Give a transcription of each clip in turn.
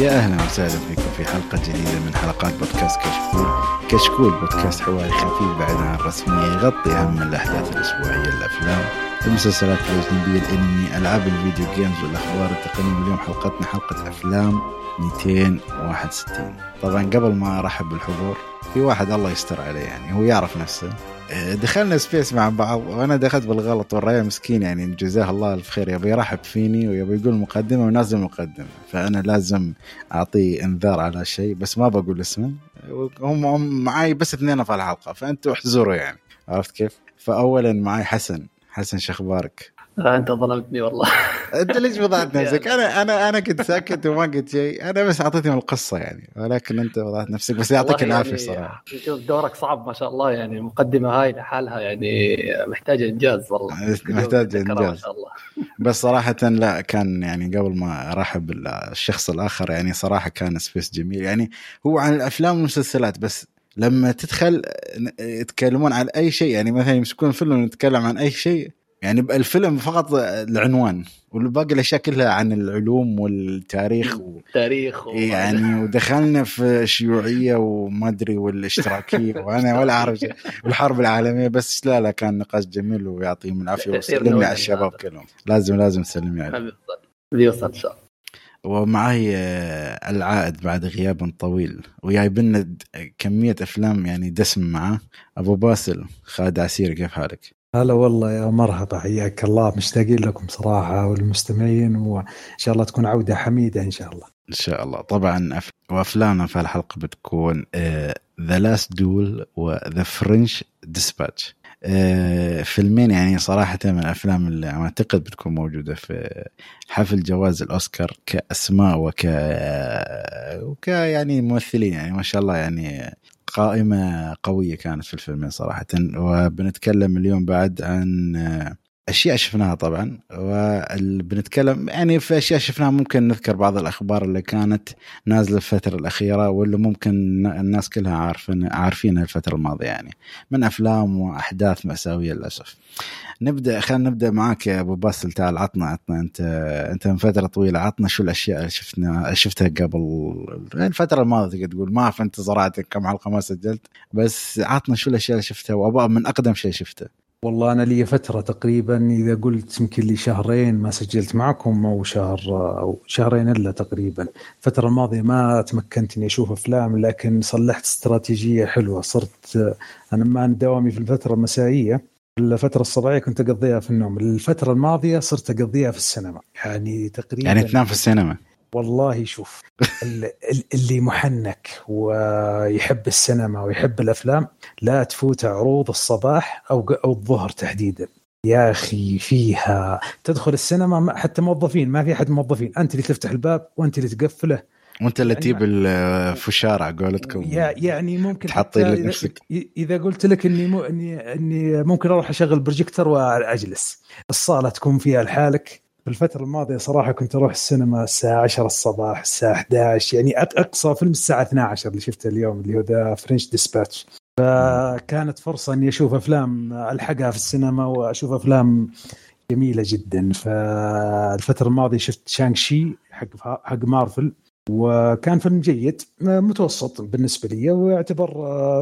يا أهلا وسهلا فيكم في حلقة جديدة من حلقات بودكاست كشكول. كشكول بودكاست حواري خفيف بعيد عن الرسمية يغطي أهم الأحداث الأسبوعية الأفلام المسلسلات الأجنبية الأنمي ألعاب ال video games والأخبار التقنية. اليوم حلقتنا حلقة أفلام 261 طبعا قبل ما أرحب بالحضور في واحد الله يستر عليه يعني هو يعرف نفسه. دخلنا space مع بعض وأنا دخلت بالغلط والرأي مسكين يعني جزاه الله الف خير يبي يرحب فيني ويبي يقول مقدمة ونازل مقدمة. فأنا لازم أعطيه إنذار على شيء بس ما بقول اسمه. هم, هم معاي بس اثنين في الحلقة فأنتوا احزروا يعني. عرفت كيف؟ فاولا معاي حسن. حسن شخبارك آه أنت ظلمتني والله. أنت ليش وضعت نفسك؟ أنا أنا أنا كنت ساكت وما قلت شيء، أنا بس أعطيتهم القصة يعني ولكن أنت وضعت نفسك بس يعطيك العافيه يعني صراحة. شوف دورك صعب ما شاء الله يعني. المقدمة هاي لحالها يعني محتاجة إنجاز والله. محتاجة ما إنجاز. شاء الله. بس صراحة لا كان يعني قبل ما أرحب بالشخص الآخر يعني صراحة كان سبيس جميل. يعني هو عن الأفلام والمسلسلات بس لما تدخل يتكلمون عن أي شيء يعني مثلا يمسكون فيلم يتكلم عن أي شيء يعني الفيلم فقط العنوان والباقي الأشياء كلها عن العلوم والتاريخ و... تاريخ و... يعني ودخلنا في الشيوعيه وما أدري والاشتراكية وأنا ولا أعرف والحرب العالمية بس لا لا كان نقاش جميل ويعطيهم العافية وسلمي على الشباب كلهم. لازم لازم تسلمي عليهم. بيوصل إن شاء الله. ومعي العائد بعد غياب طويل. وجايبنا كمية أفلام يعني دسم معاه. أبو باسل خالد عسير كيف حالك؟ هلا والله يا مرحبا حياك الله. مشتاقين لكم صراحة والمستمعين وإن شاء الله تكون عودة حميدة إن شاء الله. إن شاء الله. طبعا أف... وأفلامنا في الحلقة بتكون The Last Duel و The French Dispatch فيلمين يعني صراحة من الأفلام اللي أعتقد بتكون موجودة في حفل جوائز الأوسكار كأسماء وك وك يعني ممثلين يعني ما شاء الله يعني قائمة قوية كانت في الفيلمين صراحة. وبنتكلم اليوم بعد عن أشياء شفناها طبعا وبنتكلم يعني في أشياء شفناها ممكن نذكر بعض الأخبار اللي كانت نازلة الفترة الأخيرة واللي ممكن الناس كلها عارفين عارفينها الفترة الماضية يعني من أفلام وأحداث مأساوية للأسف. نبدأ خلينا نبدأ معاك يا أبو باسل تعال عطنا عطنا أنت أنت من فترة طويلة عطنا شو الأشياء اللي شفنا شفتها قبل الفترة الماضية تقول ما في انت زرعتك كم حلقه ما سجلت بس عطنا شو الأشياء اللي شفتها وأبغى من أقدم شيء شفته. والله أنا لي فترة تقريبا إذا قلت يمكن لي شهرين ما سجلت معكم أو شهر أو شهرين إلا تقريبا. الفترة الماضية ما تمكنت إني أشوف أفلام لكن صلحت استراتيجية حلوة. صرت أنا ما دوامي في الفترة المسائية. الفترة الصباحية كنت أقضيها في النوم، الفترة الماضية صرت أقضيها في السينما، يعني تقريبا يعني تنام في السينما. والله شوف اللي محنك ويحب السينما ويحب الأفلام لا تفوت عروض الصباح أو أو الظهر تحديدا. يا أخي فيها تدخل السينما حتى موظفين ما في أحد موظفين أنت اللي تفتح الباب وأنت اللي تقفله. وأنت اللي تجيب الفشار على قولتكم يعني ممكن تحطي لك نفسك. إذا قلت لك إني مو إني إني ممكن أروح أشغل بروجيكتور وأجلس. الصالة تكون فيها لحالك. الفترة الماضية صراحة كنت أروح السينما الساعة 10 الصباح الساعة 11 يعني أقصى فيلم الساعة 12 اللي شفته اليوم اللي هو The French Dispatch فكانت فرصة إني أشوف أفلام ألحقها في السينما وأشوف أفلام جميلة جدا. فالفترة الماضية شفت Shang-Chi حق حق مارفل وكان فيلم جيد متوسط بالنسبة لي ويعتبر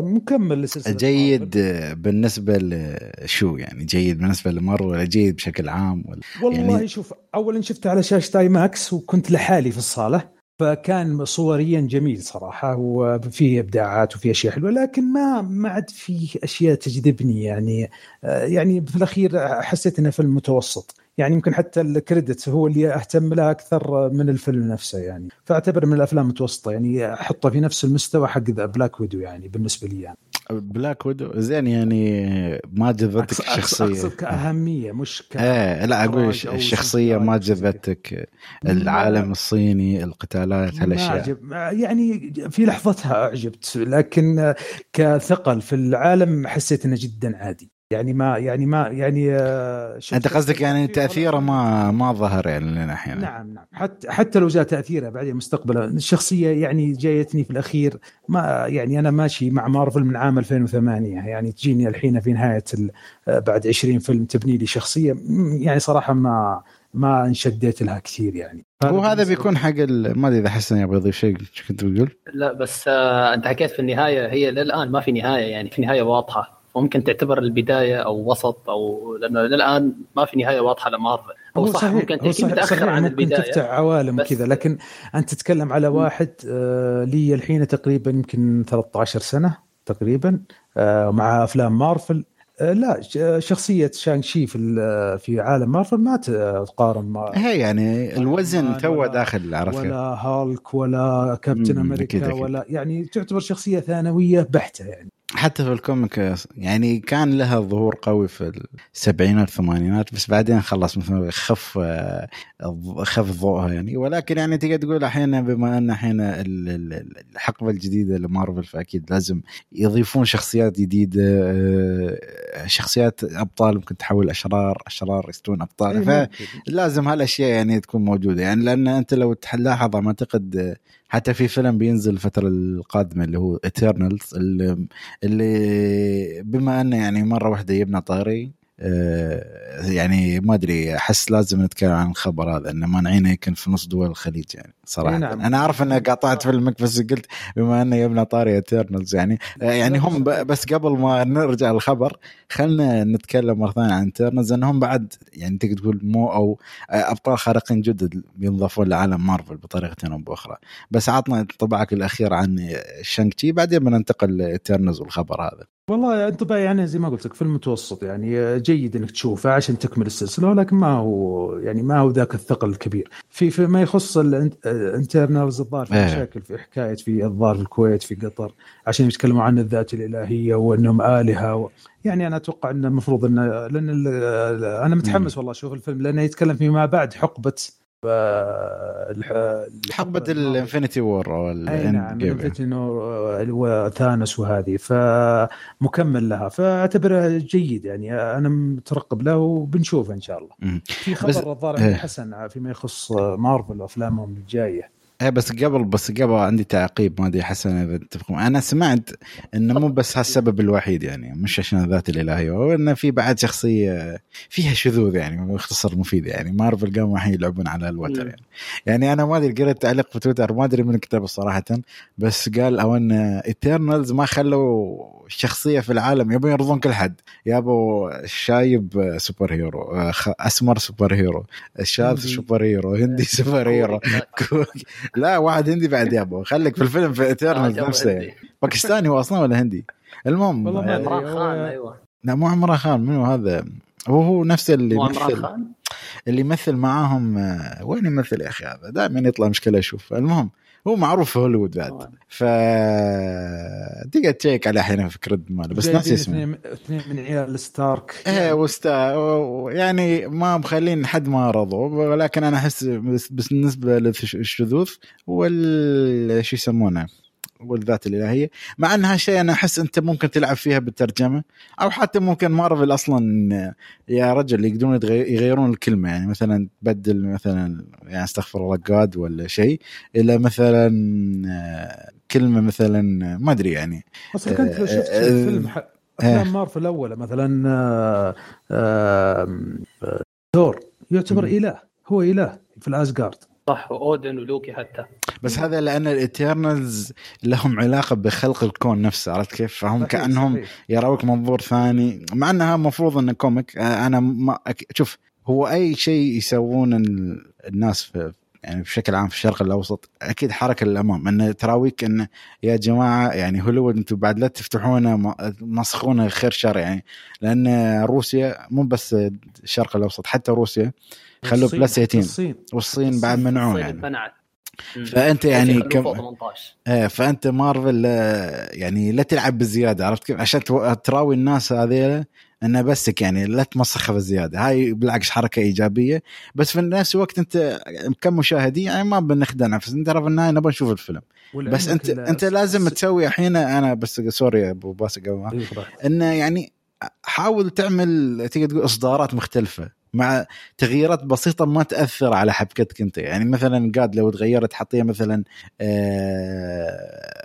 مكمل لسلسلة جيد بالنسبة لشو يعني؟ جيد بالنسبة لمارفل ولا جيد بشكل عام ولا والله يعني... شوف اولا شفته على شاشة IMAX وكنت لحالي في الصالة فكان صوريا جميل صراحة وفيه إبداعات وفيه أشياء حلوة لكن ما ما عاد فيه أشياء تجذبني يعني. يعني في الأخير حسيت إنه فيلم متوسط. يعني يمكن حتى ال credit هو اللي أهتم له أكثر من الفيلم نفسه يعني. فأعتبر من الأفلام المتوسطة يعني احطه في نفس المستوى حق Black Widow يعني بالنسبة لي يعني. Black Widow زين يعني ما جذبتك الشخصية. أقصد كأهمية مش ك إيه لا أقول الشخصية ما جذبتك. العالم الصيني القتالات هالأشياء. يعني في لحظتها أعجبت لكن كثقل في العالم حسيت إنه جدا عادي. يعني ما يعني ما يعني أنت قصدك يعني تأثيره ما ما ظهر يعني لنا أحيانا نعم نعم. حتى حتى لو جاء تأثيره بعدين مستقبلا. الشخصية يعني جايتني في الأخير ما يعني أنا ماشي مع مارفل من عام 2008 يعني تجيني الحين في نهاية بعد 20 فيلم تبني لي شخصية. يعني صراحة ما ما انشديت لها كثير يعني. وهذا بيكون حق ما أدري إذا حسن يبغى يضيف شيء كنت بتقول؟ لا بس آه أنت حكيت في النهاية هي للآن ما في نهاية يعني في نهاية واضحة. ممكن تعتبر البداية أو وسط أو لأنه للآن ما في نهاية واضحة لمارفل. هو صح صحيح ممكن تكون متاخر عن ممكن البداية. تفتح عوالم كذا لكن أنت تتكلم على واحد آه لي الحين تقريبا يمكن 13 سنة تقريبا آه مع أفلام مارفل. آه، لا شخصية Shang-Chi في في عالم مارفل ما تقارن مع هي يعني الوزن تو داخل عرفت ولا هالك ولا كابتن أمريكا ولا يعني تعتبر شخصية ثانوية بحتة يعني. حتى في ال comic يعني كان لها ظهور قوي في السبعينات والثمانينات بس بعدين خلص مثلا خف خف ضوءها يعني. ولكن يعني تقدر تقول أحيانا بما أن الحين الحقبة الجديدة لمارفل فأكيد لازم يضيفون شخصيات جديدة شخصيات أبطال ممكن تحول أشرار أشرار يستون أبطال. إيه، فلازم هالأشياء يعني تكون موجودة. يعني لأن أنت لو تلاحظ أعتقد حتى في فيلم بينزل الفترة القادمة اللي هو ايترنالز اللي, اللي بما إنه يعني مرة واحدة يبنى طاري يعني ما أدري أحس لازم نتكلم عن الخبر هذا إنه مانعينه يمكن في نص دول الخليج يعني صراحة. نعم. أنا أعرف إنه قاطعت فيلمك بس قلت بما إنه يبنى طاري اترنالز يعني آه، يعني هم بس قبل ما نرجع للخبر خلنا نتكلم مرة ثانية عن اترنالز انهم بعد يعني تقدر تقول مو أو آه، أبطال خارقين جدد ينضافون لعالم مارفل بطريقه أو بأخرى. بس عطنا انطباعك الأخير عن شانك تشي بعدين بننتقل لاترنالز والخبر هذا. والله انطباعي يعني زي ما قلت لك في المتوسط يعني جيد إنك تشوفه عشان تكمل السلسلة ولكن ما هو يعني ما هو ذاك الثقل الكبير في فيما يخص الانترنالز الظاهر في إيه. مشاكل في حكاية في الظاهر في الكويت في قطر عشان يتكلموا عن الذات الإلهية وأنهم آلهة و... يعني أنا أتوقع إنه المفروض إنه لأن أنا متحمس والله أشوف الفيلم لأنه يتكلم فيما بعد حقبة حقبة ال Infinity War أي نعم ال Infinity War وثانوس وهذه فمكمل لها فأعتبره جيد يعني أنا مترقب له وبنشوفه إن شاء الله. في خبر الظاهر إيه. حسن فيما يخص مارفل وأفلامهم الجاية. إيه بس قبل بس قبل عندي تعقيب ما أدري حسن إذا تتفقون أنا سمعت إنه مو بس هالسبب الوحيد يعني مش عشان الذات الإلهية هو إنه في بعد شخصية فيها شذوذ يعني مختصر مفيد يعني. مارفل قاموا الحين يلعبون على الوتر يعني. يعني أنا ما أدري قريت تعليق في تويتر ما أدري من كتبه صراحة بس قال أو إن ايترنالز ما خلوا شخصية في العالم يبون يرضون كل حد. يابوا شايب super hero أسمر super hero شاذ super hero هندي super hero لا واحد هندي بعد يابا خليك في الفيلم في ايترنال آه، نفسه. باكستاني هو أصلا ولا هندي؟ المهم والله عمران خان أيوه. لا مو عمران خان منو هذا؟ هو هو نفس اللي يمثل. اللي يمثل معاهم آه، وين يمثل يا أخي هذا؟ دائما يطلع مشكلة أشوف. المهم هو معروف في هوليوود بعد. ف تقدر تشيك عليه أحيانا في ال credit ماله بس ناسي اسمه. اثنين من عيال ستارك. إيه وستار يعني ما مخلين حد ما رضوا ولكن أنا أحس بس بالنسبة للشذوذ وال شو يسمونه والذات الإلهية. مع أنها شيء أنا أحس أنت ممكن تلعب فيها بالترجمة أو حتى ممكن مارفل أصلا يا رجل يقدرون يغيرون الكلمة. يعني مثلا تبدل مثلا يعني أستغفر الله جاد ولا شيء إلى مثلا آه، كلمة مثلا ما أدري يعني. أصلا كنت شفت آه، فيلم افلام آه. مارفل الأولى مثلا ثور يعتبر إله هو إله في الاسجارد صح وأودن ولوكي حتى بس هذا لأن الايترنالز لهم علاقة بخلق الكون نفسه عرفت كيف؟ فهم صحيح كأنهم صحيح. يراوك منظور ثاني مع أنها المفروض انه comic أنا ما شوف هو أي شيء يسوون الناس في يعني بشكل عام في الشرق الأوسط أكيد حركة للأمام انه تراويك انه يا جماعة يعني هوليوود أنتم بعد لا تفتحونه مسخونه خير شر يعني لأن روسيا مو بس الشرق الأوسط حتى روسيا خلوه plus 18 والصين. بعد منعوه يعني. منعت فأنت يعني كم إيه فأنت مارفل يعني لا تلعب بزيادة عرفت كيف؟ عشان تراوي الناس هذيلا إنه بسك يعني لا تمسخها بزيادة. هاي بالعكس حركة إيجابية. بس في نفس الوقت أنت كمشاهدين يعني ما بنخدع نفسنا ترى في النهاية نبغى نشوف الفيلم. بس انت أنت لازم تسوي الحين أنا بس سوري أبو باسق إنه يعني حاول تعمل تقدر تقول إصدارات مختلفة. مع تغييرات بسيطة ما تأثر على حبكتك أنت. يعني مثلا قاد لو تغيرت حطيها مثلا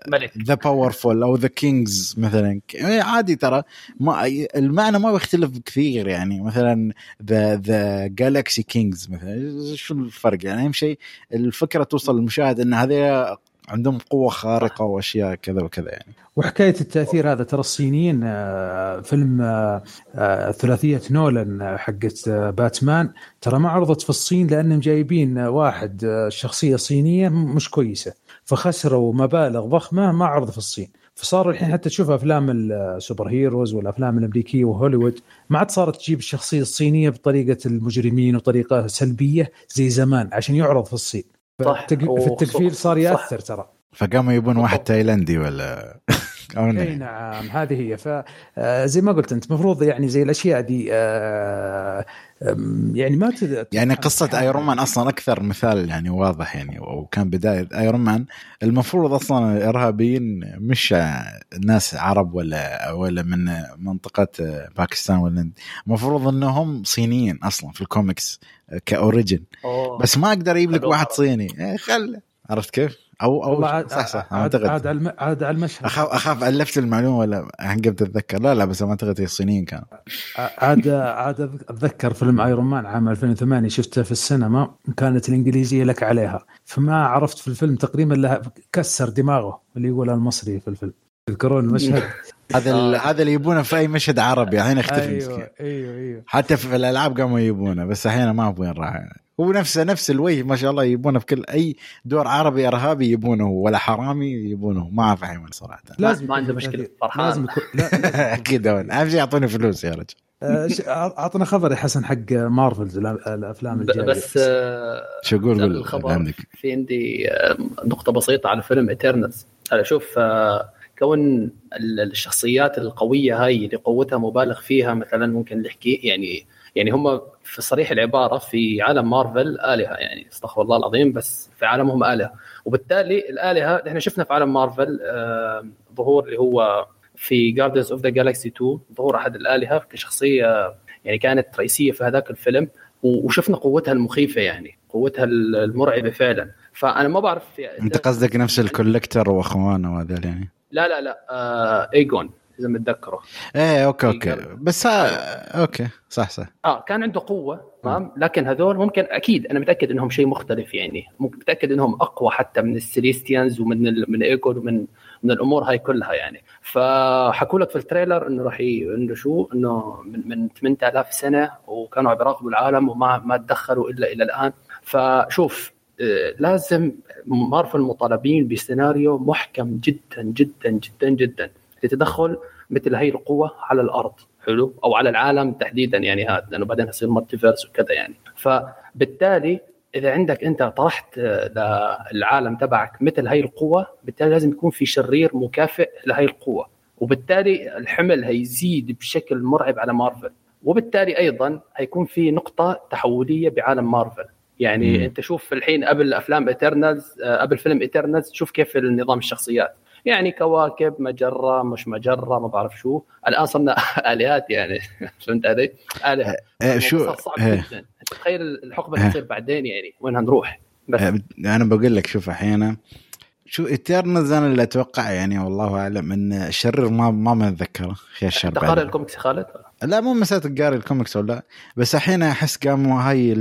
ملك. ذا باورفول أو ذا كينجز مثلا. إيه، عادي ترى. ما المعنى ما بيختلف كثير يعني. مثلا ذا ذا جالكسي كينجز مثلا. شو الفرق؟ يعني أهم شيء الفكرة توصل للمشاهد إن هذه عندهم قوة خارقة وأشياء كذا وكذا يعني. وحكاية التأثير هذا ترى الصينيين آه، فيلم آه، آه، ثلاثية نولان حقت باتمان ترى ما عرضت في الصين لأنهم جايبين واحد شخصية صينية مش كويسة. فخسروا مبالغ ضخمة ما عرض في الصين. فصار الحين حتى تشوف أفلام السوبر هيروز والأفلام الأمريكية وهوليوود ما عاد صارت تجيب الشخصية الصينية بطريقة المجرمين وطريقة سلبية زي زمان عشان يعرض في الصين. صح. في التقفيل صار يأثر ترى. فقاموا يبون واحد تايلندي ولا أي نعم هذه هي. فزي ما قلت أنت المفروض يعني زي الأشياء دي آه، يعني ما تد... يعني قصة ايرون مان أصلا أكثر مثال يعني واضح يعني وكان بداية ايرون مان المفروض أصلا الإرهابيين مش ناس عرب ولا ولا من منطقة باكستان ولا المفروض إنهم صينيين أصلا في الكوميكس كأوريجن. بس ما أقدر أجيب لك واحد صيني. إيه، خله عرفت كيف؟ أو أو صح صح عاد عاد عاد على المشهد. اخاف أخاف ألفت المعلومة ولا قمت أتذكر. لا لا بس ما أعتقد الصينيين كانوا. عاد عاد أتذكر فيلم ايرون مان عام 2008 شفته في السينما كانت الإنجليزية لك عليها. فما عرفت في الفيلم تقريبا لها كسر دماغه اللي يقولها المصري في الفيلم. تذكرون المشهد؟ هذا. هذا اللي يبونه في أي مشهد عربي الحين اختفى أيوه أيوه أيوه. حتى في الألعاب قاموا يبونه بس أحيانا ما وين راح هو نفسه نفس الوجه ما شاء الله يبونه في كل أي دور عربي إرهابي يبونه ولا حرامي يبونه. ما اعرف أحيانا صراحة. لازم ما عنده مشكلة فرحان لازم يكون أكيد أهم شيء يعطوني فلوس يا رجل. آه، أعطنا خبر يا حسن حق مارفل الأفلام الجاية. بس آه، شو أقول الخبر عندك. في عندي آه، نقطة بسيطة على فيلم ايترنالز أنا أشوف كون الشخصيات القوية هاي اللي قوتها مبالغ فيها مثلا ممكن نحكي يعني يعني هم في صريح العبارة في عالم مارفل آلهة يعني استغفر الله العظيم بس في عالمهم آلهة. وبالتالي الآلهة إحنا شفنا في عالم مارفل آه ظهور اللي هو في Guardians of the Galaxy 2 ظهور أحد الآلهة كشخصية يعني كانت رئيسية في هذاك الفيلم وشفنا قوتها المخيفة يعني قوتها المرعبة فعلا. فأنا ما بعرف يعني أنت قصدك نفس ال Collector وأخوانه وهذول يعني؟ لا لا لا آه ايجو إذا متذكره. إيه okay okay. بس ها okay صح صح. آه كان عنده قوة تمام؟ لكن هذول ممكن أكيد أنا متأكد إنهم شيء مختلف يعني. متأكد إنهم أقوى حتى من ال Celestials ومن ال... من ايجو ومن من الأمور هاي كلها يعني. فحكوا لك في ال trailer إنه راح ي... إنه شو؟ إنه من, من 8000 سنة وكانوا بيراقبوا العالم وما ما تدخلوا إلا إلى الآن. فشوف آه، لازم مارفل مطالبين بسيناريو محكم جدا جدا جدا جدا. لتدخل مثل هي القوة على الأرض حلو؟ أو على العالم تحديدا يعني هذا لأنه بعدين يصير multiverse وكذا يعني. فبالتالي إذا عندك أنت طرحت للعالم تبعك مثل هي القوة بالتالي لازم يكون في شرير مكافئ لهي القوة. وبالتالي الحمل هيزيد بشكل مرعب على مارفل. وبالتالي أيضا هيكون في نقطة تحولية بعالم مارفل. يعني مم. أنت شوف الحين قبل أفلام ايترنالز آه، قبل فيلم ايترنالز شوف كيف النظام الشخصيات. يعني كواكب مجرة مش مجرة ما بعرف شو. الآن صرنا آلهات يعني فهمت علي؟ آلهة. أه شو؟ صعب أه جدا. تخيل الحقبة اللي تصير بعدين يعني وين هنروح؟ بس. أنا بقول لك شوف أحيانا شو ايترنالز أنا اللي أتوقع يعني والله أعلم إن الشرير ما ما متذكره خير الشر أنت قارئ الكوميكس خالد؟ لا مو مسألة قاري الكوميكس ولا بس الحين أحس قاموا هاي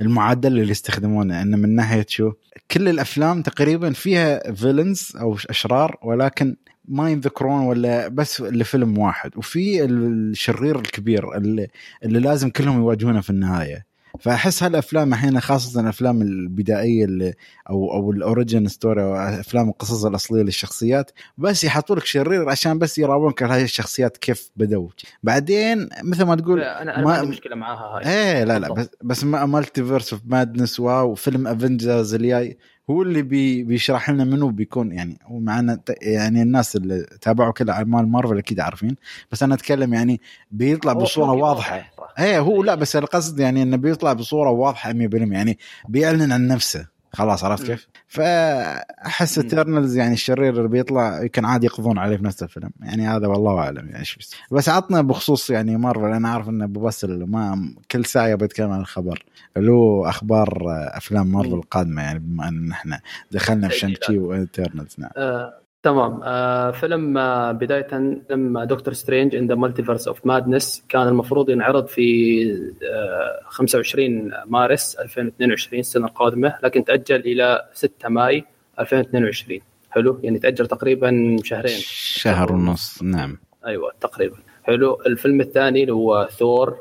المعدل اللي يستخدمونه انه من ناحية شو كل الأفلام تقريبا فيها villains أو أشرار ولكن ما ينذكرون ولا بس لفيلم واحد. وفي الشرير الكبير اللي, اللي لازم كلهم يواجهونه في النهاية. فأحس هالأفلام الحين خاصة الأفلام البدائية اللي أو أو ال origin story أو أفلام القصص الأصلية للشخصيات بس يحطوا لك شرير عشان بس يراونك هاي الشخصيات كيف بدوا بعدين مثل ما تقول أنا أنا ما عندي مشكلة معاها هاي. إيه لا لا بس بس Multiverse of Madness واو فيلم Avengers الجاي هو اللي بي بيشرح لنا منو بيكون يعني ومعنا يعني الناس اللي تابعوا كل اعمال مارفل أكيد عارفين بس أنا أتكلم يعني بيطلع بصورة واضحة. إيه هو لا بس القصد يعني إنه بيطلع بصورة واضحة 100% يعني بيعلن عن نفسه خلاص عرفت. كيف؟ فأحس مم. Eternals يعني الشرير اللي بيطلع يمكن عادي يقضون عليه في نفس الفيلم يعني هذا والله أعلم يعني إيش بس بس عطنا بخصوص يعني مارفل أنا عارف إن أبو باسل ما كل ساعة يبغى يتكلم عن الخبر اللي هو أخبار أفلام مارفل. القادمة يعني بما إن إحنا دخلنا في تأجيلات. Shang-Chi و Eternals نعم آه، تمام. آه، فيلم آه، بداية فيلم Doctor Strange in the Multiverse of Madness كان المفروض ينعرض في آه، 25 مارس 2022 السنة القادمة لكن تأجل إلى 6 ماي 2022 حلو؟ يعني تأجل تقريبا شهرين. شهر ونص نعم. أيوه تقريبا. حلو. الفيلم الثاني اللي هو Thor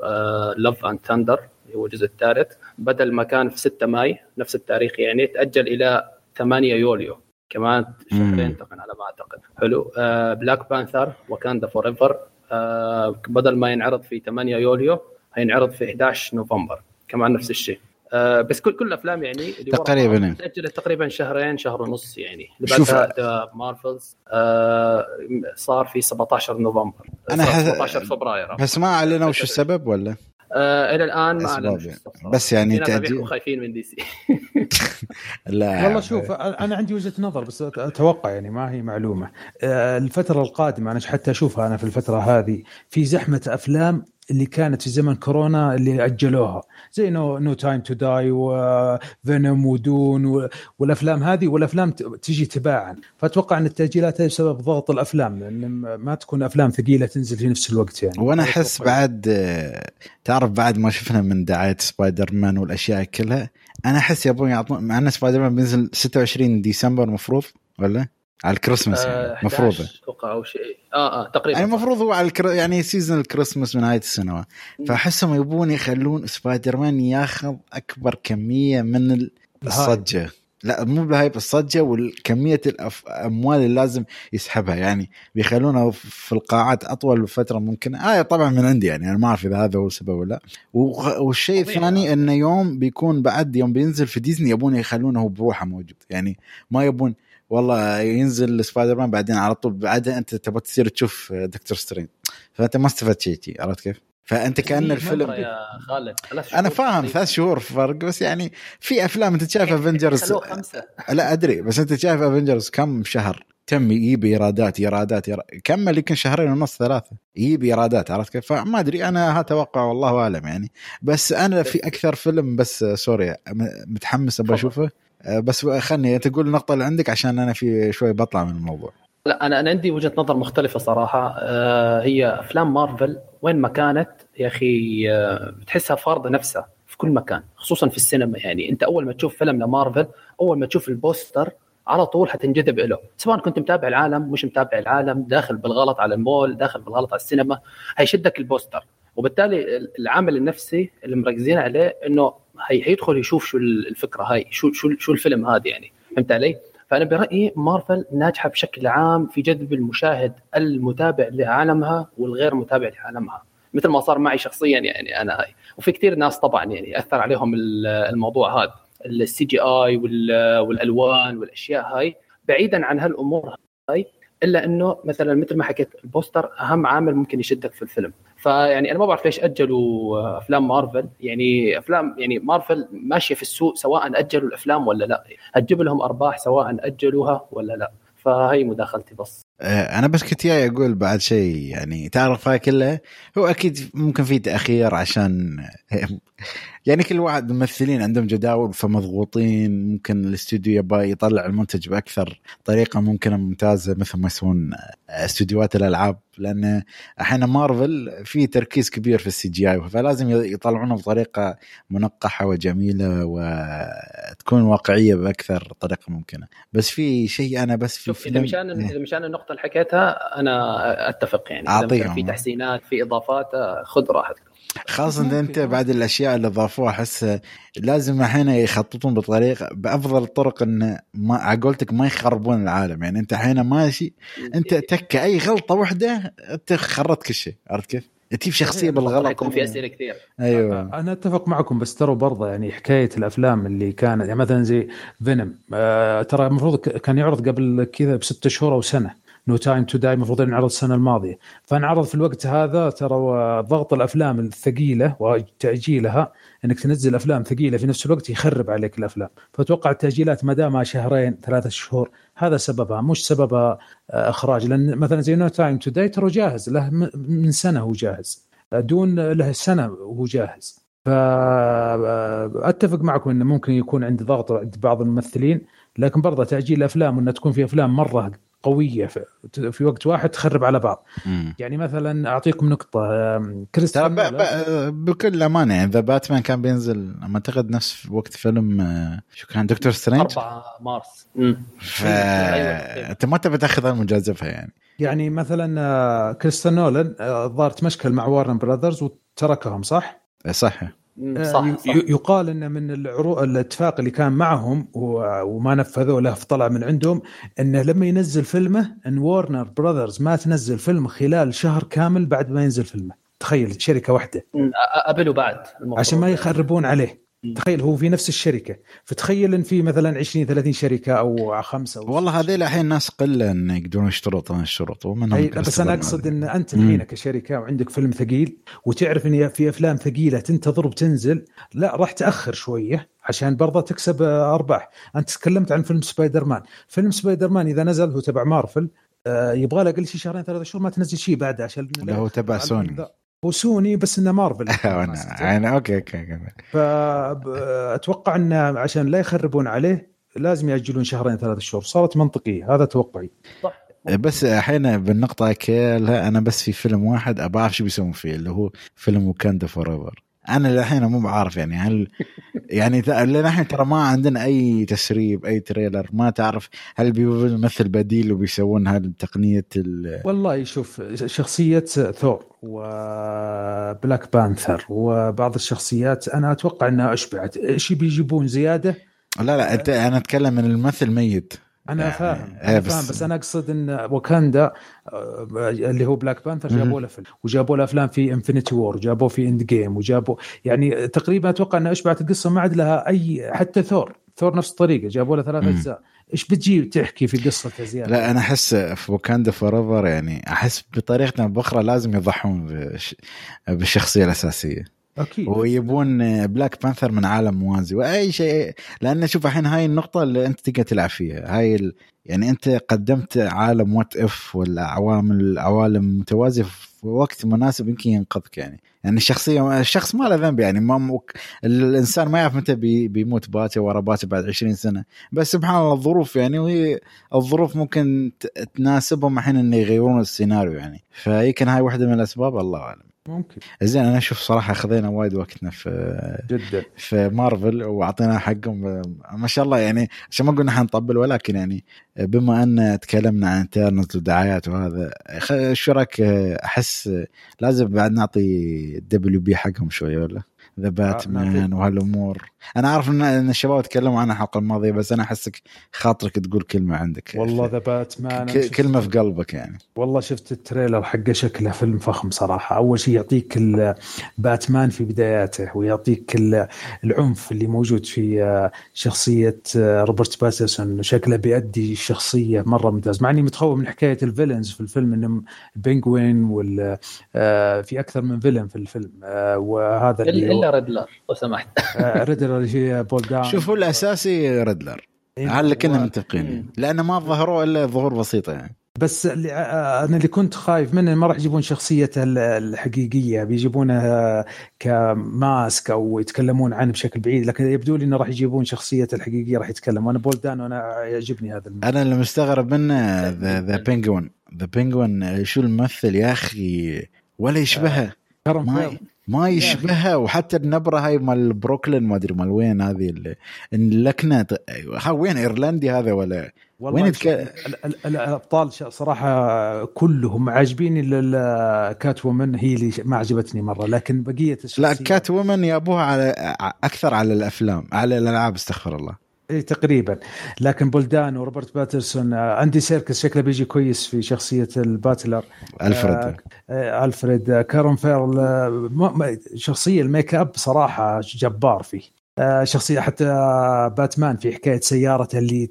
Love and Thunder اللي هو الجزء الثالث بدل ما كان في 6 ماي نفس التاريخ يعني تأجل إلى 8 يوليو. كمان شهرين. تقريبا على ما أعتقد. حلو. آه Black Panther Wakanda Forever آه بدل ما ينعرض في 8 يوليو هينعرض في 11 نوفمبر. كمان نفس الشيء. آه بس كل كل الأفلام يعني اللي تقريباً. تاجلت تقريبا شهرين شهر ونص يعني. شوف- Marvels آه صار في 17 نوفمبر. حس- 17 فبراير. بس ما أعلنوا وش السبب ولا؟ آه إلى الآن ما أعلن يعني. بس يعني تأجيل- خايفين من DC. لا. والله شوف أنا عندي وجهة نظر بس أتوقع يعني ما هي معلومة. آه، الفترة القادمة أنا حتى أشوفها أنا في الفترة هذه في زحمة أفلام اللي كانت في زمن كورونا اللي أجلوها. زي No No Time to Die و Venom و Dune والأفلام هذه والأفلام ت- تجي تباعا. فأتوقع أن التأجيلات هي بسبب ضغط الأفلام لأن ما تكون أفلام ثقيلة تنزل في نفس الوقت يعني. وأنا أحس أتوقع. بعد آه، تعرف بعد ما شفنا من دعاية سبايدر مان والأشياء كلها أنا أحس يبون يعطون مع أن سبايدر مان بينزل 26 ديسمبر المفروض ولا؟ على الكريسماس يعني آه، المفروض 11 أتوقع أو شيء. آه آه تقريبا. يعني المفروض هو على الكر... يعني season الكريسماس من نهايه السنة. فأحسهم يبون يخلون سبايدر مان ياخذ أكبر كمية من ال- الصجة. لا مو بال hype الصجة والكمية الأموال اللي لازم يسحبها. يعني بيخلونه في القاعات أطول فترة ممكنة. آه طبعا من عندي يعني أنا ما أعرف إذا هذا هو السبب ولا والشيء. الثاني إنه يوم بيكون بعد يوم بينزل في ديزني يبون يخلونه هو بروحه موجود. يعني ما يبون والله ينزل سبايدر مان بعدين على طول بعدها انت تبغى تصير تشوف Doctor Strange فانت ما استفدت شيء عرفت كيف؟ فانت كأن في الفيلم يا خالد أنا فاهم. ثلاث شهور فرق بس يعني في أفلام أنت شايف Avengers خلوه خمسة لا أدري بس أنت شايف Avengers كم شهر تم يجيب إيرادات إيرادات كمل يمكن شهرين ونص ثلاثة يجيب إيرادات عرفت كيف؟ فما أدري أنا أتوقع والله أعلم يعني بس أنا في أكثر فيلم بس sorry متحمس أبغى. أشوفه بس خلني تقول النقطة اللي عندك عشان أنا في شوي بطلع من الموضوع. لا أنا أنا عندي وجهة نظر مختلفة صراحة. آه هي أفلام مارفل وين ما كانت يا أخي آه بتحسها فارضة نفسها في كل مكان خصوصا في السينما. يعني أنت أول ما تشوف فيلم لمارفل أول ما تشوف البوستر على طول حتنجذب له سواء كنت متابع العالم مش متابع العالم داخل بالغلط على المول داخل بالغلط على السينما هيشدك البوستر. وبالتالي العامل النفسي اللي مركزين عليه إنه هي هيدخل يشوف شو الفكرة هاي شو شو شو الفيلم هذا يعني فهمت علي؟ فأنا برأيي مارفل ناجحة بشكل عام في جذب المشاهد المتابع لعالمها والغير متابع لعالمها مثل ما صار معي شخصيا يعني أنا هاي وفي كثير ناس طبعا يعني أثر عليهم الموضوع هذا ال CGI والألوان والأشياء هاي بعيدا عن هالأمور هاي إلا إنه مثلا مثل ما حكيت البوستر أهم عامل ممكن يشدك في الفيلم. فيعني أنا ما بعرف ليش أجلوا أفلام مارفل. يعني أفلام يعني مارفل ماشية في السوق سواء أجلوا الأفلام ولا لا. هتجيب لهم أرباح سواء أجلوها ولا لا. فهي مداخلتي بس. أنا بس كنت جاي أقول بعد شيء. يعني تعرف هاي كلها هو أكيد ممكن في تأخير عشان يعني كل واحد ممثلين عندهم جداول فمضغوطين ممكن الاستوديو يبغى يطلع المنتج بأكثر طريقة ممكنة ممتازة مثل ما يسوون استديوهات الألعاب. لأن أحيانا مارفل في تركيز كبير في ال CGI فلازم يطلعونه بطريقة منقحة وجميلة وتكون واقعية بأكثر طريقة ممكنة. بس في شيء أنا بس في شوف إذا مشان إذا مشان النقطة اللي حكيتها أنا أتفق يعني. إذا في تحسينات في إضافات خذ راحتك. خاصة أنت بعد الأشياء اللي ضافوها أحس لازم الحين يخططون بطريقه بأفضل الطرق إن ما على قولتك ما يخربون العالم. يعني أنت الحين ماشي أنت تك أي غلطة واحدة أنت خربت كل شيء عرفت كيف؟ تجيب شخصية بالغلط يكون في أسئلة كثير أيوه. أنا أتفق معكم بس ترى برضه يعني حكاية الأفلام اللي كانت يعني مثلا زي Venom آه ترى المفروض كان يعرض قبل كذا بست شهور أو سنة. No Time to Die المفروض ينعرض السنة الماضية. فانعرض في الوقت هذا ترى ضغط الأفلام الثقيلة وتأجيلها إنك تنزل أفلام ثقيلة في نفس الوقت يخرب عليك الأفلام. فأتوقع التأجيلات ما دامها شهرين ثلاثة شهور هذا سببها. مش سببها آه، إخراج. لأن مثلا زي No Time to Die ترى جاهز له من سنة هو جاهز. Dune له سنة وهو جاهز. فاتفق معكم إنه ممكن يكون عند ضغط عند بعض الممثلين لكن برضه تأجيل الأفلام وإنها تكون في أفلام مرة قوية في, في وقت واحد تخرب على بعض. مم. يعني مثلا أعطيكم نقطة كريستيان بكل أمانة يعني The Batman كان بينزل أعتقد نفس وقت فيلم آه، شو كان Doctor Strange؟ 4 مارس. ف أنت ما تبي تاخذ المجازفه يعني. يعني مثلا آه، كريستيان نولان الظاهر تمشكل مع Warner Brothers وتركهم صح؟ صح صح, صح. يقال إن من العروض الاتفاق اللي كان معهم وما نفذوه له طلع من عندهم إنه لما ينزل فيلمه إن وارنر براذرز ما تنزل فيلم خلال شهر كامل بعد ما ينزل فيلمه. تخيل شركة واحدة. قبل وبعد عشان ما يخربون عليه. تخيل هو في نفس الشركة. فتخيل إن في مثلا 20 30 شركة أو خمسة أو والله هذول الحين ناس قلة إن يقدرون يشترطون الشروط ومنهم بس أنا أقصد إن أنت الحين كشركة وعندك فيلم ثقيل وتعرف إن في أفلام ثقيلة تنتظر وبتنزل لا راح تأخر شوية عشان برضه تكسب أرباح. أنت تكلمت عن فيلم سبايدر مان فيلم سبايدر مان إذا نزل هو تبع مارفل آه يبغى له أقل شيء شهرين ثلاثة شهور ما تنزل شيء بعده عشان لا هو تبع سوني. هو سوني بس إنه مارفل. يعني okay okay فاتوقع إنه عشان لا يخربون عليه لازم يأجلون شهرين ثلاث شهور. صارت منطقية هذا توقعي. صح. بس الحين بالنقطة كلها أنا بس في فيلم واحد أبغى أعرف شو بيسوون فيه اللي هو فيلم Wakanda Forever أنا للحين مو بعارف يعني هل يعني للحين ترى ما عندنا أي تسريب أي trailer ما تعرف هل بيمثل بديل وبيسوون هذه تقنيه والله شوف شخصية ثور و Black Panther وبعض الشخصيات أنا أتوقع إنها أشبعت. إيش بيجيبون؟ زيادة؟ لا لا أنا أتكلم من الممثل ميت. أنا يعني فاهم أنا بس فاهم بس أنا أقصد إن واكاندا آه، اللي هو Black Panther جابوا له فيلم وجابوا له أفلام في Infinity War وجابوه في Endgame وجابوا يعني تقريبا أتوقع ان اشبعت القصة ما عاد لها أي حتى ثور ثور نفس الطريقة جابوا له ثلاث أجزاء. إيش بتجي تحكي في قصة زياده؟ لا أنا أحس في Wakanda For يعني أحس بطريقة بأخرى لازم يضحون بالشخصيه الأساسية. أكيد. ويبون Black Panther من عالم موازي. وأي شيء لأن شوف الحين هاي النقطة اللي أنت تقدر تلعب فيها. هاي ال... يعني أنت قدمت عالم What If ولا عوامل عوالم متوازية في وقت مناسب يمكن ينقذك يعني. يعني الشخصية الشخص ما له ذنب يعني. ما مك... الإنسان ما يعرف متى بي... بيموت باته ورا باته بعد 20 سنة. بس سبحان الله الظروف يعني وهي الظروف ممكن تناسبهم الحين إنه يغيرون السيناريو يعني. فيمكن هاي واحدة من الأسباب الله أعلم. ممكن. زين أنا أشوف صراحة خذينا وايد وقتنا في جدا. في مارفل واعطينا حقهم. ما شاء الله يعني عشان ما قلنا حنطبل ولكن يعني بما أن تكلمنا عن انترنت ودعايات وهذا شو رأيك أحس لازم بعد نعطي WB حقهم شوية ولا؟ The Batman وهالأمور. أنا عارف ان الشباب تكلموا عنها الحلقة الماضية بس أنا أحسك خاطرك تقول كلمة عندك. والله The Batman كلمة في قلبك يعني. والله شفت ال trailer حقه شكله فيلم فخم صراحة. أول شيء يعطيك باتمان في بداياته ويعطيك العنف اللي موجود في آه، شخصية آه، روبرت باتنسون شكله بيأدي الشخصية مرة ممتاز. مع إني متخوف من حكاية ال villains في الفيلم إنه Penguin وال آه، في أكثر من villain في الفيلم وهذا اللي إلا Riddler لو سمحت. Riddler هي بول دانو. شوفوا الأساسي Riddler. على كنا متفقين لأنه ما ظهروا إلا ظهور بسيطة يعني. بس اللي أنا اللي كنت خايف منه ما راح يجيبون شخصيته الحقيقية. بيجيبونها ك mask أو يتكلمون عنه بشكل بعيد. لكن يبدو لي إنه راح يجيبون شخصيته الحقيقية راح يتكلم. وأنا بول دانو وأنا يعجبني هذا الممثل. أنا اللي مستغرب منه The Penguin The Penguin شو الممثل يا أخي؟ ولا يشبهه. ما ما يشبهها وحتى النبرة هاي مال بروكلين ما أدري مال وين هذه اللكنه وين إيرلندي هذا ولا؟ وين تك... الأبطال صراحة كلهم عاجبيني الا Catwoman هي اللي ما عجبتني مرة لكن بقية لا Catwoman يابوها على أكثر على الأفلام على الألعاب استغفر الله. تقريبا. لكن بول دانو وروبرت باتنسون آه، أندي سيركس شكله بيجي كويس في شخصية ال butler. ألفريد. آه, آه، ألفريد. آه كولن فارل آه شخصية ال make up صراحة جبار فيه. آه، شخصية حتى باتمان في حكاية سيارته اللي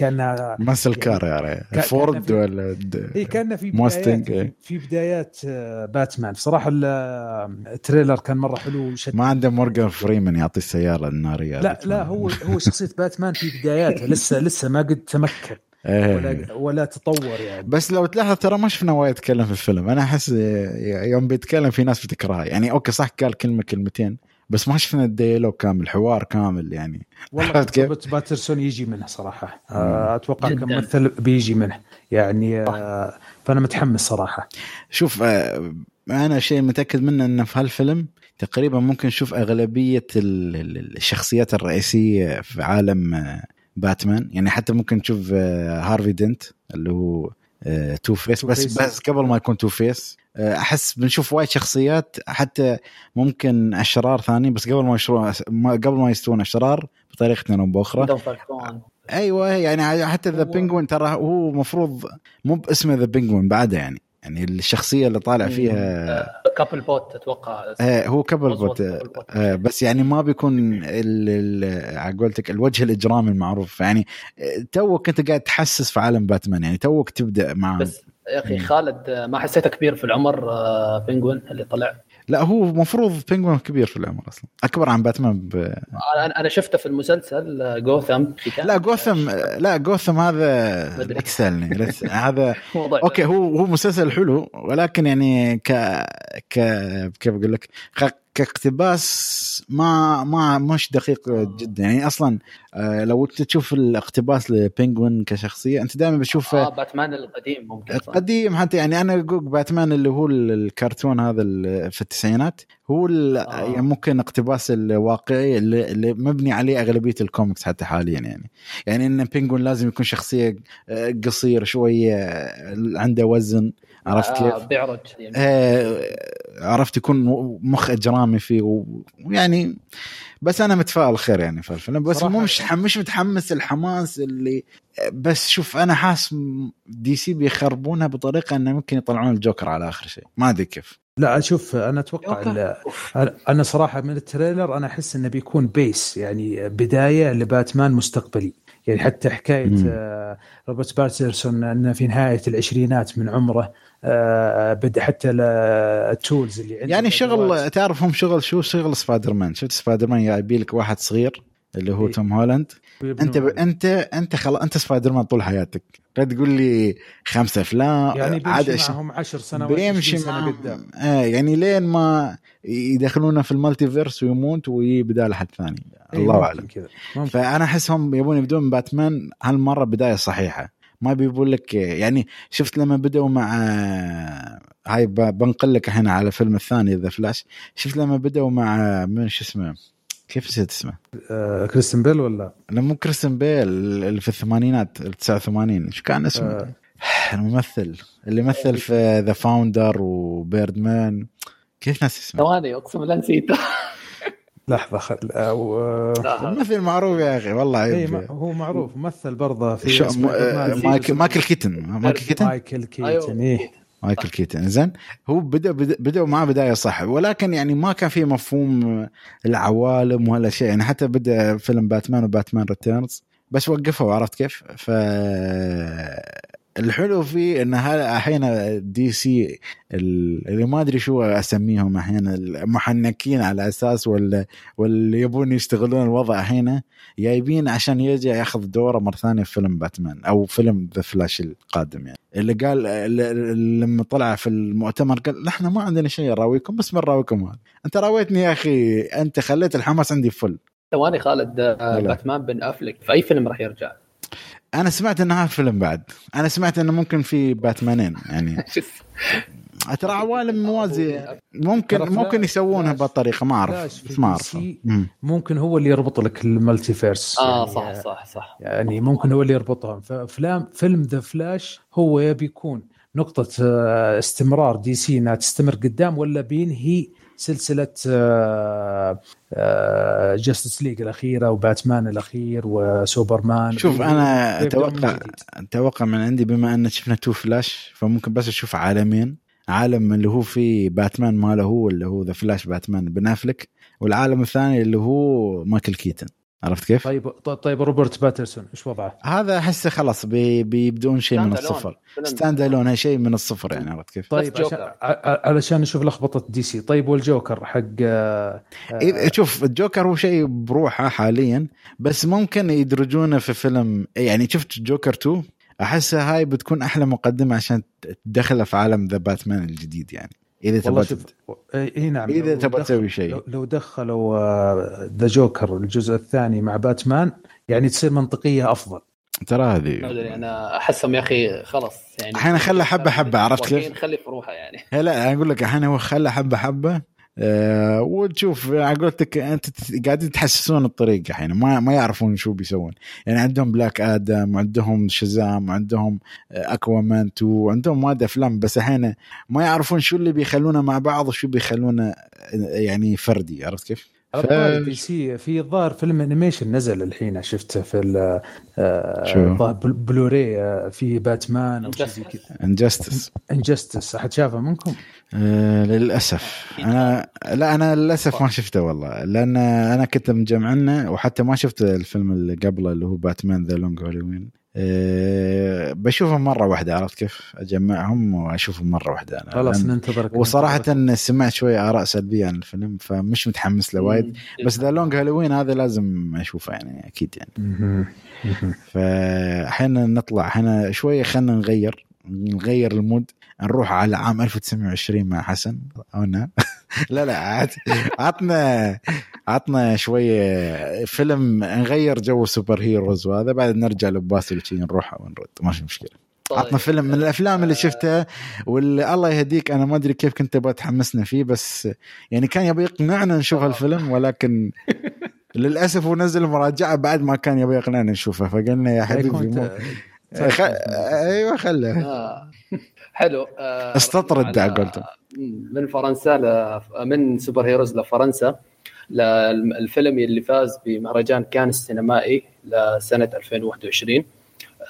كان muscle car يعني فورد ولا اي كان في بدايات إيه. في بدايات آه، باتمان. بصراحة ال trailer كان مرة حلو وشد ما عنده مورجان فريمان يعطي السيارة النارية. لا لا هو هو شخصية باتمان في بداياته لسه لسه ما قد تمكن. إيه. ولا ولا تطور يعني. بس لو تلاحظ ترى ما شفنا وايد يتكلم في الفيلم. أنا أحس يوم بيتكلم في ناس بتكرهه. يعني okay صح قال كلمة كلمتين. بس ما شفنا ال dialogue كامل حوار كامل يعني. والله كيف؟ باتنسون يجي منه صراحة. آه، أتوقع كممثل بيجي منه. يعني آه فأنا متحمس صراحة. شوف آه أنا شيء متأكد منه إنه في هالفيلم تقريبا ممكن نشوف أغلبية الشخصيات الرئيسية في عالم آه، باتمان. يعني حتى ممكن نشوف آه، هارفي دنت اللي هو Two-Face بس بس قبل ما يكون Two-Face أحس بنشوف وايد شخصيات حتى ممكن أشرار ثانيين بس قبل ما يشرون قبل ما يستوون أشرار بطريقه أو بأخرى. أيوه يعني حتى The Penguin ترى هو مفروض مو باسمه The Penguin بعده يعني. يعني الشخصية اللي طالع فيها Cobblepot أتوقع. آه هو Cobblepot آه بس يعني ما بيكون على قولتك الوجه الاجرامي المعروف. يعني آه، توك أنت قاعد تحسس في عالم باتمان. يعني توك تبدأ مع بس يا أخي خالد ما حسيته كبير في العمر آه، Penguin اللي طلع. لا هو المفروض Penguin كبير في العمر أصلا. أكبر عن باتمان ب... أنا شفته في المسلسل جوثم آه، لا جوثم لا جوثم هذا تسالني هذا okay هو هو مسلسل حلو ولكن يعني ك ك كيف أقول لك؟ كاقتباس ما ما مش دقيق جدا. يعني أصلا آه، لو انت تشوف الاقتباس لبينجوين كشخصية أنت دائما بتشوف آه باتمان القديم ممكن القديم. حتى يعني أنا أقول باتمان اللي هو الكرتون هذا في التسعينات هو آه. يعني ممكن اقتباس الواقعي اللي, مبني عليه أغلبية الكوميكس حتى حاليا يعني. يعني إن بينجوين لازم يكون شخصية آه، قصير شوية عنده وزن. عرفت كيف؟ آه بيعرج يعني. آه عرفت يكون مخ إجرامي فيه ويعني بس أنا متفائل خير يعني في الفيلم. بس مو مش مش متحمس الحماس اللي بس شوف أنا حاس دي سي بيخربونها بطريقة إنه ممكن يطلعون الجوكر على آخر شيء. ما أدري كيف. لا شوف أنا أتوقع أنا صراحة من ال trailer أنا أحس إنه بيكون base يعني بداية لباتمان مستقبلي. يعني حتى حكاية آه روبرت باترسون انه في نهاية العشرينات من عمره آه، بدا حتى ال tools اللي عنده يعني شغل تعرف هم شغل شو؟ شغل سبايدر مان شفت سبايدر مان يبي لك واحد صغير اللي هو إيه. توم هولاند. أنت ب... انت أنت خلاص أنت سبايدر مان طول حياتك. لا تقول لي خمسة أفلام يعني بيمشي معهم 10 سنوات بيمشي سنة قدام. آه يعني لين ما يدخلونه في ال multiverse ويموت ويجي بداله حد ثاني. إيه الله أعلم. فأنا احس هم يبون يبدون باتمان هالمرة بداية صحيحة. ما بيقول لك يعني شفت لما بدأوا مع هاي بنقل لك الحين على فيلم الثاني The Flash شفت لما بدأوا مع من شو اسمه؟ كيف نسيت اسمه؟ آه كريستيان بيل ولا؟ لا مو كريستيان بيل اللي في الثمانينات ال 89 شو كان اسمه؟ آه. الممثل اللي مثل في The Founder و Birdman كيف ناسي اسمه؟ ثواني اقسم بالله نسيته لحظة خل ممثل معروف يا أخي والله اي هو معروف ممثل برضه في شو... مايكل مايكل كيتن مايكل كيتن مايكل كيتن أيوه. مايكل كيتن. زين هو بدا بدأوا معاه بداية صح ولكن يعني ما كان في مفهوم العوالم ولا شيء يعني حتى بدأ فيلم باتمان و Batman Returns بس وقفوا عرفت كيف؟ ف الحلو فيه إن أحيانا دي سي اللي ما أدري شو أسميهم أحيانا المحنكين على أساس ولا واللي يبون يستغلون الوضع هنا جايبين عشان يرجع ياخذ دوره مرة ثانية في فيلم باتمان أو فيلم The Flash القادم يعني. اللي قال لما طلع في المؤتمر قال إحنا ما عندنا شيء نراويكم بس بنراويكم هذا؟ أنت راويتني يا أخي أنت خليت الحماس عندي full ثواني خالد آه، باتمان بن أفلك في أي فيلم راح يرجع؟ أنا سمعت انه فيلم بعد. أنا سمعت إنه ممكن في باتمانين يعني. ترى عوالم موازية. ممكن ممكن يسوونها بهالطريقة ما أعرف. ما أعرف. ممكن هو اللي يربط لك ال multiverse آه يعني صح صح. صح يعني ممكن هو اللي يربطهم. ففيلم فيلم The Flash هو يبي يكون نقطة آه، استمرار. دي سي إنها تستمر قدام ولا بينهي سلسلة Justice League الأخيرة وباتمان الأخير وسوبرمان شوف أنا أتوقع أتوقع من عندي بما أن شفنا two Flash فممكن بس أشوف عالمين. عالم اللي هو فيه باتمان ماله هو اللي هو The Flash باتمان بن أفلك والعالم الثاني اللي هو مايكل كيتن عرفت كيف؟ طيب طيب روبرت باترسون إيش وضعه؟ هذا أحسه خلاص بي بيبدون شيء من Stand alone. الصفر stand alone شيء من الصفر يعني عرفت كيف؟ طيب عشان علشان نشوف لخبطة دي سي طيب والجوكر حق آه، إيه، شوف الجوكر هو شيء بروحه حاليا بس ممكن يدرجونه في فيلم يعني شفت جوكر 2 احسها هاي بتكون أحلى مقدمة عشان تدخله في عالم The Batman الجديد يعني إذا تبغى شوف اي إيه نعم إذا لو تبغى دخل- تسوي شيء. لو- لو دخلوا The Joker الجزء الثاني مع باتمان يعني تصير منطقية أفضل. ترى ما هذه أدري أنا أحسهم يا أخي خلاص يعني أحيانا خلى حبة حبة، عرفت كيف؟ خلي في روحها يعني. لا أنا أقول لك الحين هو خلى حبة حبة. أه وتشوف على قولتك أنت قاعدين تحسسون الطريق الحين ما ما يعرفون شو بيسوون يعني عندهم بلاك آدم عندهم شزام عندهم أكوامان 2 عندهم وايد أفلام بس الحين ما يعرفون شو اللي بيخلونه مع بعض وشو بيخلونه آه، يعني فردي عرفت كيف؟ على ف- دي سي في الظاهر فيلم animation نزل الحين شفته في ال- آه، شو؟ الظاهر بل- بلوراي آه، في باتمان أو شيء زي كذا. Injustice Injustice أحد شافه منكم؟ آه للأسف. أنا لا أنا للأسف ما شفته والله لأن أنا كنت مجمعنا وحتى ما شفت الفيلم اللي قبله اللي هو Batman The Long Halloween أه بشوفهم مرة واحدة عرفت كيف؟ أجمعهم وأشوفهم مرة واحدة أنا. خلاص ننتظرك. وصراحة سمعت شوية آراء سلبية عن الفيلم فمش متحمس له وايد. بس The Long Halloween هذا لازم أشوفه يعني أكيد يعني. فاحيانا نطلع إحنا شوية خلينا نغير نغير ال mood. نروح على عام 1920 مع حسن أو. لا لا عاد عطنا عطنا شوية فيلم نغير جو ال superheroes وهذا بعد نرجع للباسل نروح ونرد ما في مشكلة. طيب. عطنا فيلم من الأفلام اللي شفتها واللي الله يهديك أنا ما أدري كيف كنت تبغى تحمسنا فيه بس يعني كان يبي يقنعنا نشوف هالفيلم ولكن للأسف هو نزل مراجعة بعد ما كان يبي يقنعنا نشوفه فقلنا يا حبيبي مو... ت- خ... أيوه خله. آه. حلو آه، استطرد على- قلت من فرنسا ل... من super heroes لفرنسا للفيلم اللي فاز بمهرجان كان السينمائي لسنة 2021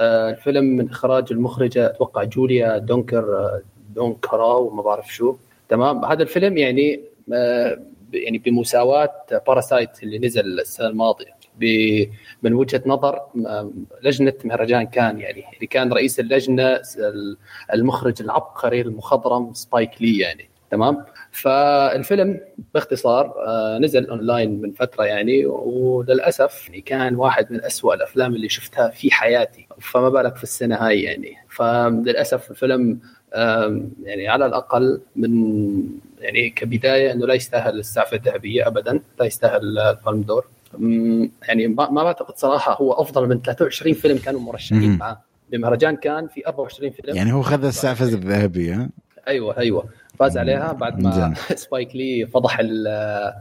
آه، الفيلم من إخراج المخرجة أتوقع جوليا دونكر آه، دونكراو ما بعرف شو. تمام؟ هذا الفيلم يعني آه، يعني بمساواة Parasite اللي نزل السنة الماضية. من وجهة نظر لجنة مهرجان كان يعني اللي كان رئيس اللجنة المخرج العبقري المخضرم سبايك لي يعني تمام؟ فالفيلم باختصار آه، نزل أونلاين من فترة يعني وللأسف يعني كان واحد من أسوأ الأفلام اللي شفتها في حياتي فما بالك في السنة هاي يعني. فللأسف الفيلم يعني على الأقل من يعني كبداية إنه لا يستاهل السعفه الذهبية ابدا لا يستاهل البالم دور. يعني ما ما بعتقد صراحة هو أفضل من 23 فيلم كانوا مرشحين. معاه. بمهرجان كان في 24 فيلم. يعني هو خذ السعفه الذهبيه ها؟ أيوه أيوه. فاز عليها بعد ما. سبايك لي فضح ال-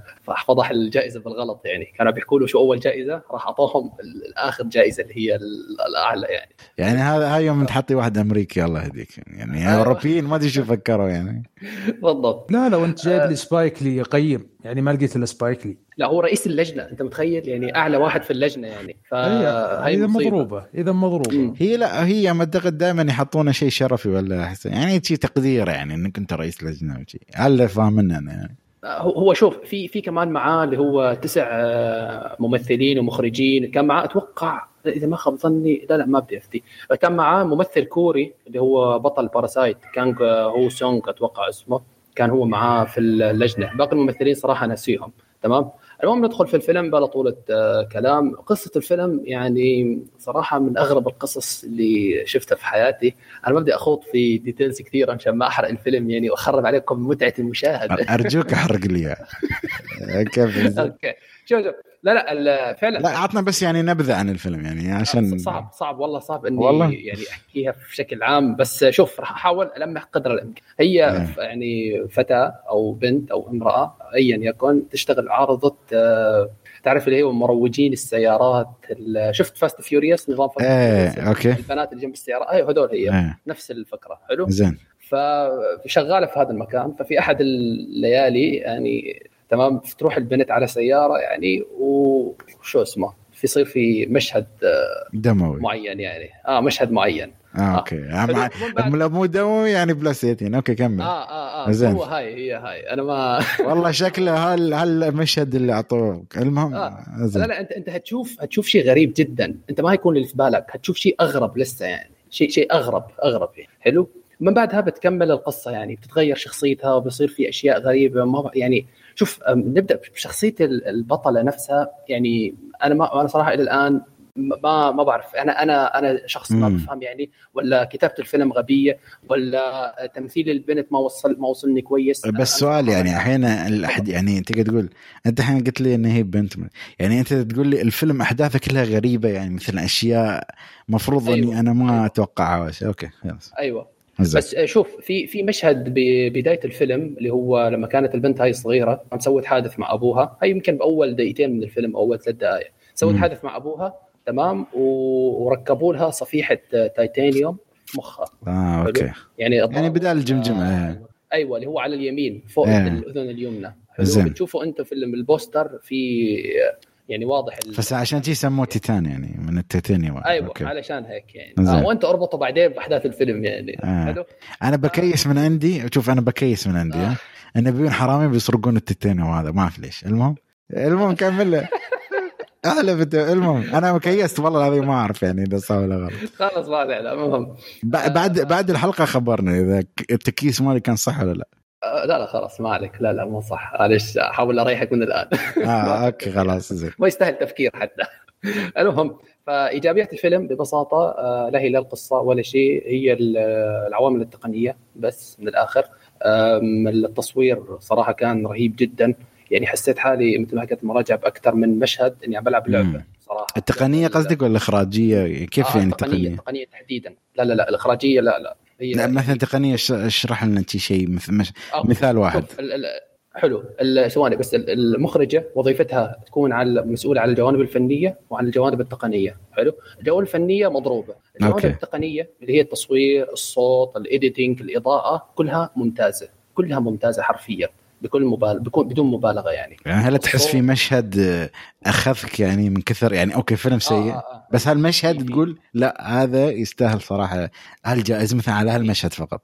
فضح الجائزة بالغلط يعني. كانوا بيحكوا له شو أول جائزة راح أعطوهم ال- الآخر جائزة اللي هي ال- الأعلى يعني. يعني هذا هاي يوم تحطي واحد أمريكي الله يهديك. يعني أيوة. أوروبيين ما أدري شو فكروا يعني. بالضبط. لا لو انت جايب لي سبايك لي يقيم يعني ما لقيت إلا سبايك لي. لا هو رئيس اللجنة أنت متخيل؟ يعني أعلى واحد في اللجنة يعني فهي إذا مضروبة إذا مضروبة. مم. هي لا هي ما أعتقد دائما يحطون شيء شرفي ولا أحسن. يعني شيء تقدير يعني إنك أنت رئيس لجنة وشي. هذا فاهمنا أنا. يعني هو شوف في في كمان معاه اللي هو تسع آه، ممثلين ومخرجين. كان معاه أتوقع إذا ما خاب ظني لا لا ما بدي أفتي. كان معاه ممثل كوري اللي هو بطل Parasite كان هو سونغ أتوقع اسمه. كان هو معاه في اللجنة. باقي الممثلين صراحة ناسيهم تمام؟ المهم ندخل في الفيلم بلا طولة آه، كلام. قصة الفيلم يعني صراحة من أغرب القصص اللي شفتها في حياتي. أنا ما بدي أخوض في details كثيرة عشان ما أحرق الفيلم يعني وأخرب عليكم متعة المشاهدة أرجوك أحرق لي. كيف okay. شوف شوف. لا لا فعلا. لا عطنا بس يعني نبذة عن الفيلم يعني عشان صعب صعب والله صعب إني والله. يعني أحكيها بشكل عام. بس شوف راح أحاول ألمح قدر الإمكان. هي. ف- يعني فتاة أو بنت أو امرأة ايا يكن تشتغل عارضة آه، تعرف اللي هو مروجين السيارات ال- شفت Fast Furious نظام Fast إيه Furious okay. البنات اللي جنب السيارة. أيوه هذول هي. إيه. نفس الفكرة. حلو. زين. فشغاله في هذا المكان. ففي أحد الليالي يعني تمام؟ تروح البنت على سيارة يعني وشو اسمه؟ في يصير في مشهد آه، دموي. معين يعني. آه مشهد معين. آه okay. يعني مو دموي يعني plus 18 okay كمل. آه آه آه زين. هو هاي هي هاي. أنا ما والله شكله هال هالمشهد اللي أعطوك. المهم آه. لا لا انت أنت هتشوف هتشوف شيء غريب جدا. أنت ما هيكون اللي في بالك. هتشوف شيء أغرب لسه يعني. شيء شيء أغرب أغرب يعني. حلو؟ من بعدها بتكمل القصة يعني. بتتغير شخصيتها وبصير في أشياء غريبة. ما يعني شوف نبدأ بشخصية البطلة نفسها. يعني أنا ما أنا صراحة إلى الآن ما ما بعرف. أنا أنا أنا شخص ما بفهم يعني ولا كتابة الفيلم غبية ولا تمثيل البنت ما وصل ما وصلني كويس. بس سؤال يعني أحيانا الأحد يعني تقدر تقول أنت الحين قلت لي إن هي بنت يعني أنت تقول لي الفيلم أحداثه كلها غريبة يعني مثل أشياء مفروض أيوة. اني أنا ما أيوة. أتوقعها. okay خلاص. أيوه. بس شوف في في مشهد ببدايه الفيلم اللي هو لما كانت البنت هاي صغيرة قام سوت حادث مع أبوها. هاي يمكن بأول دقيقتين من الفيلم أو أول ثلاث دقائق. سوت حادث مع أبوها تمام؟ وركبوا لها صفيحة تيتانيوم في مخها. آه okay. يعني يعني بدال الجمجمة آه أيوه اللي هو على اليمين فوق آه. الأذن اليمنى. زين. بتشوفوا انت في ال poster في يعني واضح بس عشان تي سموه تيتان يعني من التيتانيوم أيوه okay. علشان هيك يعني. آه وانت اربطه بعدين بأحداث الفيلم يعني. آه. حلو. أنا ب guess من عندي شوف أنا ب guess من عندي آه. إن بيجون حرامي بيسرقون التيتانيوم هذا ما أعرف ليش. المهم المهم كمل احلف المهم أنا مكيست والله العظيم ما أعرف يعني إذا صح ولا غلط. خلاص ما المهم. بعد بعد الحلقة خبرنا إذا التكييس مالي كان صح ولا لا. آه، لا لا خلاص ما عليك. لا لا مو صح. معلش أحاول أريحك من الآن؟ آه أوكي خلاص زين. ما يستاهل تفكير حتى. المهم فإيجابيات الفيلم ببساطة آه، لا هي لا القصة ولا شيء هي العوامل التقنية بس من الآخر. التصوير صراحة كان رهيب جدا. يعني حسيت حالي مثل ما حكيت مراجعة بأكثر من مشهد إني عم بلعب لعبة صراحة. التقنية قصدك ولا الاخراجيه كيف آه يعني التقنية؟ التقنية تحديدا. لا لا لا الإخراجية لا لا. لا مثلا تقنية اشرح لنا أنت شيء مثال واحد. حلو. ثواني بس المخرجة وظيفتها تكون على مسؤولة على الجوانب الفنية وعن الجوانب التقنية. حلو؟ الجوانب الفنية مضروبة. الجوانب okay. التقنية اللي هي التصوير الصوت ال editing الإضاءة كلها ممتازة. كلها ممتازة حرفيا. بكل مبالغ بكون بدون مبالغة يعني يعني هل تحس في مشهد اخذك يعني من كثر يعني okay فيلم سيء آه آه. آه. بس هالمشهد تقول لا هذا يستاهل صراحة هالجائزه مثلا على هالمشهد فقط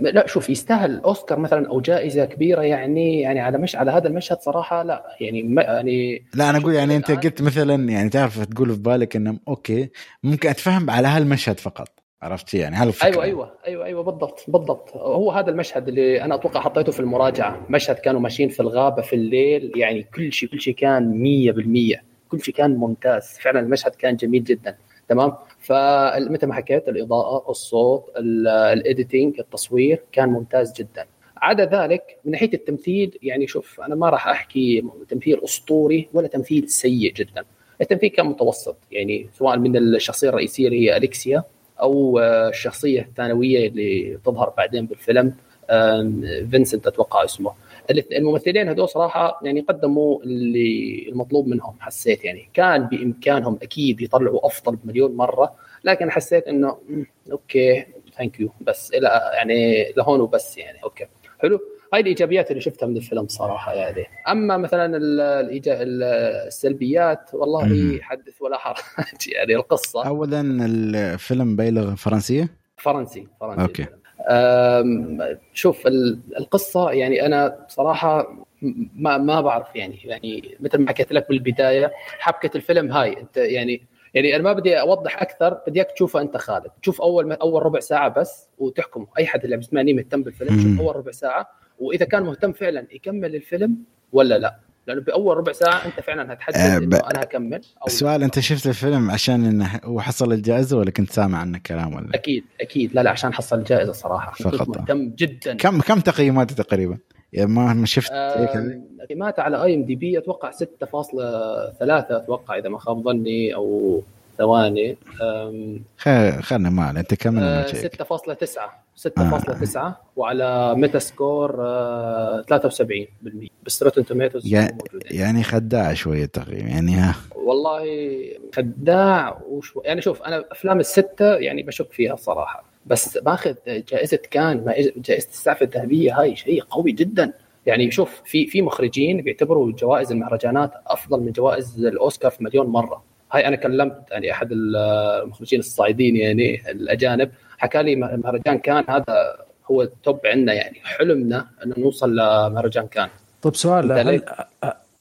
لا شوف يستاهل أوسكار مثلا أو جائزة كبيرة يعني يعني على مش على هذا المشهد صراحة لا يعني ما يعني لا أنا أقول يعني أنت قلت مثلا يعني تعرف تقول في بالك إنه okay ممكن أتفهم على هالمشهد فقط عرفت يعني هذا الفكرة. أيوه أيوه أيوه أيوه بالضبط بالضبط. هو هذا المشهد اللي أنا أتوقع حطيته في المراجعة. مشهد كانوا ماشيين في الغابة في الليل يعني كل شيء كل شيء كان 100% كل شيء كان ممتاز. فعلا المشهد كان جميل جدا. تمام؟ فمثل ما حكيت الإضاءة الصوت الايديتنج التصوير كان ممتاز جدا. عدا ذلك من ناحية التمثيل يعني شوف أنا ما راح أحكي تمثيل أسطوري ولا تمثيل سيء جدا. التمثيل كان متوسط. يعني سواء من الشخصية الرئيسية اللي هي أليكسيا أو الشخصية الثانوية اللي تظهر بعدين بالفيلم فينسنت أتوقع اسمه. الممثلين هذول صراحة يعني قدموا اللي المطلوب منهم حسيت يعني. كان بإمكانهم أكيد يطلعوا أفضل بمليون مرة لكن حسيت إنه okay thank you بس إلى يعني لهون وبس يعني okay. حلو؟ هاي الإيجابيات اللي شفتها من الفيلم صراحة يعني أما مثلا السلبيات والله مم. حدث ولا حرج يعني القصة. اولا الفيلم بلغه فرنسية؟ فرنسي فرنسي. أوكي. شوف القصة يعني أنا بصراحه ما ما بعرف يعني يعني مثل ما حكيت لك بالبداية حبكة الفيلم هاي. أنت يعني يعني أنا ما بدي أوضح أكثر بدي إياك تشوفه أنت خالد. تشوف أول أول ربع ساعة بس وتحكم. أي حد اللي بيسمعني مهتم بالفيلم شوف أول ربع ساعة وإذا كان مهتم فعلا يكمل الفيلم ولا لا؟ لأنه بأول ربع ساعة أنت فعلا هتحدد أه إنه أنا هكمل السؤال أنت شفت الفيلم عشان إنه هو حصل الجائزة ولا كنت سامع عنه كلام ولا؟ أكيد أكيد. لا لا عشان حصل الجائزة صراحة. فقط كنت مهتم جدا. كم كم تقييماته تقريبا؟ يعني ما شفت آه تقييماته على IMDb أتوقع 6.3 أتوقع إذا ما خاب ظني أو ثواني. خلنا ما أنت كمل 6.9 6.9 آه. وعلى Metascore 73% بس روتن توميتوز يعني, يعني خداع شوية تقريبا يعني ها. والله خداع وشو يعني شوف أنا أفلام الستة يعني بشك فيها صراحة. بس باخذ جائزة كان جائزه السعفه الذهبية هاي شيء قوي جدا. يعني شوف في في مخرجين بيعتبروا جوائز المهرجانات أفضل من جوائز الأوسكار في مليون مرة. هاي أنا كلمت يعني أحد المخرجين الصاعدين يعني الأجانب حكى لي مهرجان كان هذا هو التوب عندنا يعني حلمنا إنه نوصل لمهرجان كان. طيب سؤال هل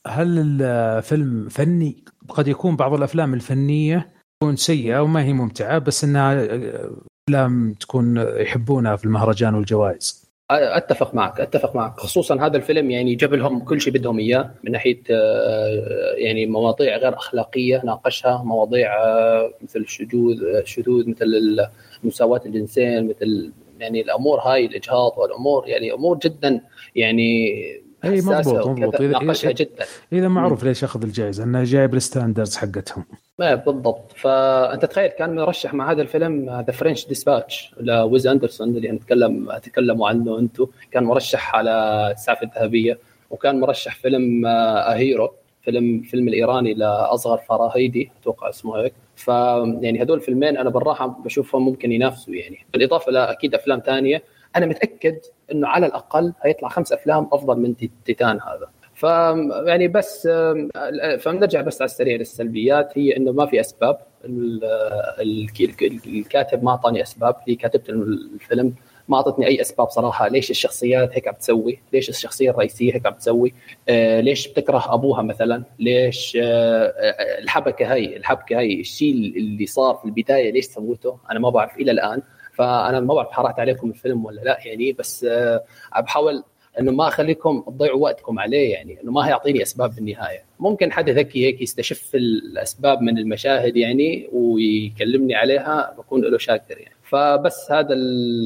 هل الفيلم فني؟ قد يكون بعض الأفلام الفنية تكون سيئة وما هي ممتعة بس إنها أفلام تكون يحبونها في المهرجان والجوائز. أتفق معك أتفق معك. خصوصا هذا الفيلم يعني جاب لهم كل شيء بدهم إياه من ناحية آه، يعني مواضيع غير أخلاقية ناقشها مواضيع آه، مثل الشذوذ الشذوذ مثل مساواه الجنسين مثل يعني الأمور هاي الإجهاض والأمور يعني أمور جدا يعني اي مضبوط مضبوط. ناقشها جدا. إذا معروف ليش أخذ الجائزة إنه جايب ال standards حقتهم. ما بالضبط. فأنت تخيل كان مرشح مع هذا الفيلم The French Dispatch ل Wes Anderson اللي نتكلم تكلموا عنه أنتم كان مرشح على السعفه الذهبية وكان مرشح فيلم A Hero فيلم فيلم الإيراني لأصغر فرهادي أتوقع اسمه هيك. ف يعني هذول الفيلمين أنا بالراحة بشوفهم ممكن ينافسوا يعني. بالإضافة لأكيد أفلام ثانية أنا متأكد إنه على الأقل هيطلع خمس أفلام أفضل من تيتان هذا ف يعني بس فنرجع بس على السريع للسلبيات هي إنه ما في أسباب الكاتب ما أعطاني أسباب هي كاتبة الفيلم ما أعطتني أي أسباب صراحة ليش الشخصيات هيك عم تسوي؟ ليش الشخصية الرئيسية هيك عم تسوي؟ آه ليش بتكره أبوها مثلا؟ ليش آه الحبكة هي الحبكة هي الشيء اللي صار في البداية ليش سوته؟ أنا ما بعرف إلى الآن فأنا ما بعرف حرقت عليكم الفيلم ولا لا يعني بس آه بحاول إنه ما أخليكم تضيعوا وقتكم عليه يعني إنه ما هيعطيني أسباب بالنهاية. ممكن حد ذكي هيك يستشف الأسباب من المشاهد يعني ويكلمني عليها بكون له شاكر يعني. فبس هذا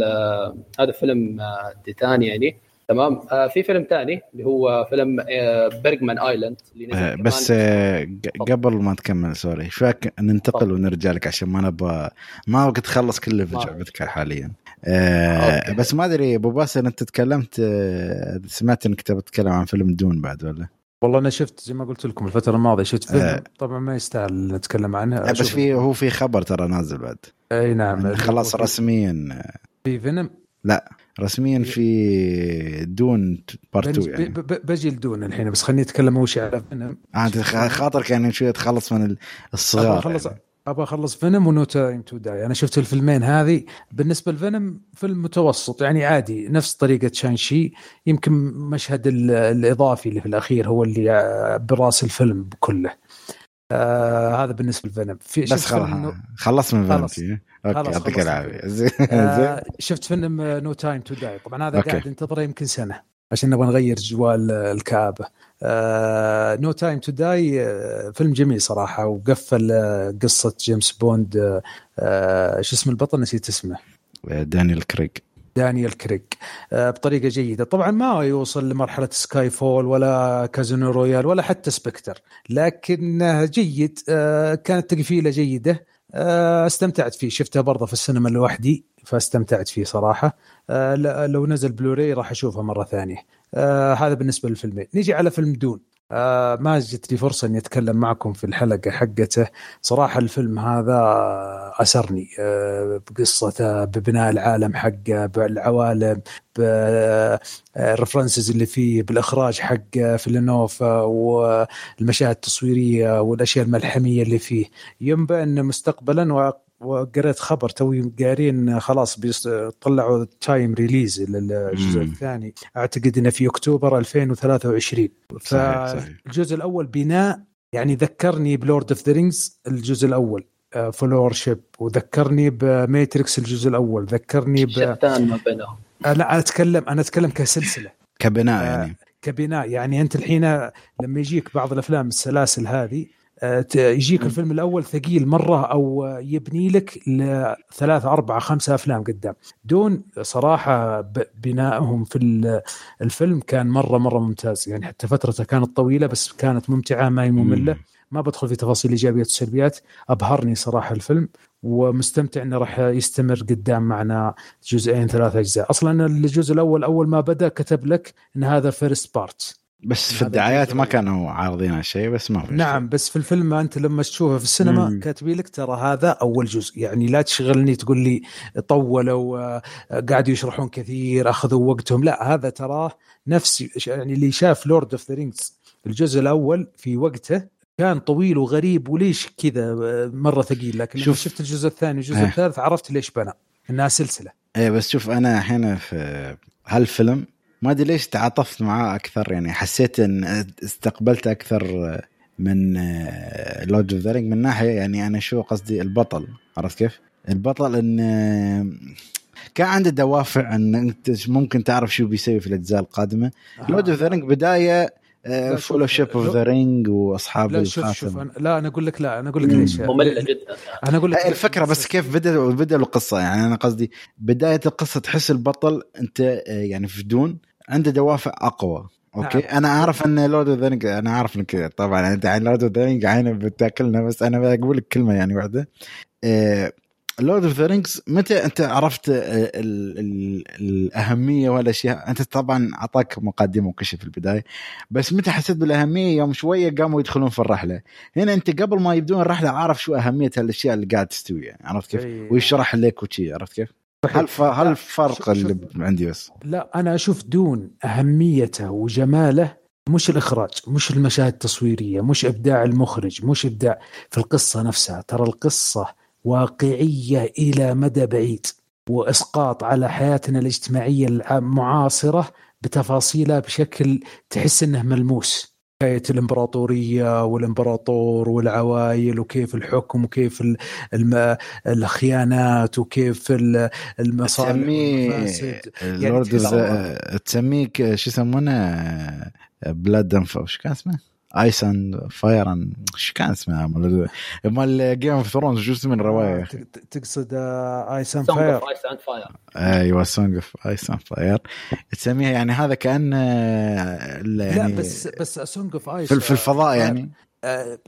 آه، هذا فيلم تيتان يعني. تمام؟ آه في فيلم ثاني اللي هو فيلم آه بيرجمان ايلاند اللي آه بس آه قبل ما تكمل sorry. شو رأيك ننتقل ونرجع لك؟ عشان ما نبغى ما أبغى تخلص كل اللي في جعبتك حاليا. آه بس ما أدري أبو باسل أنت تكلمت آه سمعت إنك تبغى تتكلم عن فيلم Dune بعد ولا؟ والله أنا شفت زي ما قلت لكم الفترة الماضية شفت فيلم آه. طبعا ما يستاهل نتكلم عنه. بس في هو في خبر ترى نازل بعد. أي نعم. يعني خلاص رسميا في Venom لا. رسميا في Dune Part 2 يعني. بجي ل Dune الحين بس خليني أتكلم أول شيء على Venom أنت خاطرك يعني شوية تخلص من الصغار اخلص يعني. أبغى أخلص Venom و No Time to Die أنا شفت الفيلمين هذه. بالنسبة ل Venom فيلم متوسط يعني عادي نفس طريقة Shang-Chi يمكن مشهد الإضافي اللي في الأخير هو اللي براس الفيلم كله. آه هذا بالنسبة لفينم في بس خلاص خلص من Venom okay يعطيك العافية. آه شفت فيلم No Time to Die. طبعا هذا okay. قاعد انتظره يمكن سنة عشان نبغى نغير جو الكآبة. No Time to Die فيلم جميل صراحة وقفل آه، قصة جيمس بوند آه شو اسم البطل؟ نسيت اسمه. دانيال كريج دانيال كريج آه بطريقة جيدة. طبعا ما يوصل لمرحلة Skyfall ولا Casino Royale ولا حتى Spectre لكن جيد آه كانت تقفيلة جيدة آه، استمتعت فيه. شفته برضه في السينما لوحدي فاستمتعت فيه صراحة. لو نزل بلوري راح اشوفه مرة ثانية. هذا بالنسبة للفيلمين. نيجي على فيلم Dune آه ما جت لي فرصة إني أتكلم معكم في الحلقة حقته. صراحة الفيلم هذا اسرني آه بقصته ببناء العالم حقه بالعوالم بال references اللي فيه بالإخراج حق فيلنوف والمشاهد التصويرية والأشياء الملحمية اللي فيه. ينبئ انه مستقبلا وقريت خبر توي قارين خلاص طلعوا time release للجزء الثاني. أعتقد إنه في أكتوبر 2023 فالجزء الأول بناء يعني ذكرني ب Lord of the Rings الجزء الأول. Fellowship وذكرني ب Matrix الجزء الأول. ذكرني ب شتان ما بينهم. لا أنا أتكلم أنا أتكلم كسلسلة. كبناء يعني. كبناء. يعني أنت الحين لما يجيك بعض الأفلام السلاسل هذه آه، يجيك الفيلم الأول ثقيل مرة أو يبني لك لثلاث أربع خمسة أفلام قدام. Dune صراحة بنائهم في الفيلم كان مرة مرة ممتاز. يعني حتى فترته كانت طويلة بس كانت ممتعة ما هي مملة. ما بدخل في تفاصيل ايجابيات وسلبيات أبهرني صراحة الفيلم ومستمتع إنه راح يستمر قدام معنا جزئين ثلاث أجزاء. أصلا الجزء الأول أول ما بدأ كتب لك إن هذا first part بس في الدعايات ما كانوا عارضين هالشيء بس ما في نعم بس في الفيلم أنت لما تشوفه في السينما كاتبين لك ترى هذا أول جزء. يعني لا تشغلني تقول لي طولوا آه، قاعدوا يشرحون كثير أخذوا وقتهم. لا هذا تراه نفس يعني اللي شاف Lord of the Rings الجزء الأول في وقته كان طويل وغريب وليش كذا مرة ثقيل. لكن لما شوف. شفت الجزء الثاني والجزء إيه. الثالث عرفت ليش بنى إنها سلسلة. إيه بس شوف أنا الحين في هالفيلم ما أدري ليش تعاطفت معاه أكثر يعني حسيت إن استقبلت أكثر من Lord of the من ناحية يعني أنا شو قصدي؟ البطل عرفت كيف؟ البطل إن كان عنده دوافع إن أنت ممكن تعرف شو بيسوي في الأجزاء القادمة. Lord of the بداية لا، شوف، Fellowship of the Ring واصحاب لا شوف شوف أنا لا أنا أقول لك لا أنا أقول لك. ليش مملة جدا. أنا أقول لك الفكرة بس كيف بدأ بدأ القصة؟ يعني أنا قصدي بداية القصة تحس البطل أنت آه، يعني في Dune عنده دوافع أقوى okay نعم. أنا عارف أن Lord of the أنا عارف إنك طبعا أنت عن Lord of the عينه بتأكلنا بس أنا بقول لك كلمة يعني واحدة Lord of the Rings متى أنت عرفت آه، ال ال الأهمية والاشياء أنت طبعا أعطاك مقدمة وكشف في البداية بس متى حسيت بالأهمية يوم شوية قاموا يدخلون في الرحلة هنا أنت قبل ما يبدون الرحلة عارف شو أهمية الاشياء اللي قاعد تستوي يعني عرفت كيف؟ إيه. ويشرح لك وشي عرفت كيف؟ هل. هل الفرق اللي. عندي بس لا أنا أشوف Dune أهميته وجماله مش الإخراج مش المشاهد التصويرية مش إبداع المخرج مش إبداع في القصة نفسها ترى القصة واقعية إلى مدى بعيد وإسقاط على حياتنا الاجتماعية المعاصره بتفاصيلها بشكل تحس إنه ملموس حكايه الإمبراطورية والإمبراطور والعوائل وكيف الحكم وكيف ال- الم... الخيانات وكيف ال- المصالح تسميه اللورد ز- تسميه شو يسمونه؟ بلاد and شو كان اسمه؟ Ice and Fire and شو كان اسمه مال مال Game of Thrones شو اسمه الروايه؟ آه، تق- تقصد ايس اند سونج فاير اوف ايس اند فاير أيوه Song of Ice and Fire تسميها يعني هذا كأن لا يعني بس بس Song of Ice في, الفضاء يعني.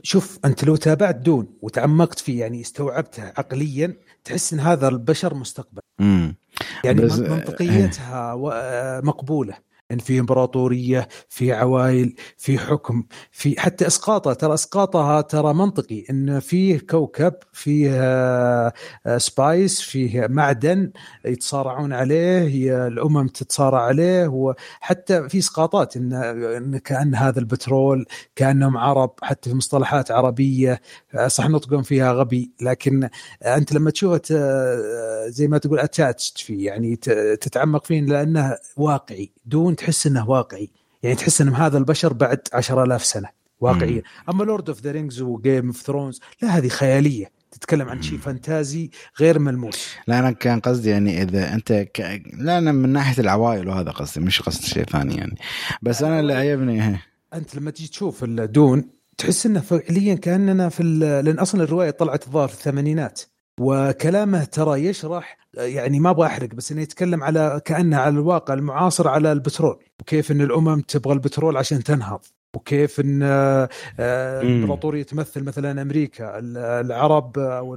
شوف أنت لو تابعت دون وتعمقت فيه يعني استوعبتها عقليا تحس إن هذا البشر مستقبل. امم يعني من- منطقيتها آه، مقبولة. إن في إمبراطورية في عوائل في حكم في حتى إسقاطها. ترى إسقاطها ترى منطقي إن فيه كوكب فيه آه، آه، سبايس فيه معدن يتصارعون عليه الأمم تتصارع عليه. وحتى في إسقاطات إن إن كأن هذا البترول كأنهم عرب حتى في مصطلحات عربية آه، صح نطقهم فيها غبي. لكن أنت لما تشوفه ت- زي ما تقول attached فيه يعني تتعمق فيه لأنه واقعي دون تحس إنه واقعي. يعني تحس إن هذا البشر بعد عشر ألاف سنة واقعيا أما Lord of the Rings و Game of Thrones لا هذه خيالية. تتكلم عن شيء فانتازي غير ملموس. لا أنا كان قصدي يعني إذا أنت ك... لا أنا من ناحية العوائل وهذا قصدي مش قصد شيء ثاني يعني. بس أنا اللي عجبني إيه. أنت لما تيجي تشوف الدون تحس إنه فعليا كأننا في ال- لأن أصلا الرواية طلعت الظاهر في الثمانينات. وكلامه ترى يشرح يعني ما أبغى أحرق بس إنه يتكلم على كأنه على الواقع المعاصر على البترول وكيف إن الأمم تبغى البترول عشان تنهض وكيف إن آه، آه،. الامبراطوريه تمثل مثلا أمريكا ال- العرب أو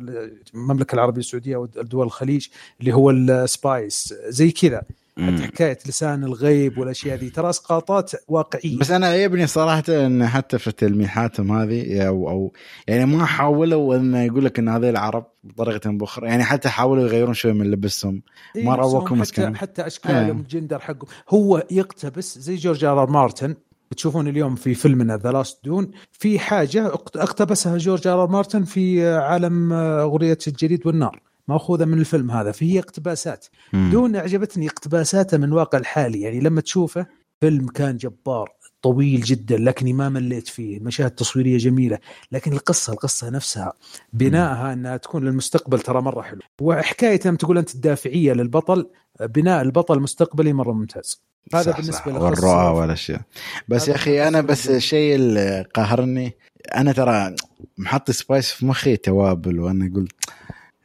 المملكة العربية السعودية أو دول الخليج اللي هو السبايس زي كذا حتى. حكاية لسان الغيب والأشياء ذي. ترى أسقاطات واقعية. بس أنا عجبني صراحة إن حتى في تلميحاتهم هذه أو أو يعني ما حاولوا انه يقول لك إن هذول العرب بطريقة بأخرى. يعني حتى حاولوا يغيرون شوي من لبسهم. إيه ما روكم حتى, مسكين. حتى أشكالهم آه. الجندر حقهم. هو يقتبس زي جورج آر آر مارتن. بتشوفون اليوم في فيلمنا ذا لاست دون في حاجة اقت- اقتبسها جورج آر آر مارتن في عالم أغنية الجليد والنار. ماخوذة من الفيلم هذا فهي اقتباسات. مم. دون أعجبتني اقتباساته من الواقع الحالي. يعني لما تشوفه فيلم كان جبار طويل جدا لكني ما مليت فيه. مشاهد تصويريه جميلة لكن القصة القصة نفسها بنائها أنها تكون للمستقبل ترى مرة حلو وحكاية لما تقول أنت الدافعية للبطل بناء البطل المستقبلي مرة ممتاز. هذا صح بالنسبة صح. والرؤى والاشياء بس يا أخي أنا بالنسبة بس. الشيء اللي قهرني أنا ترى محط سبايس في مخي توابل وأنا أقول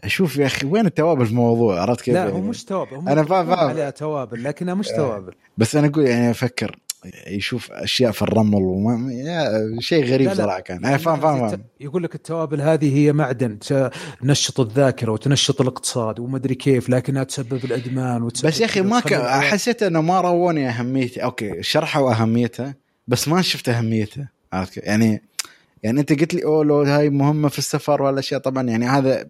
أشوف يا أخي وين التوابل في الموضوع عرفت كيف؟ لا هو يعني؟ مش توابل هم أنا فاهم- فاهم. عليها توابل لكنها مش توابل بس أنا أقول يعني أفكر يشوف أشياء في الرمل وما شيء غريب لا لا. صراحة كان أنا فاهم فاهم فاهم. يقول لك التوابل هذه هي معدن تنشط الذاكرة وتنشط الاقتصاد ومدري كيف لكنها تسبب الأدمان وتسبب بس يا أخي ما ك... حسيت إنه ما روني اهميتها أوكي شرحوا اهميتها بس ما شفت اهميتها عرفت كيف؟ يعني يعني انت قلت لي أوه لو هاي مهمة في السفر ولا شيء طبعا يعني هذا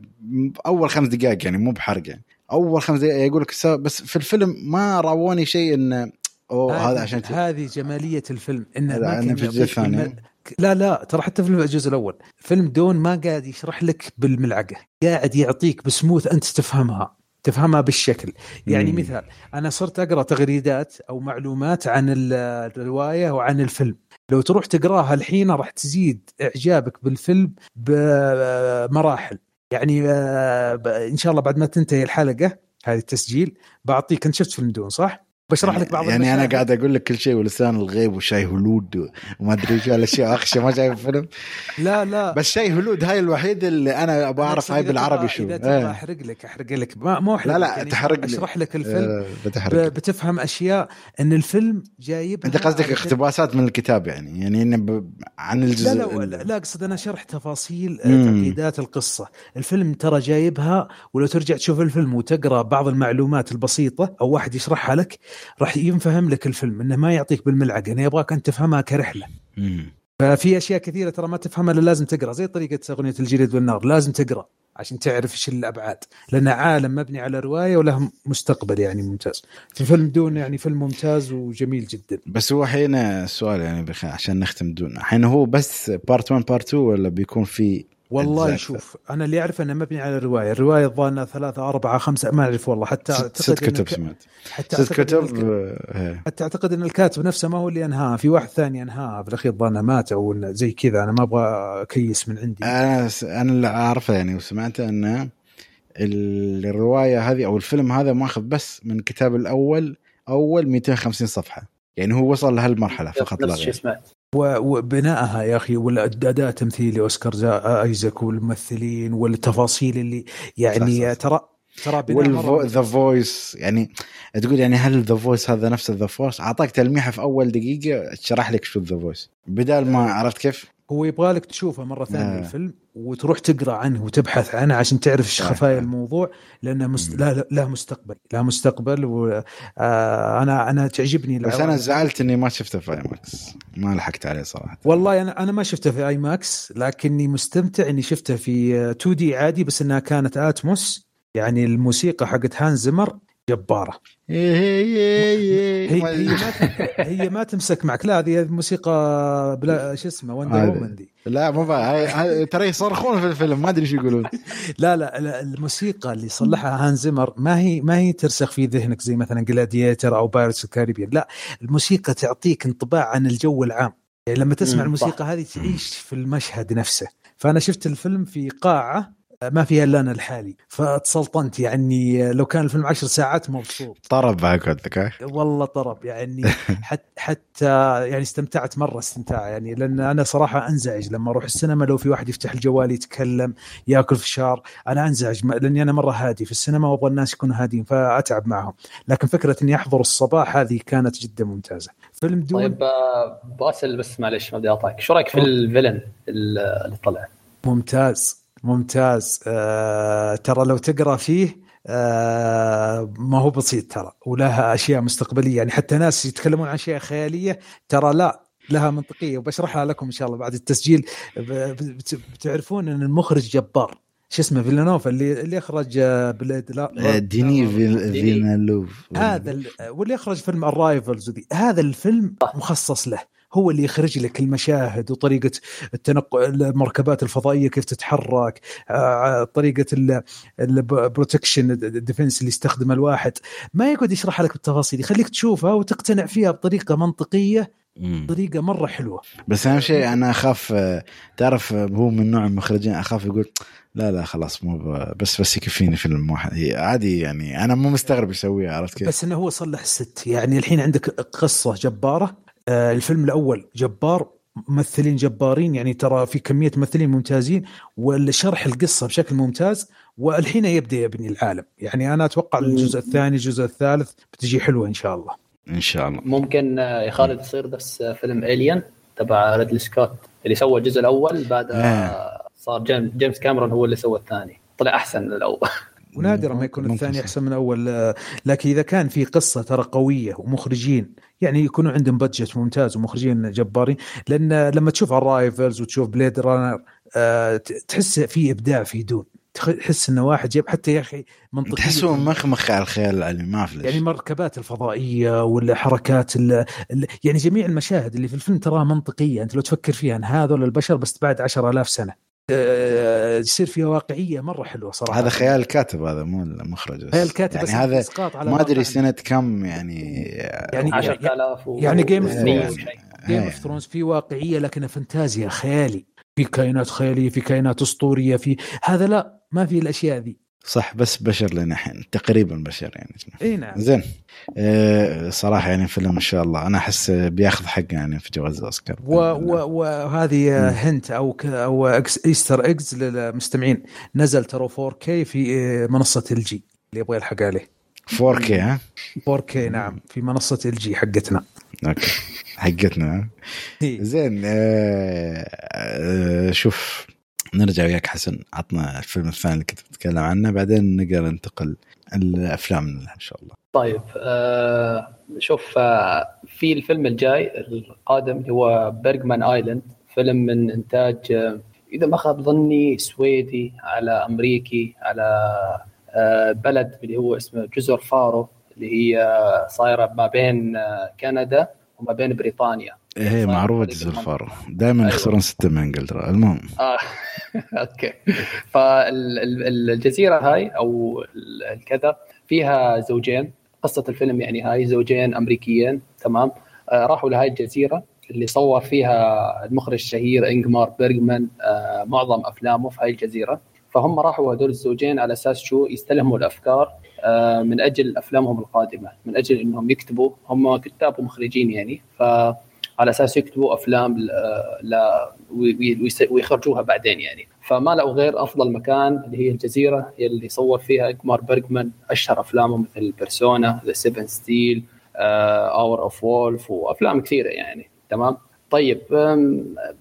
أول خمس دقائق يعني مو بحرق يعني. أول خمس دقائق يقول لك بس في الفيلم ما رووني شيء انه أوه هذا عشان هذه جمالية الفيلم انه ما كان في الجزء الثاني. لا لا ترى حتى في الجزء الأول. فيلم دون ما قاعد يشرح لك بالملعقة قاعد يعطيك بسموث أنت تفهمها تفهمها بالشكل. يعني مم. مثال أنا صرت أقرأ تغريدات أو معلومات عن ال- الرواية وعن الفيلم. لو تروح تقراها الحين راح تزيد إعجابك بالفيلم بمراحل يعني آه، إن شاء الله بعد ما تنتهي الحلقة هذه التسجيل بعطيك أنت شفت فيلم دون صح؟ بشرح لك بعض يعني أنا. قاعد أقول لك كل شيء ولسان الغيب وشاي هلود وما أدري شو الاشياء أخشى ما شايف الفيلم لا لا بس شاي هلود هاي الوحيد اللي أنا أبغى أعرف هاي بالعربي شو اذا تبغى إيه. أحرق لك أحرق لك ما مو أحرق لا لا يعني تحرق. أشرح لك الفيلم آه، بتحرق بتفهم أشياء إن الفيلم جايبها أنت قصدك اقتباسات من الكتاب يعني يعني إنه ب... عن الجزء لا لا لا, لا أقصد أنا شرح تفاصيل آه،. تعقيدات القصة الفيلم ترى جايبها ولو ترجع تشوف الفيلم وتقرأ بعض المعلومات البسيطة أو واحد يشرحها لك راح ينفهم لك الفيلم إنه ما يعطيك بالملعقة إنه يبغاك انت تفهمها كرحلة مم. ففي أشياء كثيرة ترى ما تفهمها إلا لازم تقرأ زي طريقة أغنية الجليد والنار لازم تقرأ عشان تعرف إيش الأبعاد لأن عالم مبني على رواية وله مستقبل يعني ممتاز في فيلم دون يعني فيلم ممتاز وجميل جدا بس هو حين السؤال يعني. عشان نختم دون حين هو بس part 1 part 2 ولا بيكون في والله شوف أنا اللي اعرف إنه مبني على الرواية. الرواية الظاهر ثلاثة أربعة خمسة ما أعرف والله. حتى ست, ست إن كتب سمعت. حتى ست أعتقد إن كتب الك- آه، حتى أعتقد إن الكاتب نفسه ما هو اللي انهاها في واحد ثاني انهاها في الأخير ظنه مات أو زي كذا. أنا ما أبغى أكيس من عندي. أنا س- أنا اللي أعرفه يعني وسمعته إنه ال- الرواية هذه أو الفيلم هذا ماخذ بس من الكتاب الأول أول 250 صفحة. يعني هو وصل لهالمرحلة فقط لا غير. وبنائها يا أخي والاداء التمثيلي اوسكار زا- آيزاك والممثلين والتفاصيل اللي يعني صح، صح. ترى ترى وال the voice يعني تقول يعني هل the voice هذا نفس the voice أعطاك تلميحة في أول دقيقة شرح لك شو the voice بدال ما عرفت كيف؟ هو يبغى لك تشوفه مرة ثانية آه. الفيلم وتروح تقرأ عنه وتبحث عنه عشان تعرف إيش آه. خفايا الموضوع لأنه مست... لا لا- له مستقبل له مستقبل وأنا آه أنا أنا تعجبني بس. أنا زعلت إني ما شفته في IMAX ما لحقت عليه صراحة والله أنا أنا ما شفته في IMAX لكني مستمتع إني شفته في 2D عادي بس إنها كانت Atmos يعني الموسيقى حقت هان زمر جبارة. هي هي ما تم- هي ما تمسك معك. لا هذه موسيقى بلا شو اسمه Wonder. Woman دي. لا مو ترى يصرخون في الفيلم ما أدري شو يقولون. لا لا الموسيقى اللي صلحها هان زمر ما هي ما هي ترسخ في ذهنك زي مثلا Gladiator أو Pirates ال Caribbean لا الموسيقى تعطيك انطباع عن الجو العام. يعني لما تسمع الموسيقى هذه تعيش في المشهد نفسه. فأنا شفت الفيلم في قاعة ما فيها إلا أنا الحالي. فتسلطنت يعني لو كان الفيلم عشر ساعات مبسوط. طرب بعد قدك ها؟ والله طرب يعني. حتى حتى يعني استمتعت مرة استمتاع يعني لأن أنا صراحة أنزعج لما أروح السينما. لو في واحد يفتح الجوال يتكلم يأكل فشار أنا أنزعج لأني أنا مرة هادي في السينما وأبغى الناس يكونوا هادين فأتعب معهم. لكن فكرة إني أحضر الصباح هذه كانت جدا ممتازة. فيلم دون طيب آه، باسل بس معلش ما بدي اقطعك شو رأيك في الفيلن اللي طلع؟ ممتاز. ممتاز. آه ترى لو تقرأ فيه آه ما هو بسيط ترى ولها أشياء مستقبلية. يعني حتى ناس يتكلمون عن أشياء خيالية ترى لا لها منطقية. وبشرحها لكم إن شاء الله بعد التسجيل. بتعرفون إن المخرج جبار. شو اسمه فيلانوفا اللي اللي اخرج آه، بليد لا آه، ديني فيل- ديني. فينالوف هذا ال- واللي اخرج فيلم ال Arrival هذا الفيلم مخصص له. هو اللي يخرج لك المشاهد وطريقة التنقل المركبات الفضائية كيف تتحرك آه، طريقة ال protection ال defense اللي يستخدمه الواحد ما يقعد يشرح لك بالتفاصيل يخليك تشوفها وتقتنع فيها بطريقة منطقية. طريقة مرة حلوة بس أهم شيء أنا أخاف آه، تعرف آه، هو من نوع المخرجين أخاف يقول لا لا خلاص مو بس بس يكفيني فيلم واحد عادي يعني أنا مو مستغرب يسويها عرفت كيف؟ بس إنه هو صلح الست يعني الحين عندك قصة جبارة آه، الفيلم الأول جبار ممثلين جبارين يعني ترى في كمية ممثلين ممتازين والشرح القصة بشكل ممتاز والحين يبدأ يبني العالم. يعني أنا أتوقع الجزء الثاني الجزء الثالث بتجي حلوة إن شاء الله. إن شاء الله. ممكن آه، يا خالد يصير نفس فيلم Alien تبع ريدلي سكوت اللي سوى الجزء الأول بعدها صار جيم- جيمس كاميرون هو اللي سوى الثاني. طلع أحسن من الأول ونادرا ما يكون الثاني. أحسن من الأول آه، لكن إذا كان في قصة ترى قوية ومخرجين يعني يكونوا عندهم budget ممتاز ومخرجين جبارين لأن لما تشوف ال Arrival وتشوف Blade Runner آه، تحس في إبداع في دون. تحس إنه واحد جاب حتى يا أخي منطقيا تحسه مخمخ على الخيال العلمي ما في يعني مركبات الفضائية ولا حركات ال ال يعني جميع المشاهد اللي في الفيلم تراها منطقية. أنت لو تفكر فيها إن هذول البشر بس بعد 10000 سنة. آه، يصير فيها واقعية مرة حلوة صراحة هذا خيال الكاتب هذا مو المخرج خيال الكاتب يعني بس هذا ما أدري. سنة كم يعني يعني 10000 و... يعني Game of و- Thrones. شيء. Game. of Thrones في واقعية لكنها فانتازيا خيالي في كائنات خيالية في كائنات أسطورية في هذا لا ما في الأشياء ذي صح بس بشر لنا الحين تقريبا بشر يعني. إي نعم. زين. أه صراحة يعني فيلم ان شاء الله أنا أحس بياخذ حقه يعني في جوائز اوسكار و- و- وهذه hint أو ك- أو إكس Easter eggs للمستمعين. نزل ترى 4K في آه، منصة LG اللي يبغى يلحق عليه. 4K ها؟ 4K نعم. في منصة LG حقتنا. أوكي. حقتنا؟ زين أه أه شوف. نرجع وياك حسن عطنا الفيلم الثاني اللي كنت بتتكلم عنه بعدين نقدر ننتقل الأفلام إن شاء الله. طيب آه شوف آه في الفيلم الجاي القادم اللي هو Bergman Island فيلم من إنتاج آه إذا ما خاب ظني سويدي على أمريكي على آه بلد اللي هو اسمه جزر فارو اللي هي صايرة ما بين آه كندا وما بين بريطانيا. إيه صح، معروف طريق جزر المنطقة. الفارو دائما أيوة. يخسرون ستة من انجلترا المهم. آه. أوكي. فالجزيره هاي أو ال- الكذا فيها زوجين. قصة الفيلم يعني هاي زوجين أمريكيين. تمام. آه راحوا لهاي الجزيرة اللي صور فيها المخرج الشهير انجمار بيرجمان آه معظم أفلامه في هاي الجزيرة. فهم راحوا هذول الزوجين على أساس شو؟ يستلهموا الأفكار آه من أجل أفلامهم القادمة من أجل إنهم يكتبوا. هم كتاب ومخرجين يعني. ف على أساس يكتبوا أفلام ل... ويخرجوها بعدين يعني. فما لقوا غير أفضل مكان اللي هي الجزيرة اللي صور فيها انجمار بيرجمان أشهر أفلامه مثل Persona The Seventh Seal Hour of the Wolf وأفلام كثيرة يعني. تمام؟ طيب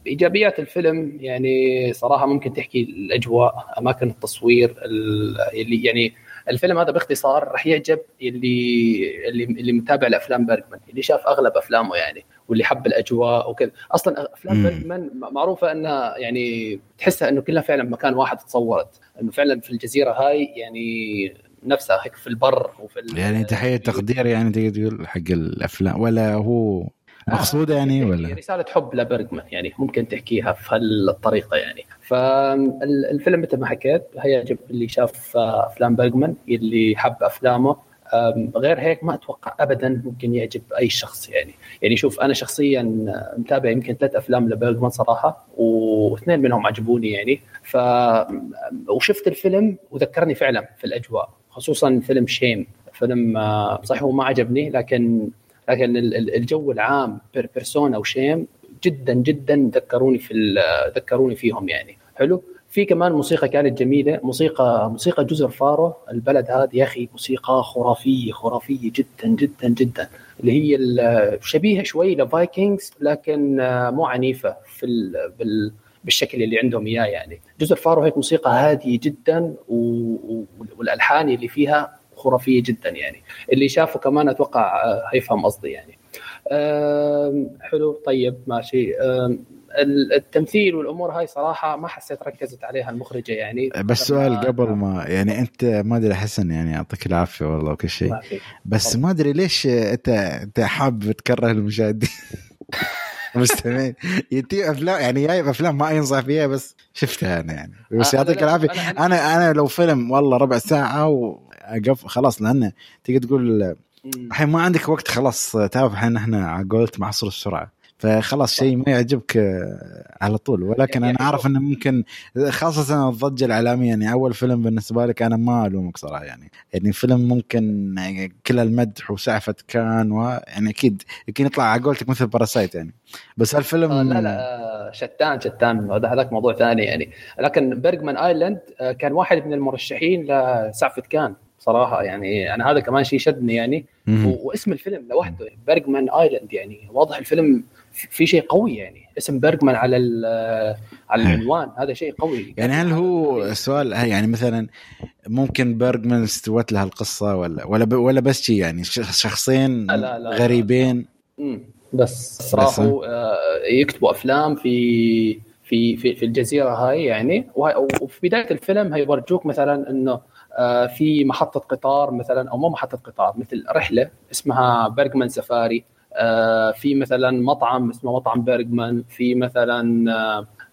إيجابيات الفيلم يعني صراحة ممكن تحكي الأجواء أماكن التصوير ال- اللي يعني الفيلم هذا باختصار راح يعجب اللي اللي اللي متابع لأفلام بيرجمان اللي شاف أغلب أفلامه يعني واللي حب الأجواء وكذا أصلا أفلام. بيرجمان معروفة إنها يعني تحسها إنه كلها فعلا مكان واحد تصورت إنه فعلا في الجزيرة هاي يعني نفسها هيك في البر وفي يعني تحية تقدير يعني تقدر تقول حق الأفلام ولا هو مقصودة يعني ولا؟ رساله حب لبرجمان يعني ممكن تحكيها في هالطريقه يعني. فالفيلم مثل ما حكيت هيعجب اللي شاف أفلام برجمان اللي حب أفلامه. غير هيك ما أتوقع ابدا ممكن يعجب أي شخص يعني. يعني شوف أنا شخصيا متابع يمكن ثلاث أفلام لبرجمان صراحة واثنين منهم عجبوني يعني. ف وشفت الفيلم وذكرني فعلا في الأجواء خصوصا فيلم شيم. فيلم آه، صحيح هو ما عجبني لكن لكن ال- ال- الجو العام بير- بيرسونا وشيم جدا جدا ذكروني في ذكروني فيهم يعني. حلو؟ في كمان موسيقى كانت جميلة موسيقى موسيقى جزر فارو البلد هذا يا أخي موسيقى خرافية خرافية جدا جدا جدا. اللي هي شبيهة شوي ل Vikings لكن مو عنيفة في ال- بال بالشكل اللي عندهم إياه يعني. جزر فارو هيك موسيقى هادية جدا. والألحان اللي فيها خرافية جدا يعني. اللي شافه كمان أتوقع آه، هيفهم قصدي يعني. حلو طيب ماشي. التمثيل والأمور هاي صراحة ما حسيت ركزت عليها المخرجة يعني. بس سؤال قبل ما يعني أنت ما أدري حسن يعني يعطيك العافية والله وكل شيء. بس ما أدري ليش أنت أنت حاب تكره المشاهدين؟ المستمعين يتي أفلام يعني جايب أفلام ما ينصح فيها بس شفتها أنا يعني. بس يعطيك العافية. أنا أنا لو فيلم والله ربع ساعة واقف خلاص لأنه تقدر تقول. الحين ما عندك وقت خلاص تعرف الحين إحنا على قولت معصر السرعة. فخلاص شيء ما يعجبك آه، على طول. ولكن يعني أنا أعرف إنه ممكن خاصة الضجة العالميه يعني أول فيلم بالنسبة لك أنا ما ألومك صراحة يعني. يعني فيلم ممكن كل المدح وسعفة كان ويعني أكيد يمكن يطلع على قولتك مثل Parasite يعني. بس هالفيلم آه، لا لا آه، شتان شتان. هذا هذاك موضوع ثاني يعني. لكن Bergman Island آه، كان واحد من المرشحين لسعفة كان. صراحة يعني أنا هذا كمان شيء شدني يعني. واسم الفيلم لوحده Bergman Island يعني. واضح الفيلم في شيء قوي يعني. اسم بيرجمان على على العنوان هذا شيء قوي. يعني هل هو السؤال يعني مثلا ممكن بيرجمان استوت له القصة ولا ولا ولا بس شيء يعني شخصين لا، لا، لا. غريبين. بس راحوا آه، يكتبوا أفلام في في في في الجزيرة هاي يعني. وفي بداية الفيلم هيورجوك مثلا إنه في محطة قطار مثلا أو مو محطة قطار مثل رحلة اسمها بيرجمان سفاري آه، في مثلا مطعم اسمه مطعم بيرجمان في مثلا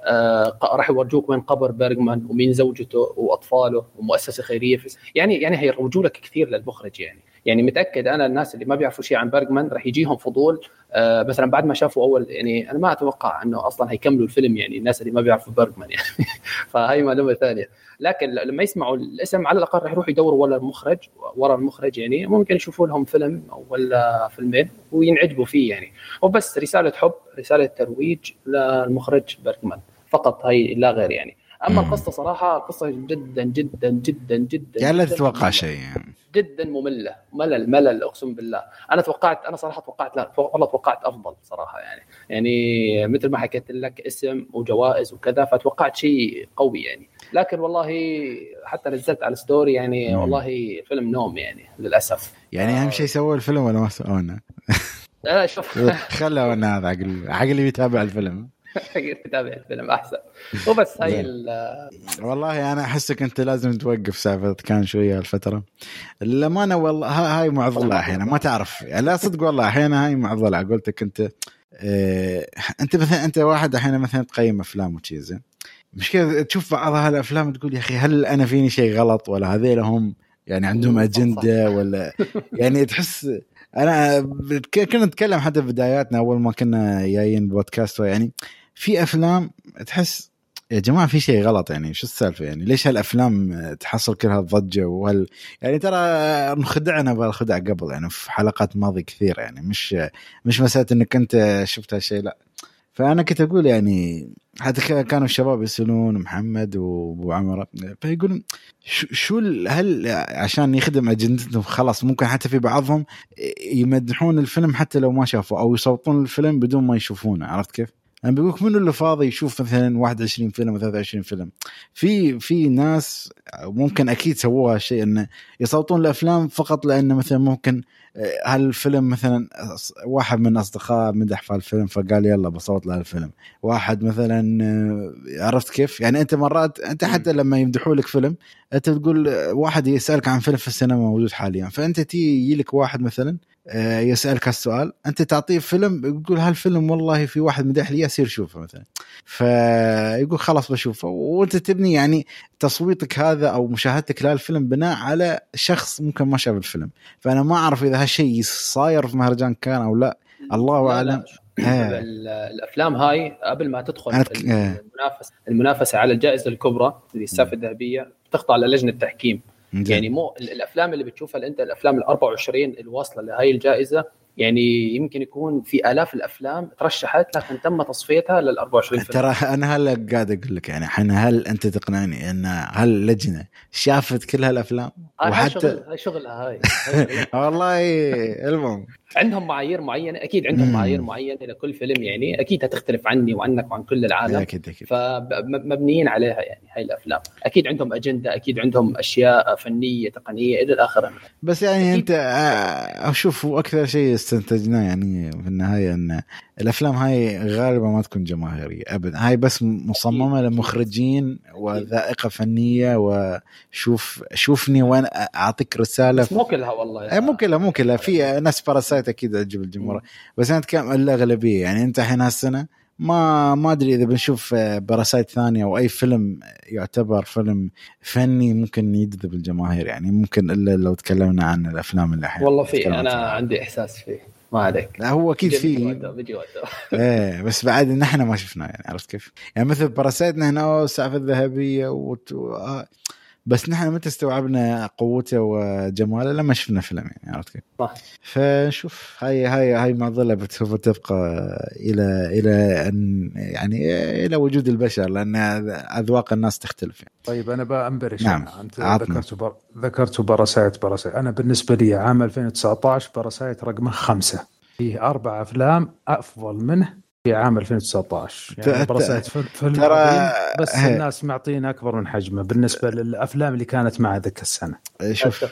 آه، راح يورجوك وين قبر بيرجمان ومين زوجته وأطفاله ومؤسسة خيرية. يعني يعني هيروجوا لك كثير للمخرج يعني. يعني متأكد أنا الناس اللي ما بيعرفوا شيء عن بيرجمان راح يجيهم فضول. آه مثلا بعد ما شافوا اول يعني أنا ما أتوقع إنه أصلا هيكملوا الفيلم يعني الناس اللي ما بيعرفوا بيرجمان يعني. فهي معلومة ثانية. لكن لما يسمعوا الاسم على الأقل راح يروحوا يدوروا ورا المخرج ورا المخرج يعني. ممكن يشوفوا لهم فيلم ولا فيلمين وينعجبوا فيه يعني. وبس رسالة حب رسالة ترويج للمخرج بيرجمان فقط هي لا غير يعني. أما القصة صراحة قصة جدا جدا جدا جدا يعني لا تتوقع شيء. يعني جدا مملة. ملل ملل أقسم بالله. أنا توقعت أنا صراحة توقعت لا والله توقعت أفضل صراحة يعني. يعني مثل ما حكيت لك اسم وجوائز وكذا فتوقعت شيء قوي يعني. لكن والله حتى نزلت على story يعني مم. والله فيلم نوم يعني للأسف. يعني أهم شيء سووا الفيلم ولا ما سوونا؟ لا شوف. خلونا هذا عقل عقل يتابع الفيلم. تتابع الفيلم أحسن. وبس هاي والله أنا أحسك أنت لازم توقف سالفة كان شوية الفترة للامانه والله هاي معضلة أحيانا ما تعرف. يعني لا صدق والله أحيانا هاي معضلة. قلتك أنت آه أنت مثلا أنت واحد أحيانا مثلا تقيم أفلام وشي زين. مشكلة تشوف بعض هالأفلام تقول يا أخي هل أنا فيني شيء غلط ولا هذيل هم يعني عندهم أجندة ولا يعني تحس أنا كنا نتكلم حتى في بداياتنا أول ما كنا جايين بودكاست يعني في أفلام تحس يا جماعة في شيء غلط يعني شو السالفة يعني ليش هالأفلام تحصل كل هالضجة وهال يعني ترى انخدعنا بالخدع قبل يعني في حلقات ماضيه كثيره يعني مش مش مسألة إنك أنت شفت هالشيء لا فأنا كنت أقول يعني حتى كانوا الشباب يسألون محمد وأبو عمر فيقولون شو هل عشان يخدم أجندتهم خلاص ممكن حتى في بعضهم يمدحون الفيلم حتى لو ما شافوا أو يصوتون الفيلم بدون ما يشوفونه عرفت كيف؟ أنا بقول لك منو اللي فاضي يشوف مثلا 21 فيلم و 23 فيلم. في في ناس ممكن أكيد سووها الشيء انه يصوتون الأفلام فقط لأنه مثلا ممكن هالفيلم مثلا واحد من أصدقاء مدح في الفيلم فقال يلا بصوت له الفيلم واحد مثلا آه، عرفت كيف؟ يعني أنت مرات أنت حتى لما يمدحوا لك فيلم أنت تقول واحد يسألك عن فيلم في السينما موجود حاليا. فأنت تيجي لك واحد مثلا آه، يسألك هالسؤال أنت تعطيه فيلم يقول هالفيلم والله في واحد مدح لي يصير شوفه مثلا. فيقول خلاص بشوفه. وأنت تبني يعني تصويتك هذا أو مشاهدتك لهالفيلم بناء على شخص ممكن ما شاف الفيلم. فأنا ما أعرف إذا هالشيء صاير في مهرجان كان أو لا. الله أعلم. آه. الأفلام هاي قبل ما تدخل المنافسة المنافسة على الجائزة الكبرى اللي السافه الذهبية تخضع للجنة التحكيم. يعني مو الأفلام اللي بتشوفها أنت الأفلام ال 24 الواصله لهي الجائزة يعني يمكن يكون في آلاف الأفلام ترشحت لكن تم تصفيتها لل 24 فيلم. ترى أنا هلا قاعد أقول لك يعني إحنا هل أنت تقنعني إن هاللجنه شافت كل هالأفلام؟ هاي وحتى هاي شغلها هاي, والله المهم. عندهم معايير معينة؟ أكيد عندهم معايير معينة لكل فيلم يعني أكيد هتختلف عني وعنك وعن كل العالم. أكيد أكيد فمبنيين عليها يعني هاي الأفلام. أكيد عندهم أجندة أكيد عندهم أشياء فنية تقنية إلى الآخر. بس يعني أنت آه، أشوف أكثر شيء استنتجناه يعني في النهاية إن الأفلام هاي غالبا ما تكون جماهيرية ابدا. هاي بس مصممة لمخرجين وذائقة فنية وشوف شوفني وين أعطيك رسالة. مو كلها والله. مو كلها مو كلها. في ناس Parasite أكيد تعجب الجمهور. بس أنا أتكلم الاغلبيه يعني أنت الحين هالسنة ما ما أدري إذا بنشوف Parasite ثانية أو أي فيلم يعتبر فيلم فني ممكن يجذب الجماهير. يعني ممكن إلا لو تكلمنا عن الأفلام اللي الحين والله في أنا عندي إحساس فيه. ما عليك. لا هو أكيد في إيه بس بعد نحن ما شفناه يعني عرفت كيف؟ يعني مثل Parasite نلنا السعفه الذهبية وت... بس نحن متى استوعبنا قوته وجماله؟ لما شفنا فيلم يعني عرفت كيف؟ صح. فنشوف. هاي هاي هاي معضله سوف تبقى إلى إلى ان يعني إلى وجود البشر لأن أذواق الناس تختلف يعني. طيب أنا بانبرش نعم أنت ذكرت بر... ذكرت Parasite Parasite. أنا بالنسبة لي عام 2019 Parasite رقمه خمسة. فيه أربع أفلام أفضل منه في عام 2019 يعني فيلم ترى بس هي. الناس معطينه أكبر من حجمه بالنسبة للأفلام اللي كانت مع ذيك السنة شوف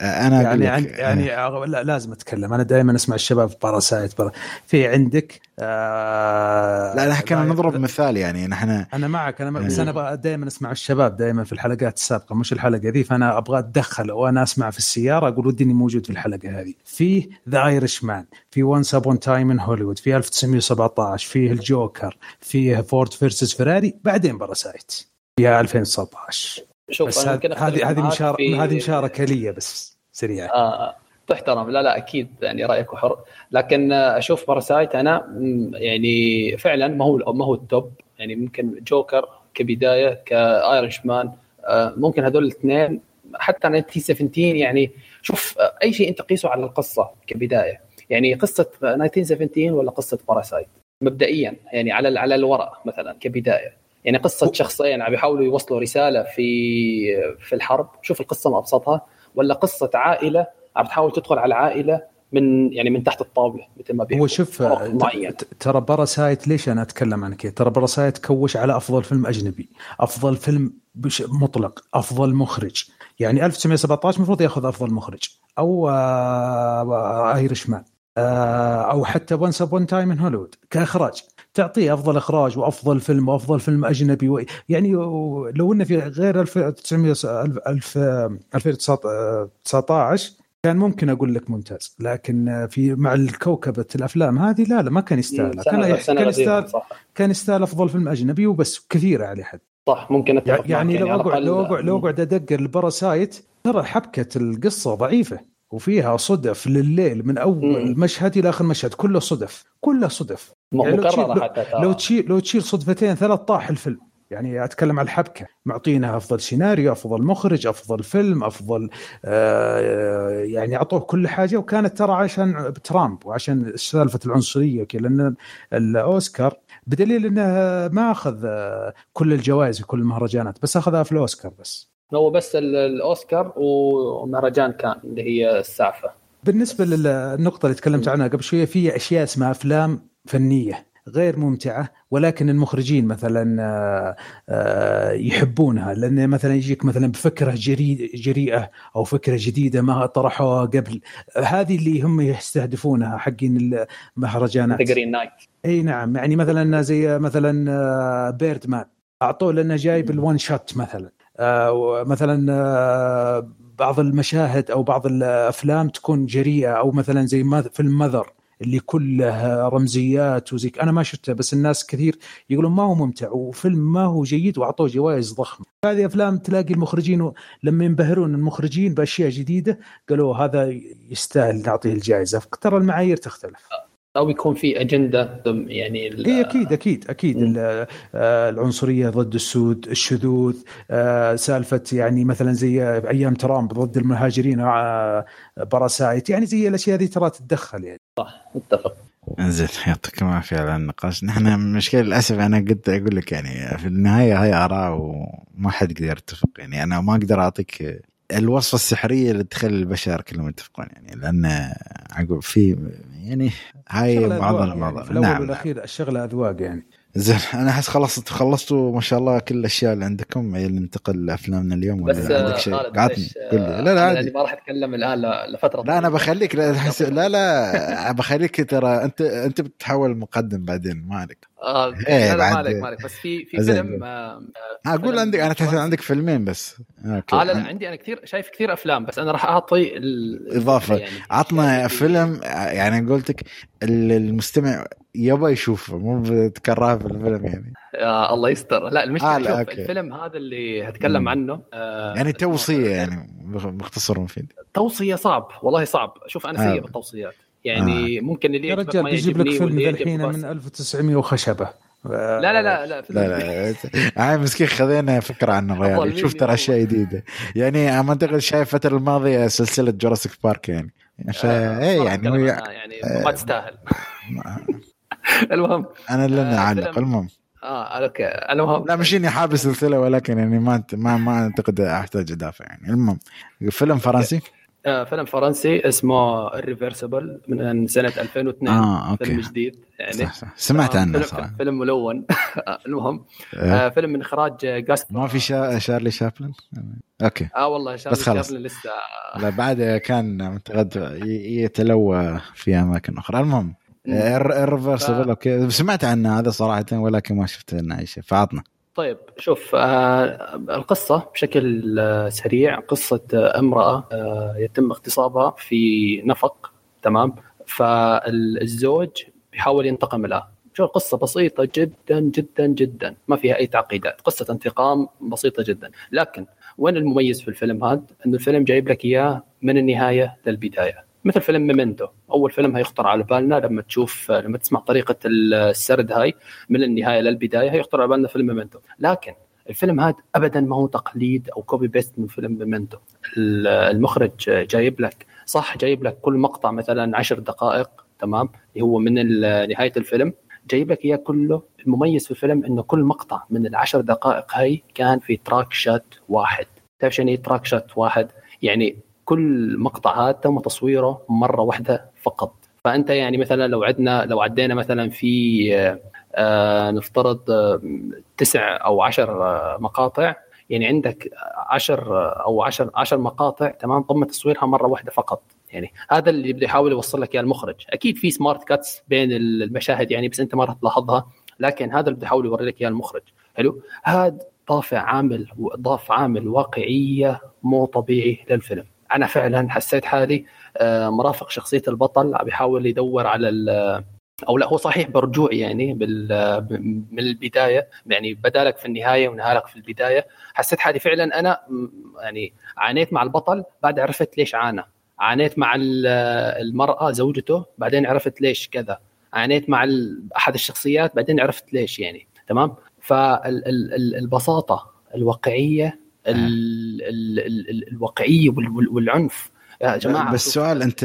أنا يعني أقول لك يعني, لا لازم أتكلم. أنا دائما أسمع الشباب Parasite بر... في عندك آه لا إحنا كنا نضرب مثال يعني نحن أنا معك أنا بس يعني- أنا دائما أسمع الشباب دائما في الحلقات السابقة مش الحلقة ذي فأنا أبغى أتدخل وأنا أسمع في السيارة أقول ودي إني موجود في الحلقة هذه. في The Irishman في Once Upon a Time in Hollywood في 1917 فيه الجوكر فيه Ford versus Ferrari بعدين Parasite. فيها 2019 شوف بس أنا هذه هذه هذه معاك مشار... في- هذه مشاركة لي بس سريعه آه تحترم. لا لا أكيد يعني رأيك حر. لكن آه، أشوف Parasite أنا يعني فعلا ما هو ما هو ال top يعني ممكن جوكر كبداية ك Irishman آه، ممكن هذول الاثنين. حتى 1917 يعني شوف آه، أي شيء أنت قيسه على القصة كبداية. يعني قصة 1917 ولا قصة Parasite مبدئيا يعني على على الورق مثلا كبداية. يعني قصة شخصين عم بيحاولوا يوصلوا رسالة في في الحرب. شوف القصة ما أبسطها. ولا قصة عائلة عم تحاول تدخل على العائله من يعني من تحت الطاولة مثل ما هو بيحكوا شوف معين ت- ترى Parasite ليش أنا أتكلم عن كذا ترى Parasite كوش على أفضل فيلم أجنبي أفضل فيلم بشكل مطلق أفضل مخرج. يعني 1917 المفروض يأخذ أفضل مخرج. أو آه Irishman آه أو حتى Once Upon a Time in Hollywood كإخراج. تعطيه أفضل إخراج وأفضل فيلم وأفضل فيلم أجنبي و... يعني لو إنه في غير 1900 1000 2019 كان ممكن أقول لك ممتاز. لكن في مع الكوكبه الأفلام هذه لا لا ما كان يستاهل. كان كان يستاهل كان يستاهل أفضل فيلم أجنبي وبس كثيره على حد. صح ممكن أتفق يعني لو على اقعد لو اقعد لو أقعد أدقر ال Parasite ترى حبكة القصة ضعيفة. وفيها صدف لليل من أول مم. مشهد إلى آخر مشهد كله صدف كله صدف. يعني لو تشيل- حتى ترى. لو تشيل لو تشيل صدفتين ثلاث طاح الفيلم. يعني أتكلم عن الحبكة. معطينا أفضل سيناريو أفضل مخرج أفضل فيلم أفضل آه يعني أعطوه كل حاجة. وكانت ترى عشان ترامب وعشان سالفة العنصرية وكذا لأن الأوسكار بدليل انه ما أخذ آه، كل الجوائز في كل المهرجانات بس أخذها في الأوسكار بس. هو بس ال- الأوسكار ومهرجان كان اللي هي السعفه بالنسبة للنقطه اللي تكلمت عنها قبل شوية في أشياء اسمها أفلام فنية غير ممتعة ولكن المخرجين مثلا آه، آه، يحبونها. لأن مثلا يجيك مثلا بفكرة جري- جريئة أو فكرة جديدة ما طرحوها قبل. هذه اللي هم يستهدفونها حقين المهرجانات Green Knight إي نعم. يعني مثلا زي مثلا Birdman أعطوه لأنه جايب الون شوت مثلا. آه، مثلا آه، بعض المشاهد أو بعض الأفلام تكون جريئة أو مثلا زي ما- فيلم ماذر اللي كله رمزيات وزي ك- أنا ما شفته بس الناس كثير يقولون ما هو ممتع وفيلم ما هو جيد وأعطوه جوائز ضخمة. هذه أفلام تلاقي المخرجين لما ينبهرون المخرجين بأشياء جديدة قالوا هذا يستاهل نعطيه الجائزة. ترى المعايير تختلف. أو يكون في أجندة ضم- يعني إي أكيد أكيد أكيد. آه، العنصرية ضد السود الشذوذ آه، سالفة يعني مثلا زي أيام ترامب ضد المهاجرين آه، Parasite. يعني زي الأشياء هذه ترى تتدخل يعني. متفق. انزين يعطيكم العافية على النقاش. نحن مشكلة للأسف أنا قلت أقول لك يعني في النهاية هاي آراء وما حد يقدر يتفق يعني. أنا ما أقدر أعطيك الوصفة السحرية اللي تخلي البشر كلهم يتفقون يعني. لأن عقب في يعني هاي أذواق المواضيع يعني نعم نعم. والأخير الشغلة أذواق يعني. زين أنا أحس خلصت خلصتوا ما شاء الله كل الأشياء اللي عندكم. اللي ننتقل لأفلامنا اليوم بس ولا آه، عندك شيء؟ آه، قل لي. لا لا أنا عادي. ما راح أتكلم الآن لفترة لا أنا. بخليك لا لا لا بخليك ترى انت أنت بتتحول مقدم بعدين ما عليك. آه إيه، لا لا بعد- ما عليك ما عليك بس في في. فيلم آه آه، أقول فيلم عندك أنا تحس. عندك فيلمين بس okay آه لا لا عندي أنا كثير شايف كثير أفلام بس أنا راح أعطي ال- إضافة. يعني عطنا فيلم يعني قلتك ال- المستمع يبغى يشوفه مو بتكرهه في الفيلم يعني آه الله يستر لا المشكلة آه، آه لا، okay. الفيلم هذا اللي هتكلم مم. عنه آه يعني اسمه- توصية يعني مختصر مفيد توصية صعب والله صعب شوف أنا سيء آه. بالتوصيات يعني ممكن اللي يا رجال بيجيب لك فيلم ذا الحين. من 1900 وخشبة. لا لا لا لا, لا لا هاي مسكين خذينا فكرة عن الريال. شوف ترى. أشياء جديدة. يعني ما اعتقد شايف الفترة الماضية سلسلة Jurassic Park يعني. فا إيه يعني هو يعني ما تستاهل. المهم أنا اللي آه، أعلق. المهم. آه okay. المهم. لا مش إني حابب السلسلة ولكن يعني ما ما ما أعتقد أحتاج أدافع يعني. المهم فيلم فرنسي؟ آه فيلم فرنسي اسمه Irreversible من سنة 2002 آه okay. فيلم جديد يعني. صح صح. سمعت آه، عنه فيلم, صراحة. فيلم ملون. المهم آه. آه فيلم من إخراج جاست ما في شا... شارلي شابلن؟ أوكي. آه والله شارلي بس خلص. شابلن لسه. لا بعد كان متغد يتلوى في أماكن أخرى. المهم الريفرسبل ف- أوكي. سمعت عنه هذا صراحة ولكن ما شفت عنه أي شيء. فعطنا. طيب شوف آه القصة بشكل آه سريع قصة آه امرأة يتم اغتصابها في نفق تمام؟ فالزوج بيحاول ينتقم لها. شو القصة بسيطة جدا جدا جدا. ما فيها أي تعقيدات. قصة انتقام بسيطة جدا. لكن وين المميز في الفيلم هذا؟ أنه الفيلم جايب لك إياه من النهاية للبداية. مثل فيلم Memento. أول فيلم هيخطر على بالنا لما تشوف لما تسمع طريقة السرد هاي من النهاية للبداية هيخطر على بالنا فيلم Memento. لكن الفيلم هذا ابدا ما هو تقليد أو copy paste من فيلم Memento. ال- المخرج جايب لك صح جايب لك كل مقطع مثلا عشر دقائق تمام اللي هو من نهاية الفيلم. جايب لك إياه كله. المميز في الفيلم إنه كل مقطع من العشر دقائق هاي كان في تراك شات واحد. تعرف شنو تراك شات واحد؟ يعني كل مقطع هذا تم تصويره مرة واحدة فقط. فأنت يعني مثلا لو عدنا لو عدينا مثلا في آه، آه، نفترض آه، تسع أو عشر آه، مقاطع يعني عندك عشر أو عشر عشر مقاطع تمام؟ تم تصويرها مرة واحدة فقط. يعني هذا اللي بده يحاول يوصل لك إياه المخرج. أكيد في سمارت كاتس بين المشاهد يعني بس أنت ما راح تلاحظها لكن هذا اللي بده يحاول يوري لك إياه المخرج. حلو؟ هذا ضاف عامل ضاف عامل واقعية مو طبيعي للفيلم. أنا فعلا حسيت حالي آه، مرافق شخصية البطل عم بيحاول يدور على أو لا هو صحيح برجوع يعني من البداية يعني بدالك في النهاية ونهالك في البداية. حسيت حالي فعلا أنا يعني عانيت مع البطل بعد عرفت ليش عانى. عانيت مع ال- المرأة زوجته بعدين عرفت ليش كذا. عانيت مع أحد الشخصيات بعدين عرفت ليش يعني. تمام؟ فالبساطه الواقعية ال- ال- ال- ال- الواقعيه وال- وال- والعنف. يا جماعة بس سؤال أنت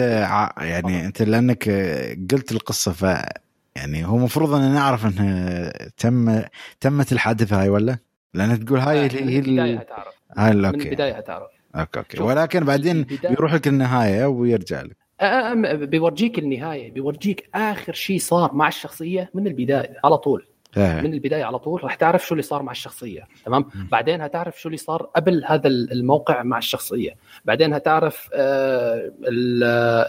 يعني أنت لأنك قلت القصة ف يعني هو المفروض ان نعرف انه تم تمت الحادثة هاي ولا؟ لأن تقول هاي اللي هي البداية ال- هتعرف. هاي من البداية هتعرف. okay okay. ولكن بعدين بيروح لك النهاية ويرجع لك. آه، آه، بيورجيك النهاية بيورجيك آخر شيء صار مع الشخصية من البداية على طول. من البداية على طول راح تعرف شو اللي صار مع الشخصية تمام. بعدين هتعرف شو اللي صار قبل هذا الموقع مع الشخصية. بعدين هتعرف آه، ال-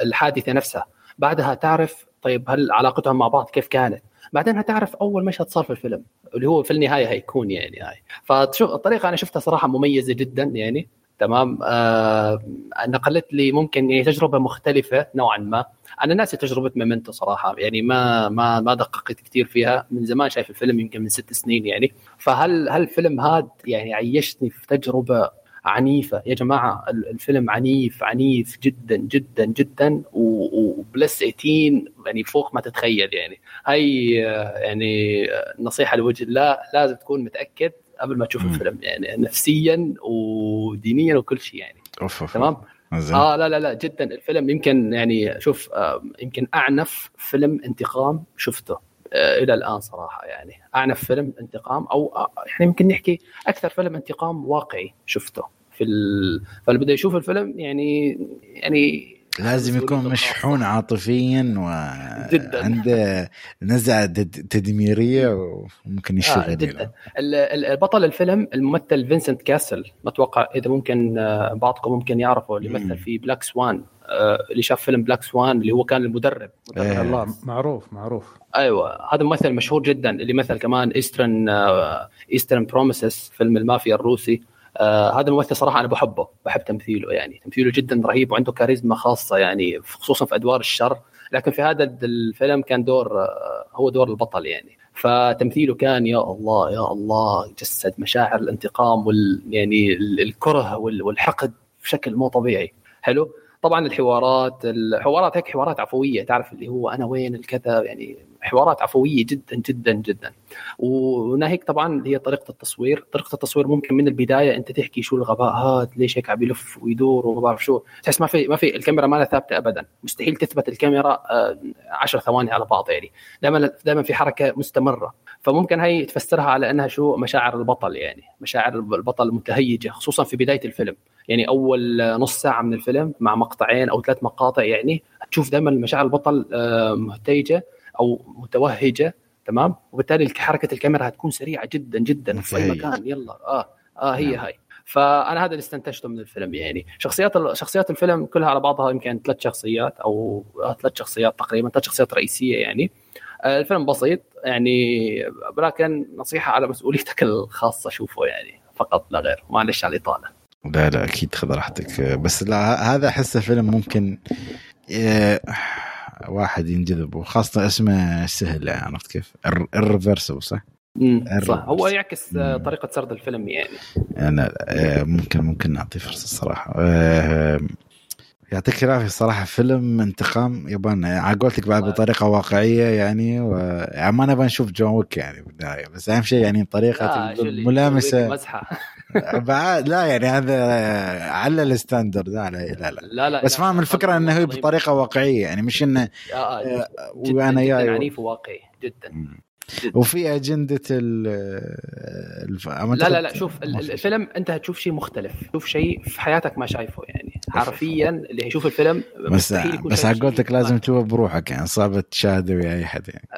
الحادثة نفسها. بعدها تعرف طيب هل علاقتهم مع بعض كيف كانت؟ بعدين هتعرف أول مشهد صار في الفيلم اللي هو في النهاية هيكون يعني هاي. فتشوف الطريقة أنا شفتها صراحة مميزة جدا يعني. تمام؟ آه نقلت لي ممكن يعني تجربة مختلفة نوعا ما. أنا ناسي تجربة ميمنتو صراحة يعني ما ما ما دققت كثير فيها. من زمان شايف الفيلم يمكن من ست سنين يعني. فهل هل الفيلم هذا يعني عيشني في تجربة عنيفة؟ يا جماعة ال- الفيلم عنيف عنيف جدا جدا جدا وبلس 18 يعني فوق ما تتخيل يعني. هاي آه، يعني آه، نصيحة لوجه الله لازم تكون متأكد قبل ما تشوف. الفيلم يعني نفسيا ودينيا وكل شيء يعني. أوف أوف تمام؟ زين. آه لا لا لا جدا. الفيلم يمكن يعني شوف آه يمكن أعنف فيلم انتقام شفته آه إلى الآن صراحة يعني. أعنف فيلم انتقام أو آه يعني يمكن نحكي أكثر فيلم انتقام واقعي شفته في ال... فاللي بده يشوف الفيلم يعني يعني لازم يكون مشحون. عاطفيا. وعنده نزعة تد- تدميرية وممكن يشتغل آه جدا ال- ال- البطل الفيلم الممثل فينسنت كاسل متوقع إذا ممكن آه، بعضكم ممكن يعرفوا اللي. مثل في Black Swan آه اللي شاف فيلم Black Swan اللي هو كان المدرب مدرب إيه. الله معروف معروف أيوه هذا ممثل مشهور جدا اللي مثل كمان Eastern Eastern Promises فيلم المافيا الروسي آه هذا الممثل صراحة أنا بحبه بحب تمثيله يعني. تمثيله جدا رهيب وعنده كاريزما خاصة يعني خصوصا في أدوار الشر. لكن في هذا الفيلم كان دور آه هو دور البطل يعني. فتمثيله كان يا الله يا الله جسد مشاعر الانتقام وال يعني ال- الكره وال- والحقد بشكل مو طبيعي. حلو؟ طبعا الحوارات الحوارات هيك حوارات عفوية تعرف اللي هو أنا وين الكذا يعني حوارات عفوية جدا جدا جدا. وناهيك طبعا هي طريقة التصوير. طريقة التصوير ممكن من البداية أنت تحكي شو الغباء هذا ليش هيك عم يلف ويدور وما بعرف شو. تحس ما في ما في الكاميرا ما ثابتة ابدا. مستحيل تثبت الكاميرا 10 ثواني على بعض يعني. دائما دائما في حركة مستمرة. فممكن هي تفسرها على إنها شو؟ مشاعر البطل يعني. مشاعر البطل متهيجه خصوصا في بداية الفيلم. يعني أول نص ساعة من الفيلم مع مقطعين أو ثلاث مقاطع يعني تشوف دائما مشاعر البطل آه، مهتيجه أو متوهجة تمام؟ وبالتالي حركة الكاميرا هتكون سريعة جدا جدا في اي مكان يلا. آه. آه هي نعم. هاي. فأنا هذا اللي استنتجته من الفيلم يعني. شخصيات شخصيات الفيلم كلها على بعضها يمكن ثلاث شخصيات أو آه، ثلاث شخصيات تقريبا ثلاث شخصيات رئيسية يعني. آه، الفيلم بسيط يعني ولكن نصيحة على مسؤوليتك الخاصة شوفه يعني فقط لا غير. معلش على الإطالة. لا لا أكيد خذ راحتك. بس لا هذا أحسه فيلم ممكن واحد ينجذب وخاصة اسمه سهل عرفت كيف؟ Irreversible صح؟ صح. هو يعكس طريقة سرد الفيلم يعني. يعني ممكن ممكن نعطيه فرصة الصراحه آه، يعطيك العافية الصراحه فيلم انتقام يبان على قولتك بعد بطريقة واقعية يعني و... يعني ما نبغى نشوف John Wick يعني بالنهايه بس أهم شيء يعني طريقة ملامسه مزحة. لا يعني هذا على ال standard. لا لا لا, لا, لا, بس فاهم الفكرة إنه هي بطريقة واقعية يعني مش إنه آه آه, آه، وأنا جدا عنيف وواقعي جدا. وفي أجندة ال لا لا لا شوف الفيلم أنت هتشوف شيء مختلف. شوف شيء في حياتك ما شايفه يعني حرفيا اللي هيشوف الفيلم بس بس على قولتك لازم تشوفه بروحك يعني صعب تشاهده ويا أي حد يعني.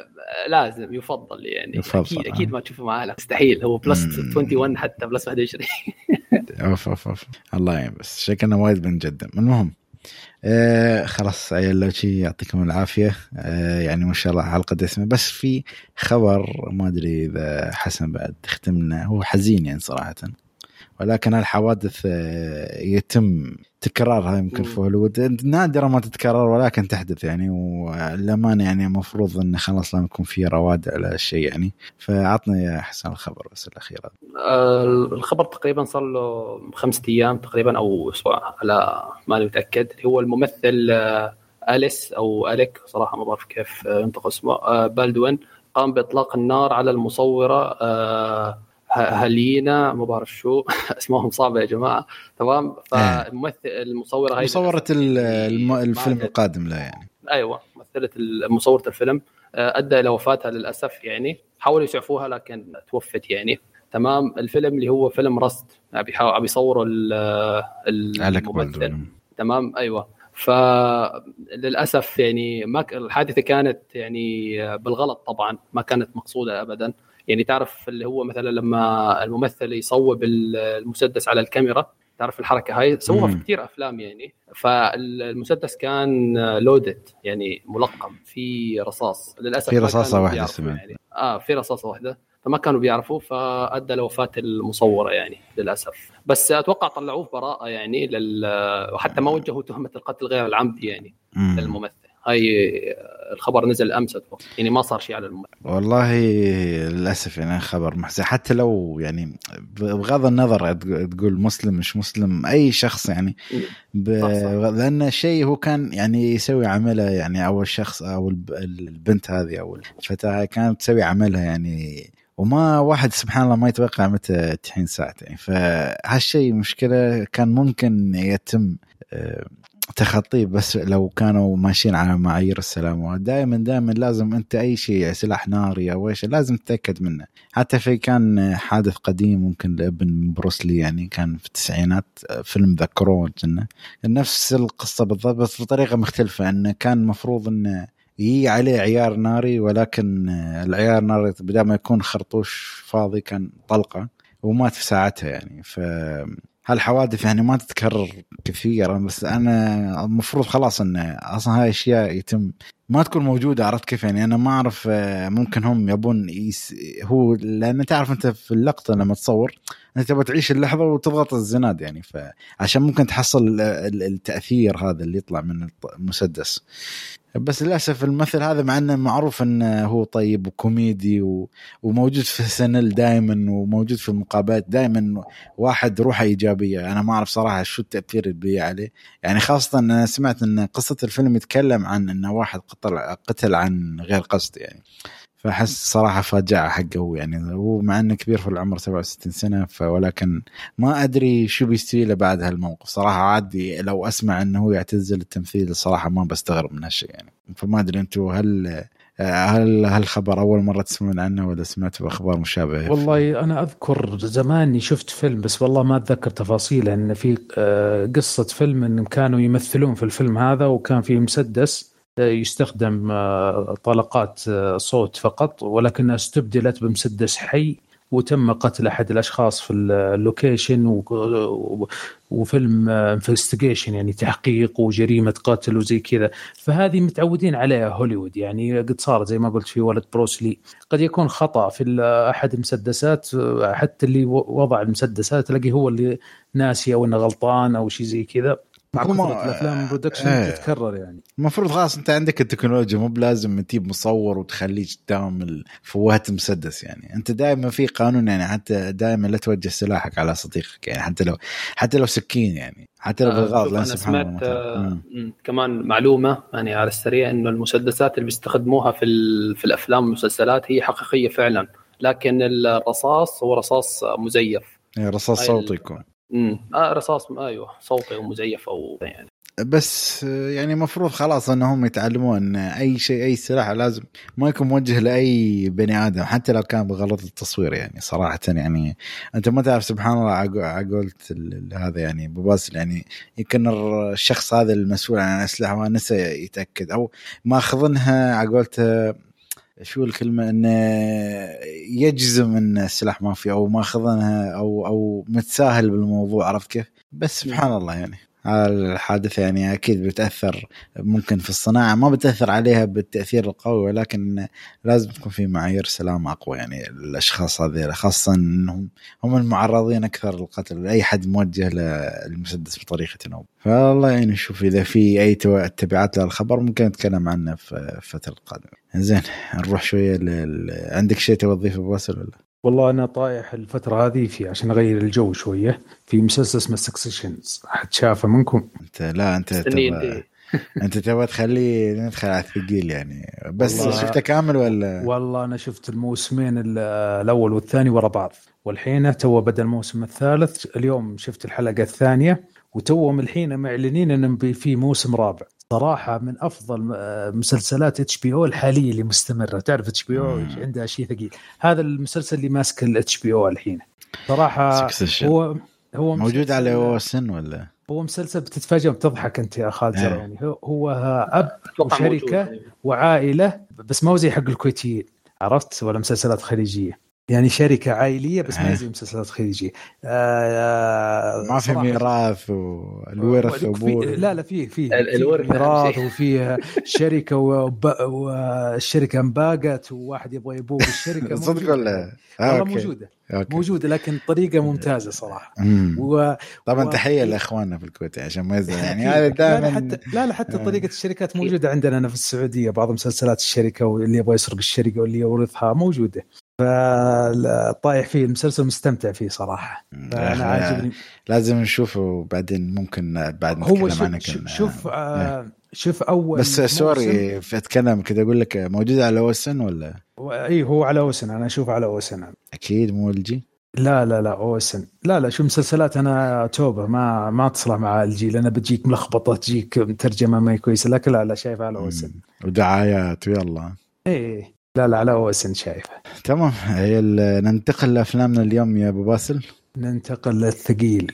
لازم يفضل يعني. يفضل أكيد أكيد ما تشوفه مع أهلك. مستحيل هو plus 21 حتى بلس 21 أوف أوف أوف. الله يعين بس شكلنا وايد بنقدم المهم آه خلاص عيال لو شي يعطيكم العافية. آه يعني ما شاء الله حلقه دسمه بس في خبر ما أدري إذا حسن بعد تختمنا هو حزين يعني صراحة. ولكن الحوادث آه، يتم تكرارها يمكن في هوليوود. نادرة ما تتكرر ولكن تحدث يعني والأمانة يعني المفروض أنه خلاص لازم يكون في رواد على الشيء يعني. فعطنا يا حسن الخبر بس الأخير. آه الخبر تقريبا صار له خمسة أيام تقريبا أو أسبوع على ماني متأكد. هو الممثل آه أليس أو أليك صراحة ما بعرف كيف آه، ينطق اسمه. بالدوين قام بإطلاق النار على المصورة آه هلينا ما بعرف شو. اسمهم صعبه يا جماعة. تمام؟ إيه. فالممثل المصورة هاي مصورة الفيلم القادم لا يعني. أيوه ممثله مصورة الفيلم. آه، أدى إلى وفاتها للأسف يعني. حاولوا يسعفوها لكن توفت يعني. تمام؟ الفيلم اللي هو فيلم رست عم يصوروا الممثل. تمام؟ أيوه. فللاسف يعني ما الحادثة كانت يعني بالغلط طبعا. ما كانت مقصودة ابدا. يعني تعرف اللي هو مثلا لما الممثل يصوب المسدس على الكاميرا تعرف الحركة هاي؟ سووها في كثير أفلام يعني. فالمسدس كان لودد يعني ملقم في رصاص. للأسف في رصاصة واحدة يعني. آه في رصاصة واحدة. فما كانوا بيعرفوا فأدى لوفاة المصورة يعني للأسف. بس أتوقع طلعوه براءة يعني لل... وحتى ما وجهوا تهمة القتل غير العمدي يعني للممثل. هاي الخبر نزل أمس أتوقع. يعني ما صار شيء على الممثل والله للأسف يعني خبر محزن. حتى لو يعني بغض النظر تقول مسلم مش مسلم أي شخص يعني ب... لأن الشيء هو كان يعني يسوي عمله يعني أو الشخص أو البنت هذه أو الفتاة كانت تسوي عملها يعني. وما واحد سبحان الله ما يتوقع متى تحين ساعته. يعني فهالشيء مشكلة كان ممكن يتم آه، تخطيه بس لو كانوا ماشيين على معايير السلامه دائما دائما لازم أنت أي شيء سلاح ناري أو إيش لازم تتأكد منه. حتى في كان حادث قديم ممكن لابن بروسلي يعني كان في التسعينات فيلم ذا كرو نفس القصة بالضبط بس بطريقة مختلفة انه كان المفروض انه يجي عليه عيار ناري ولكن العيار الناري بدل ما يكون خرطوش فاضي كان طلقة ومات في ساعتها يعني. ف هالحوادث يعني ما تتكرر كثيرا بس أنا المفروض خلاص انه أصلا هاي أشياء يتم. ما تكون موجودة عرفت كيف يعني؟ أنا ما أعرف آه، ممكن هم يبون يس هو لأن تعرف أنت في اللقطة لما تصور أنت تبغى تعيش اللحظة وتضغط الزناد يعني. فعشان ممكن تحصل التأثير هذا اللي يطلع من المسدس. بس للأسف الممثل هذا مع إنه معروف إنه هو طيب وكوميدي و... وموجود في سنل دائما وموجود في المقابلات دائما واحد روحه إيجابية. أنا ما أعرف صراحة شو التأثير اللي عليه. يعني خاصة أنا سمعت إن قصة الفيلم يتكلم عن إنه واحد قتل قتل عن غير قصد يعني. فأحس صراحة فاجعه حقه يعني هو مع إنه كبير في العمر 67 سنة ولكن ما أدري شو بيستوي له بعد هالموقف. صراحة عادي لو أسمع إنه هو يعتزل التمثيل صراحة ما بستغرب من هالشيء يعني. فما أدري أنتم هل هل هالخبر أول مرة تسمعون عنه ولا سمعتوا بأخبار مشابهة؟ والله أنا أذكر زمان شفت فيلم بس والله ما أتذكر تفاصيله. إن في آه، قصة فيلم انهم كانوا يمثلون في الفيلم هذا وكان في مسدس يستخدم آه، طلقات آه، صوت فقط ولكنها استبدلت بمسدس حي وتم قتل أحد الأشخاص في ال location وفيلم investigation يعني تحقيق وجريمة قتل وزي كذا. فهذه متعودين عليها هوليوود يعني قد صارت زي ما قلت في ولد بروسلي قد يكون خطأ في أحد المسدسات حتى اللي وضع المسدسات تلاقيه هو اللي ناسي أو إنه غلطان أو شيء زي كذا. مع كثرة الأفلام ال production إيه. تتكرر يعني. المفروض خلاص أنت عندك التكنولوجيا مو بلازم تجيب مصور وتخليه قدام فوهات مسدس يعني. أنت دائما في قانون يعني حتى دائما لا توجه سلاحك على صديقك يعني حتى لو حتى لو سكين يعني. حتى لو بالغلط آه أنا سمعت آه كمان معلومة يعني على السريع إنه المسدسات اللي بيستخدموها في في الأفلام والمسلسلات هي حقيقية فعلا. لكن الرصاص هو رصاص مزيف. يعني رصاص صوتي يكون. امم آه رصاص أيوه صوتي ومزيف أو يعني. بس يعني المفروض خلاص إنهم يتعلمون أي شيء أي سلاح لازم ما يكون موجه لأي بني آدم حتى لو كان بغلط التصوير يعني صراحة يعني. أنت ما تعرف سبحان الله عقلت هذا يعني بباسل يعني يمكن الشخص هذا المسؤول عن الأسلحة ما نسى يتأكد أو ماخذنها عقولته شو الكلمة؟ انه يجزم إن السلاح ما في أو ماخذنها أو أو متساهل بالموضوع عرفت كيف؟ بس سبحان الله يعني. الحادثة يعني أكيد بتأثر ممكن في الصناعة ما بتأثر عليها بالتأثير القوي ولكن لازم تكون في معايير سلامة أقوى يعني الأشخاص هذه خاصة أنهم هم المعرضين أكثر للقتل أي حد موجه للمسدس بطريقة أو فالله يعني نشوف إذا في أي تبعات للخبر ممكن نتكلم عنه في الفترة القادمة زين نروح شوية لل... عندك شيء تبغى تضيفه بو باسل ولا؟ والله أنا طايح الفترة هذه في عشان أغير الجو شوية في مسلسل اسمه Successions أحد شافه منكم؟ انت لا أنت تبغى أنت تبغى تخليه ندخل على الثقيل يعني بس شفته كامل ولا؟ والله أنا شفت الموسمين الأول والثاني ورا بعض والحين تو بدا الموسم الثالث اليوم شفت الحلقة الثانية وتوهم الحين معلنين انه في موسم رابع صراحة من أفضل آه، مسلسلات HBO الحالية اللي مستمرة. تعرف HBO عندها شيء ثقيل. هذا المسلسل اللي ماسك ال HBO الحين. صراحة هو هو موجود على OSN ولا؟ هو مسلسل بتتفاجئ وبتضحك أنت يا خالد إيه. يعني. هو أب وشركة وعائلة بس ما هو زي حق الكويتيين. عرفت؟ ولا مسلسلات خليجية. يعني شركة عائلية بس ما زي مسلسلات خليجية. آه ما في ميراث والورث ابوه لا لا في في ميراث وفيه شركة والشركة انباقت وواحد يبغى يبوق الشركة صدق ولا؟ آه والله موجودة أوكي. موجودة لكن طريقة ممتازة صراحة. و... طبعا و... تحية لإخواننا في الكويت عشان ما يزعل يعني. هذا دائما لا, حتى لا لا حتى طريقة الشركات موجودة عندنا في السعودية. بعض مسلسلات الشركة واللي يبغى يسرق الشركة واللي يورثها موجودة. فطايح فيه المسلسل مستمتع فيه صراحة. فأنا عاجبني. لازم نشوفه بعدين ممكن بعد هو شوف عنه شوف, شوف آه. شوف أول بس sorry أتكلم كذا أقول لك موجود على OSN ولا؟ اي هو على OSN أنا أشوفه على OSN. أكيد مو الجي لا لا لا OSN. لا لا شو مسلسلات أنا توبة ما ما تصلح مع الجي لأن بتجيك ملخبطه تجيك ترجمة ما هي كويسة لكن لا لا شايف على OSN. ودعايات ويلا إيه. لا لا على اوسن شايفه تمام. هي ننتقل لأفلامنا اليوم يا أبو باسل. ننتقل للثقيل.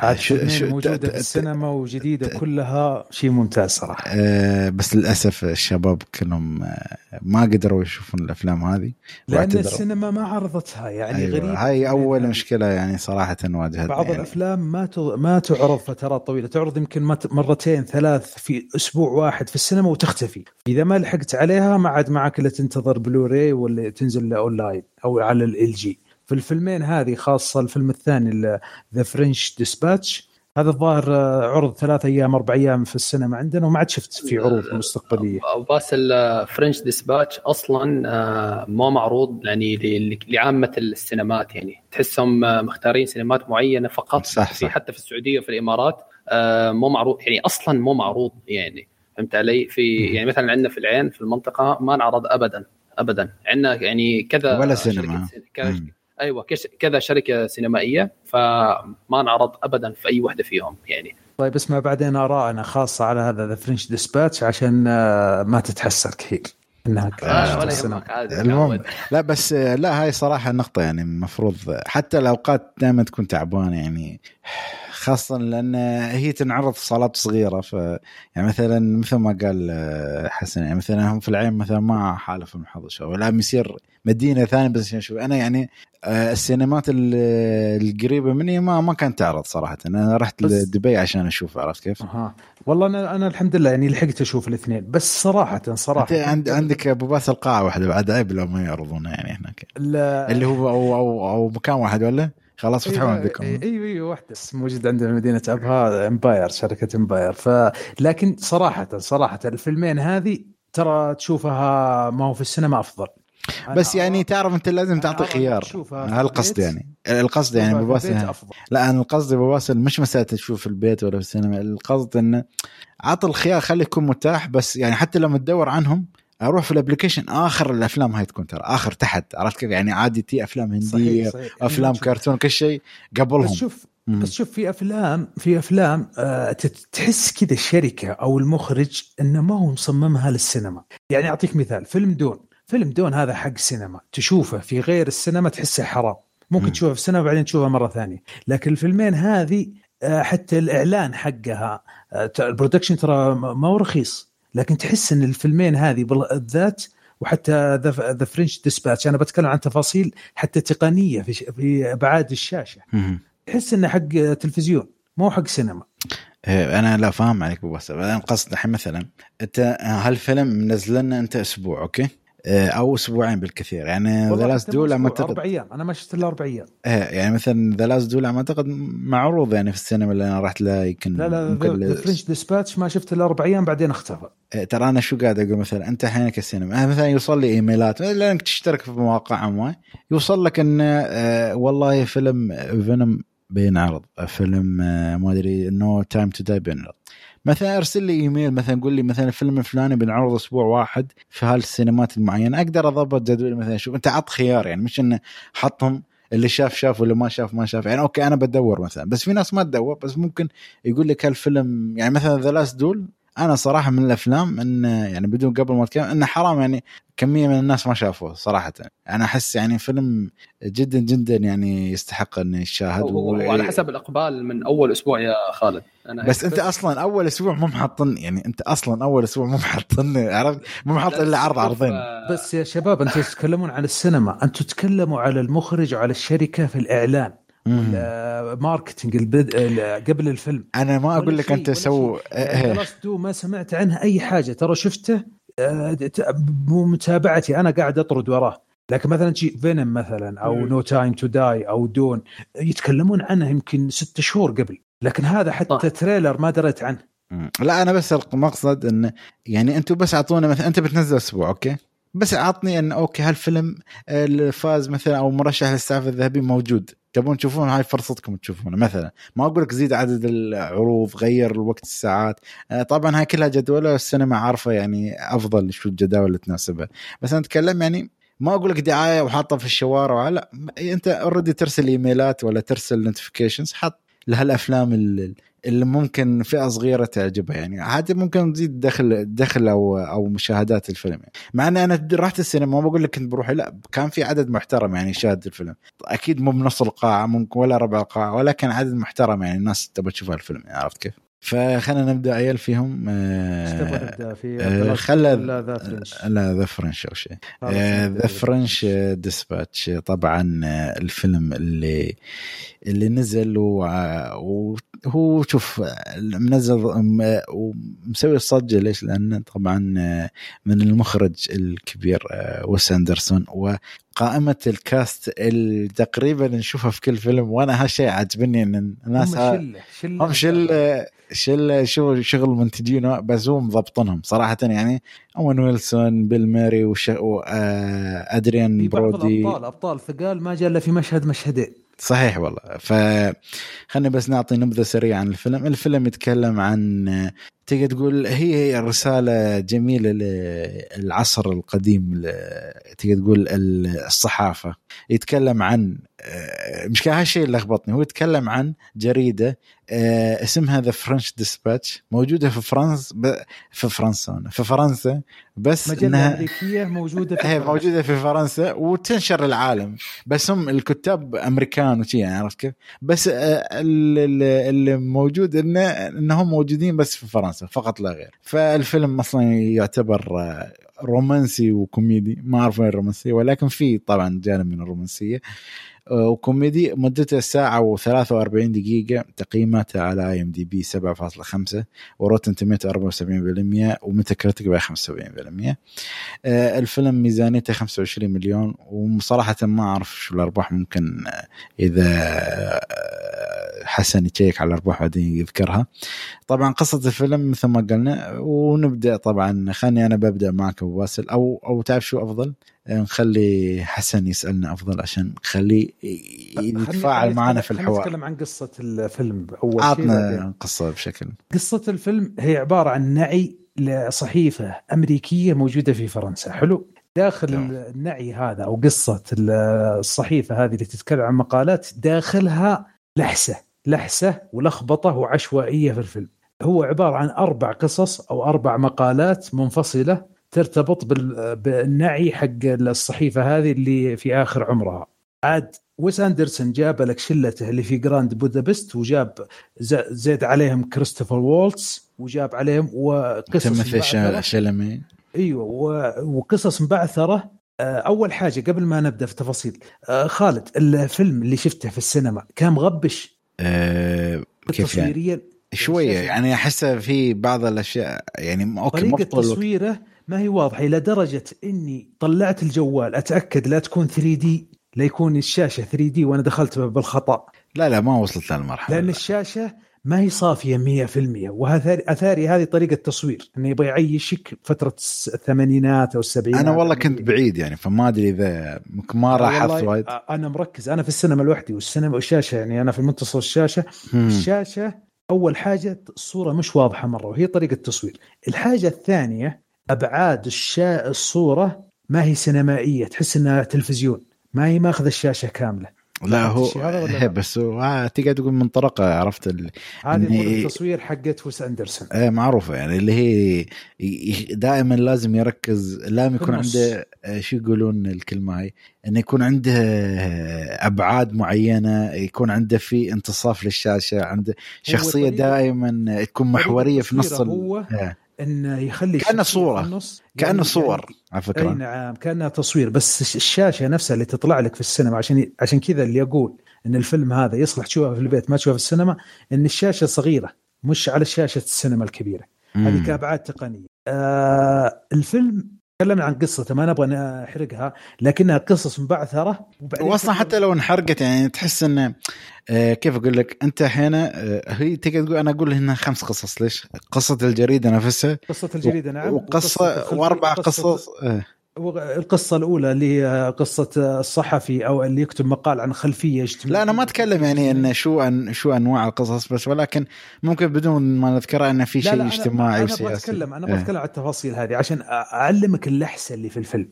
عاد شو شو موجوده في السينما وجديدة كلها شيء ممتاز صراحة. أه بس للأسف الشباب كلهم آه، ما قدروا يشوفون الأفلام هذه لأن السينما ما عرضتها يعني أيوة غريب هاي أول مشكلة يعني صراحة واجهتنا بعض يعني. الأفلام ما ما تعرض فترات طويلة تعرض يمكن مرتين ثلاث في أسبوع واحد في السينما وتختفي. إذا ما لحقت عليها ما عاد معك إلا تنتظر بلوراي ولا تنزل أونلاين أو على ال جي في الفيلمين هذه خاصة الفيلم الثاني The French Dispatch هذا الظاهر آه، عرض ثلاث أيام أربع أيام في السينما عندنا وما عاد شفت في عروض مستقبلية. باسل French Dispatch أصلا آه، ما معروض يعني لعامة السينمات يعني. تحسهم آه، مختارين سينمات معينة فقط صح صح. في حتى في السعودية وفي الإمارات مو معروض يعني أصلا مو معروض يعني. فهمت علي؟ في يعني مثلا عندنا في العين في المنطقة ما انعرض ابدا ابدا. عندنا يعني كذا ولا سينما. أيوه كذا شركة سينمائية فما انعرض ابدا في أي وحدة فيهم يعني. طيب اسمع بعدين ارائنا خاصة على هذا The French Dispatch عشان آه، ما تتحسر كثير. إنها آه ولا يهمك عادي المهم لا بس آه، لا هاي صراحة نقطة يعني المفروض حتى الأوقات دائما تكون تعبانة يعني خاصة لأن هي تنعرض في صالات صغيرة ف يعني مثلا مثل ما قال آه، حسن يعني مثلا هم في العين مثلا ما حالف المحظ ولا يصير مدينة ثانية بس نشوف أنا يعني السينمات القريبة مني ما ما كانت تعرض صراحة. أنا رحت لدبي عشان أشوف عرفت كيف؟ أها. والله أنا أنا الحمد لله يعني لحقت أشوف الاثنين. بس صراحة أنت عند عندك أبو باس القاعة واحدة بعد عيب لو ما يعرضونها يعني هناك. اللي هو أو, أو, أو مكان واحد ولا؟ خلاص فتحوا أيوة عندكم. أيوه أيوه واحدة موجود عندنا مدينة ابها Empire شركة Empire ف لكن صراحة صراحة الفيلمين هذه ترى تشوفها ما هو في السينما أفضل. بس يعني تعرف أنت لازم تعطي خيار. هذا القصد يعني. القصد يعني بو باسل لا أنا القصد بو باسل مش مسألة تشوف في البيت ولا في السينما. القصد إنه عطي الخيار خليه يكون متاح. بس يعني حتى لما تدور عنهم أروح في ال application آخر الأفلام هاي تكون ترى آخر تحت. عرفت كيف؟ يعني عادي حتى أفلام هندية صحيح صحيح. أفلام كرتون كل شيء قبلهم. بس شوف. بس شوف في أفلام في أفلام آه تحس كذا الشركة أو المخرج إنه ما هو مصممها للسينما. يعني أعطيك مثال فيلم Dune. فيلم Dune هذا حق سينما. تشوفه في غير السينما تحسه حرام. ممكن تشوفه في السينما وبعدين تشوفه مرة ثانية. لكن الفيلمين هذه آه حتى الإعلان حقها آه ال production ترى ما هو رخيص. لكن تحس إن الفيلمين هذه بالذات وحتى The French Dispatch أنا بتكلم عن تفاصيل حتى تقنية في في أبعاد الشاشة. تحس إنه حق تلفزيون مو حق سينما. إيه، أنا لا فاهم عليك أبو بس أنا القصد الحين مثلا أنت هالفيلم منزل لنا أنت أسبوع okay؟ أو أسبوعين بالكثير. يعني The Last Duel ما أعتقد أربع أيام. أنا ما شفت إلا أربع أيام. إيه يعني مثلا The Last Duel ما أعتقد معروض يعني في السينما اللي أنا رحت له يمكن لا لا The French Dispatch ما شفت إلا أربع أيام بعدين أختفى. إيه ترى أنا شو قاعد أقول؟ مثلا أنت الحين كسينما مثلا يوصل لي إيميلات لأنك تشترك في مواقع ما يوصل لك انه آه والله فيلم Venom بينعرض فيلم آه ما أدري No Time to Die بينعرض. مثلا أرسل لي إيميل مثلا قول لي مثلا الفيلم الفلاني بنعرض أسبوع واحد في هالسينمات المعينة أقدر أضبط جدولي مثلا شوف أنت عط خيار يعني مش إنه حطهم اللي شاف شاف واللي ما شاف ما شاف يعني okay أنا بدور مثلا بس في ناس ما تدور بس ممكن يقول لك هالفيلم يعني مثلا The Last Duel أنا صراحة من الأفلام ان يعني بدون قبل ما أتكلم إنه حرام يعني كمية من الناس ما شافوه صراحة. أنا أحس يعني فيلم جدا جدا يعني يستحق انه يشاهد وعلى حسب الإقبال من أول أسبوع يا خالد. أنا بس أنت أصلا أول أسبوع مو محطن يعني أنت أصلا أول أسبوع مو محطن عرفت؟ مو محط إلا عرض عرضين. بس يا شباب أنتم تتكلمون عن السينما أنتم تتكلموا على المخرج وعلى الشركة في الإعلان marketing قبل الفيلم. أنا ما أقول لك أنت سو يعني ما سمعت عنها أي حاجة. ترى شفته بمتابعتي أنا قاعد أطرد وراه. لكن مثلا تجي Venom مثلا أو No Time to Die أو Dune يتكلمون عنه يمكن ست شهور قبل. لكن هذا حتى طيب. trailer ما دريت عنه. لا أنا بس المقصد إنه يعني أنتم بس أعطونا مثلا أنت بتنزل أسبوع okay؟ بس عطني إن okay هالفيلم اللي فاز مثلا أو مرشح للسعف الذهبي موجود. تبون تشوفون؟ هاي فرصتكم تشوفونه مثلا. ما أقول لك زيد عدد العروض غير الوقت الساعات. آه، طبعا هاي كلها جدولة السينما عارفة يعني أفضل شو الجداول اللي تناسبها. بس أنا أتكلم يعني ما أقول لك دعاية وحاطه في الشوارع لا. أنت already ترسل إيميلات ولا ترسل notifications حط لهالأفلام اللي ممكن فئة صغيرة تعجبها يعني هذه ممكن تزيد دخل دخل أو أو مشاهدات الفيلم يعني. مع ان أنا رحت السينما ما بقول لك كنت بروح لا كان في عدد محترم يعني يشاهد الفيلم أكيد مو بنص القاعة ممكن ولا ربع القاعة ولكن عدد محترم يعني الناس تبغى تشوف الفيلم يعني عرفت كيف؟ فخلينا نبدأ عيال فيهم آه نبدا في؟ آه خلى لا The French. أو شيء. The French. Dispatch. طبعا آه، الفيلم اللي اللي نزل وهو شوف منزل ومسوي الصجه ليش؟ لأن طبعا آه، من المخرج الكبير آه، ويس أندرسون وقائمة الكاست اللي تقريبا نشوفها في كل فيلم وأنا هالشيء عاجبني إن الناس هم شلة هم شلة شلة شغل شغل منتجين بس هم مضبطنهم صراحة يعني. أوين ويلسون بيل ماري وادريان برودي. ابطال أبطال ثقال ما جاء إلا في مشهد مشهدين. صحيح والله. فخلني بس نعطي نبذة سريعة عن الفيلم. الفيلم يتكلم عن تقدر تقول هي رسالة جميلة للعصر القديم تقدر تقول الصحافة. يتكلم عن مش كان هالشيء اللي لخبطني. هو يتكلم عن جريدة آه، اسمها ذا فرنش ديسباتش موجودة في فرنسا في فرنسا في فرنسا بس مجلة انها أمريكية موجودة في هي موجودة في فرنسا وتنشر العالم. بس هم الكتاب أمريكان وشي يعني عرفت كيف؟ بس آه، اللي موجود انه إنهم موجودين بس في فرنسا فقط لا غير. فالفيلم أصلا يعتبر رومانسي وكوميدي. ما أعرف وين الرومانسية ولكن في طبعا جانب من الرومانسية. آه، وكوميدي مدته ساعة و43 دقيقة تقييماته على IMDb 7.5 و Rotten Tomato 74% و Metacritic ب 75% الفيلم ميزانيته 25 مليون وصراحة ما أعرف شو الأرباح ممكن آه، إذا آه، حسن يشيك على الأرباح بعدين يذكرها. طبعا قصة الفيلم مثل ما قلنا ونبدأ طبعا خلني أنا ببدأ معك أبو باسل. أو أو تعرف شو أفضل؟ نخلي حسن يسألنا أفضل عشان نخليه يتفاعل معنا في الحوار. نتكلم عن قصة الفيلم أول شيء عطنا قصة بشكل. قصة الفيلم هي عبارة عن نعي لصحيفة أمريكية موجودة في فرنسا. حلو؟ داخل نعم. النعي هذا أو قصة الصحيفة هذه اللي تتكلم عن مقالات داخلها لحسة. لحسة ولخبطة وعشوائية في الفيلم. هو عبارة عن أربع قصص أو أربع مقالات منفصلة ترتبط بالنعي حق الصحيفة هذه اللي في آخر عمرها. عاد ويس أندرسون جاب لك شلته اللي في جراند بودابست وجاب زيد عليهم كريستوفر وولتس وجاب عليهم وقصص شلمي. أيوه وقصص مبعثره آه، أول حاجة قبل ما نبدأ في تفاصيل آه، خالد الفيلم اللي شفته في السينما كان مغبش. أه كيف يعني؟ شوية يعني احسه في بعض الأشياء يعني okay طريقة تصويره ما هي واضحة إلى درجة إني طلعت الجوال أتأكد لا تكون 3D لا يكون الشاشة 3D وأنا دخلت بالخطأ. لا لا ما وصلت للمرحله لأن الشاشة ما هي صافية 100% وأثاري هذه طريقة تصوير إنه يبغى يعيشك فترة الثمانينات أو السبعينات. أنا والله كنت بعيد يعني فما أدري إذا ما لاحظت وايد. أنا مركز أنا في السينما لوحدي والسينما والشاشة يعني أنا في منتصف الشاشة. مم. الشاشة أول حاجة الصورة مش واضحة مرة وهي طريقة التصوير. الحاجة الثانية أبعاد الشا... الصورة ما هي سينمائية تحس إنها تلفزيون ما هي ماخذ الشاشة كاملة. لا هو هي بس هو تقدر تقول من طرقة عرفت ال... هذه التصوير حقت ويس أندرسون. إيه معروفة يعني اللي هي دائما لازم يركز لازم يكون عنده آه، شو يقولون الكلمة هاي؟ إنه يكون عنده أبعاد معينة يكون عنده في انتصاف للشاشة عنده شخصية دائما تكون محورية في نص هو ال... انه يخلي كأنه صورة. النص. كأنه يعني صور يعني على فكرة. أي نعم كانها تصوير. بس الشاشة نفسها اللي تطلع لك في السينما عشان عشان كذا اللي يقول إن الفيلم هذا يصلح تشوفه في البيت ما تشوفه في السينما إن الشاشة صغيرة مش على شاشة السينما الكبيرة. هذه كابعاد تقنية. آه الفيلم تكلمنا عن قصته ما نبغى نحرقها لكنها قصص مبعثرة واصلا حتى لو انحرقت يعني تحس انه آه كيف أقول لك أنت هنا آه هي تقدر تقول أنا أقول هنا خمس قصص ليش؟ قصة الجريدة نفسها قصة الجريدة نعم وقصة وأربع قصص آه القصة الأولى اللي هي قصة الصحفي أو اللي يكتب مقال عن خلفية اجتماعية. لا أنا ما أتكلم يعني إن شو أن شو أنواع القصص بس ولكن ممكن بدون ما نذكرها إن في شيء اجتماعي وسياسي. أنا بتكلم أنا بتكلم عن التفاصيل هذه عشان أعلمك اللحسة اللي في الفيلم.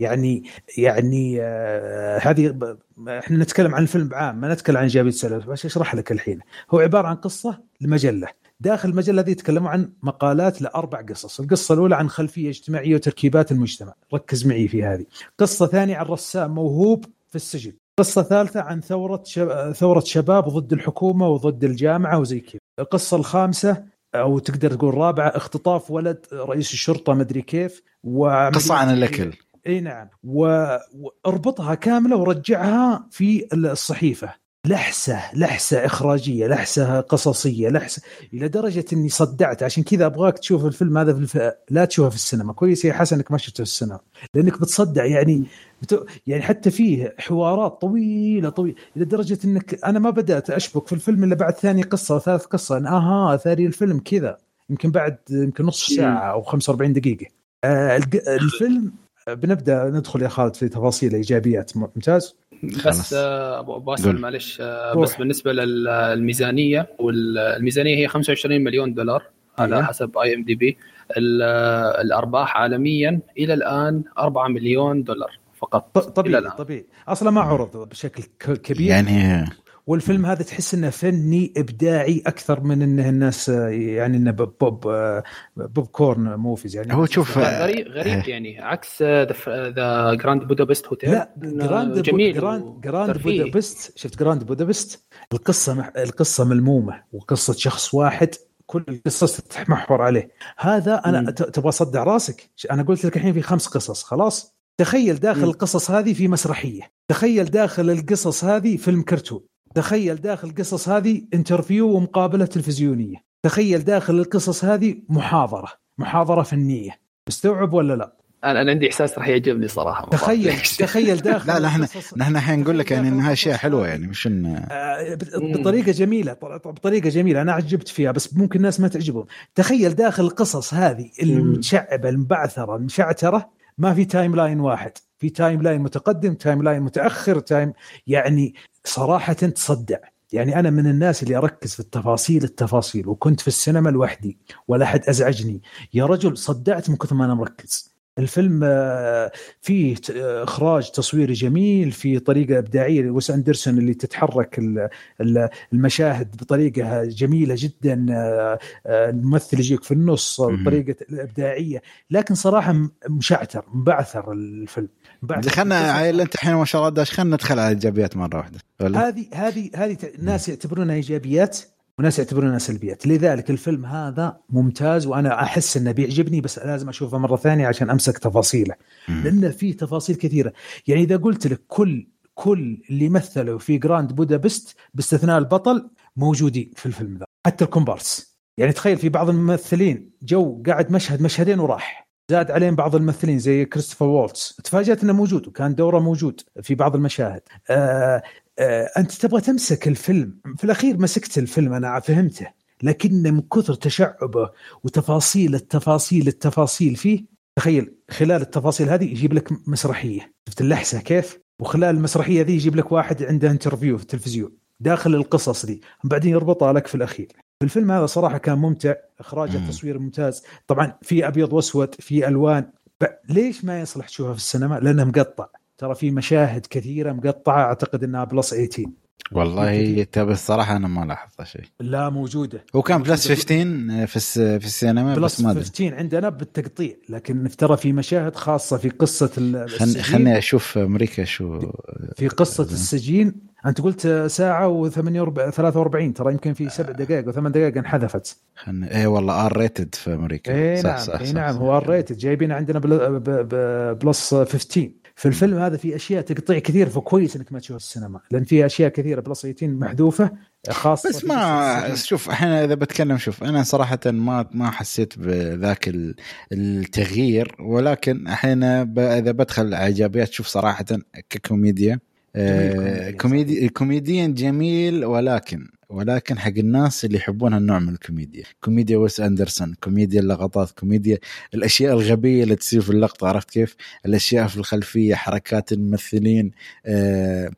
يعني يعني آه هذه إحنا نتكلم عن الفيلم عام ما نتكلم عن ايجابيه سلبيه بس أشرح لك الحين. هو عبارة عن قصة لمجلة. داخل المجلة هذه يتكلموا عن مقالات لأربع قصص، القصة الأولى عن خلفية اجتماعية وتركيبات المجتمع، ركز معي في هذه. قصة ثانية عن رسام موهوب في السجن. قصة ثالثة عن ثورة شب... ثورة شباب ضد الحكومة وضد الجامعة وزي كذا. القصة الخامسة أو تقدر تقول رابعة اختطاف ولد رئيس الشرطة مدري كيف قصة عن الأكل إي نعم واربطها كاملة ورجعها في الصحيفة لحسة لحسة إخراجية لحسة قصصية لحسة إلى درجة إني صدعت. عشان كذا أبغاك تشوف الفيلم هذا في الف... لا تشوفه في السينما. كويس يا حسن إنك ما شفته في السينما. لأنك بتصدع يعني بت... يعني حتى فيه حوارات طويلة طويلة. إلى درجة إنك أنا ما بدأت أشبك في الفيلم إلا بعد ثاني قصة وثالث قصة. إن آها ثاني الفيلم كذا. يمكن بعد يمكن نص ساعة أو 45 دقيقة. آه الفيلم بنبدأ ندخل يا خالد في تفاصيل ايجابيات ممتاز؟ بس آه، أبو اسال معلش آه، بس بالنسبة للميزانيه والميزانيه هي 25 مليون دولار على أيه. حسب IMDb الأرباح عالميا إلى الآن 4 مليون دولار فقط. طبيعي طبيعي. أصلا ما عرض بشكل كبير. يعني والفيلم هذا تحس إنه فني إبداعي أكثر من إنه الناس يعني إنه pop popcorn movies يعني. هو شوف غريب غريب يعني عكس The Grand Budapest Hotel لا Grand جميل Grand, Grand Budapest شفت Grand Budapest القصة القصة ملمومة وقصة شخص واحد كل القصص تتمحور عليه. هذا أنا تبغى اصدع راسك. أنا قلت لك الحين في خمس قصص خلاص؟ تخيل داخل القصص هذه في مسرحية. تخيل داخل القصص هذه فيلم كرتون. تخيل داخل القصص هذه انترفيو ومقابلة تلفزيونية. تخيل داخل القصص هذه محاضرة. محاضرة فنية. مستوعب ولا لا؟ أنا عندي إحساس راح يعجبني صراحة. تخيل تخيل داخل لا لا إحنا نحن الحين نقول لك يعني إنها أشياء حلوة يعني مش ان آه، بطريقة جميلة بطريقة جميلة. أنا عجبت فيها بس ممكن الناس ما تعجبهم. تخيل داخل القصص هذه المتشعبة المبعثرة المشعترة ما في timeline واحد. في timeline متقدم timeline متأخر time يعني صراحة تصدع. يعني أنا من الناس اللي أركز في التفاصيل التفاصيل وكنت في السينما لوحدي ولا أحد أزعجني. يا رجل صدعت من كثر ما أنا مركز. الفيلم آه، فيه آه، إخراج تصويري جميل في طريقة إبداعية لويس أندرسون اللي تتحرك المشاهد بطريقة جميلة جدا آه، الممثل يجيك في النص الطريقة الابداعيه لكن صراحة مشعتر مبعثر الفيلم. دخلنا أنت الحين ما شاء الله داش خلينا ندخل على الإيجابيات مرة واحدة هذه هذه هذه الناس يعتبرونها إيجابيات وناس يعتبرونها سلبيات. لذلك الفيلم هذا ممتاز وأنا أحس إنه بيعجبني بس لازم أشوفه مرة ثانية عشان أمسك تفاصيله لأنه فيه تفاصيل كثيرة. يعني إذا قلت لك كل كل اللي مثلوا في Grand Budapest باستثناء البطل موجودين في الفيلم ذا حتى الكومبارس. يعني تخيل في بعض الممثلين جو قاعد مشهد مشهدين وراح. زاد عليهم بعض الممثلين زي كريستوفر وولتس تفاجأت إنه موجود وكان دوره موجود في بعض المشاهد. آه آه أنت تبغى تمسك الفيلم. في الأخير مسكت الفيلم أنا فهمته. لكن من كثر تشعبه وتفاصيل التفاصيل التفاصيل فيه تخيل خلال التفاصيل هذه يجيب لك مسرحية. شفت اللحسة كيف؟ وخلال المسرحية ذي يجيب لك واحد عنده interview في التلفزيون. داخل القصص دي. بعدين يربطها لك في الأخير. الفيلم هذا صراحة كان ممتع إخراج التصوير ممتاز. طبعا في أبيض وأسود في ألوان. ليش ما يصلح تشوفه في السينما؟ لأنه مقطع. ترى في مشاهد كثيرة مقطعة أعتقد إنها plus 18 والله تبى الصراحة أنا ما لاحظت شيء. لا موجودة. هو كان plus 15 في في السينما plus بس ما 15 عندنا بالتقطيع لكن ترى في مشاهد خاصة في قصة السجين. خلني أشوف أمريكا شو في قصة السجين. أنت قلت ساعة و43 ترى يمكن في سبع دقائق وثمان دقائق انحذفت. خلني اي والله R rated في أمريكا. اي نعم صح اي نعم هو R rated جايبين عندنا plus 15 في الفيلم هذا في أشياء تقطيع كثير فكويس إنك ما تشوف السينما لأن في أشياء كثيرة plus 18 محذوفة خاصة بس ما شوف إحنا إذا بتكلم شوف أنا صراحة ما ما حسيت بذاك التغيير ولكن أحيانا إذا بدخل ايجابيات شوف صراحة ككوميديا آه كوميدي كوميديا جميل ولكن ولكن حق الناس اللي يحبون هالنوع من الكوميديا. كوميديا ويس أندرسون كوميديا اللقطات كوميديا الأشياء الغبية اللي تصير في اللقطة عرفت كيف؟ الأشياء في الخلفية حركات الممثلين آه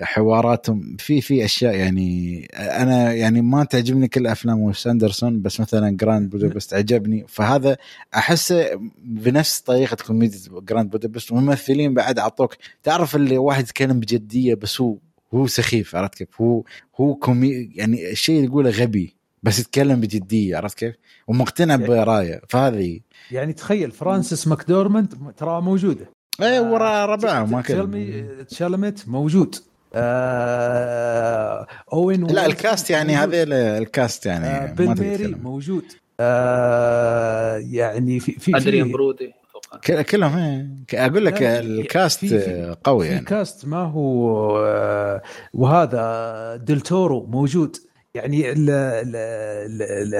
حواراتهم في في أشياء يعني أنا يعني ما تعجبني كل أفلام ويس أندرسون بس مثلا Grand Budapest عجبني. فهذا أحسه بنفس طريقة كوميديا Grand Budapest والممثلين بعد اعطوك تعرف اللي واحد يتكلم بجدية بس هو هو سخيف عرفت كيف؟ هو هو كومي يعني الشيء اللي يقوله غبي بس يتكلم بجدية عرفت كيف؟ ومقتنع يعني برأيه فهذه يعني تخيل فرانسيس ماكدورمنت ترى موجودة. إيه ورا ربعه ما كان تشالمت موجود. آه أوين لا ال cast يعني هذا ال cast يعني آه بيل موراي موجود. آه يعني في في أدريان برودي. كلهم إيه. أقول لك ال cast في قوي يعني. ال cast ما هو آه، وهذا دلتورو موجود. يعني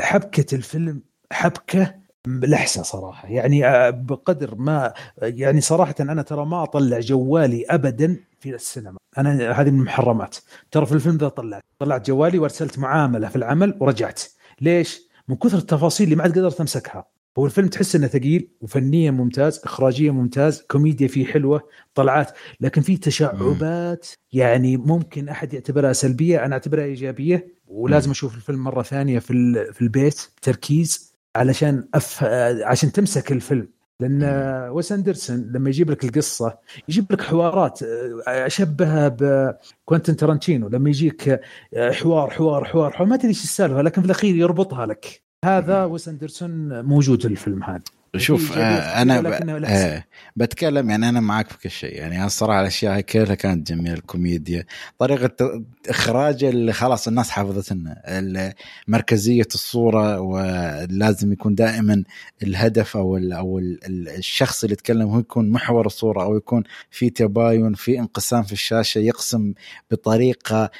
حبكة الفيلم حبكة لحسه صراحة. يعني آه، بقدر ما يعني صراحة أنا ترى ما أطلع جوالي ابدا في السينما. أنا هذه من المحرمات. ترى في الفيلم ذا طلعت. طلعت جوالي وأرسلت معاملة في العمل ورجعت. ليش؟ من كثر التفاصيل اللي ما عاد قدرت أمسكها. هو الفيلم تحس إنه ثقيل وفنيا ممتاز اخراجيا ممتاز كوميديا فيه حلوة طلعات لكن في تشعبات يعني ممكن أحد يعتبرها سلبية أنا أعتبرها إيجابية. ولازم أشوف الفيلم مرة ثانية في في البيت تركيز علشان أف... عشان تمسك الفيلم. لأن ويس أندرسون لما يجيب لك القصة يجيب لك حوارات أشبهها بكوينتن ترنتينو لما يجيك حوار حوار حوار حوار ما تدري إيش السالفة لكن في الأخير يربطها لك. هذا ويس أندرسون موجود في الفيلم هذا. شوف آه أنا ب... آه بتكلم يعني أنا معك في كل شيء. يعني الصراحه الأشياء كلها كانت جميلة الكوميديا طريقة إخراج اللي خلاص الناس حافظت لنا. مركزية الصورة ولازم يكون دائما الهدف أو ال أو ال الشخص اللي يتكلم هو يكون محور الصورة أو يكون في تباين في انقسام في الشاشة يقسم بطريقة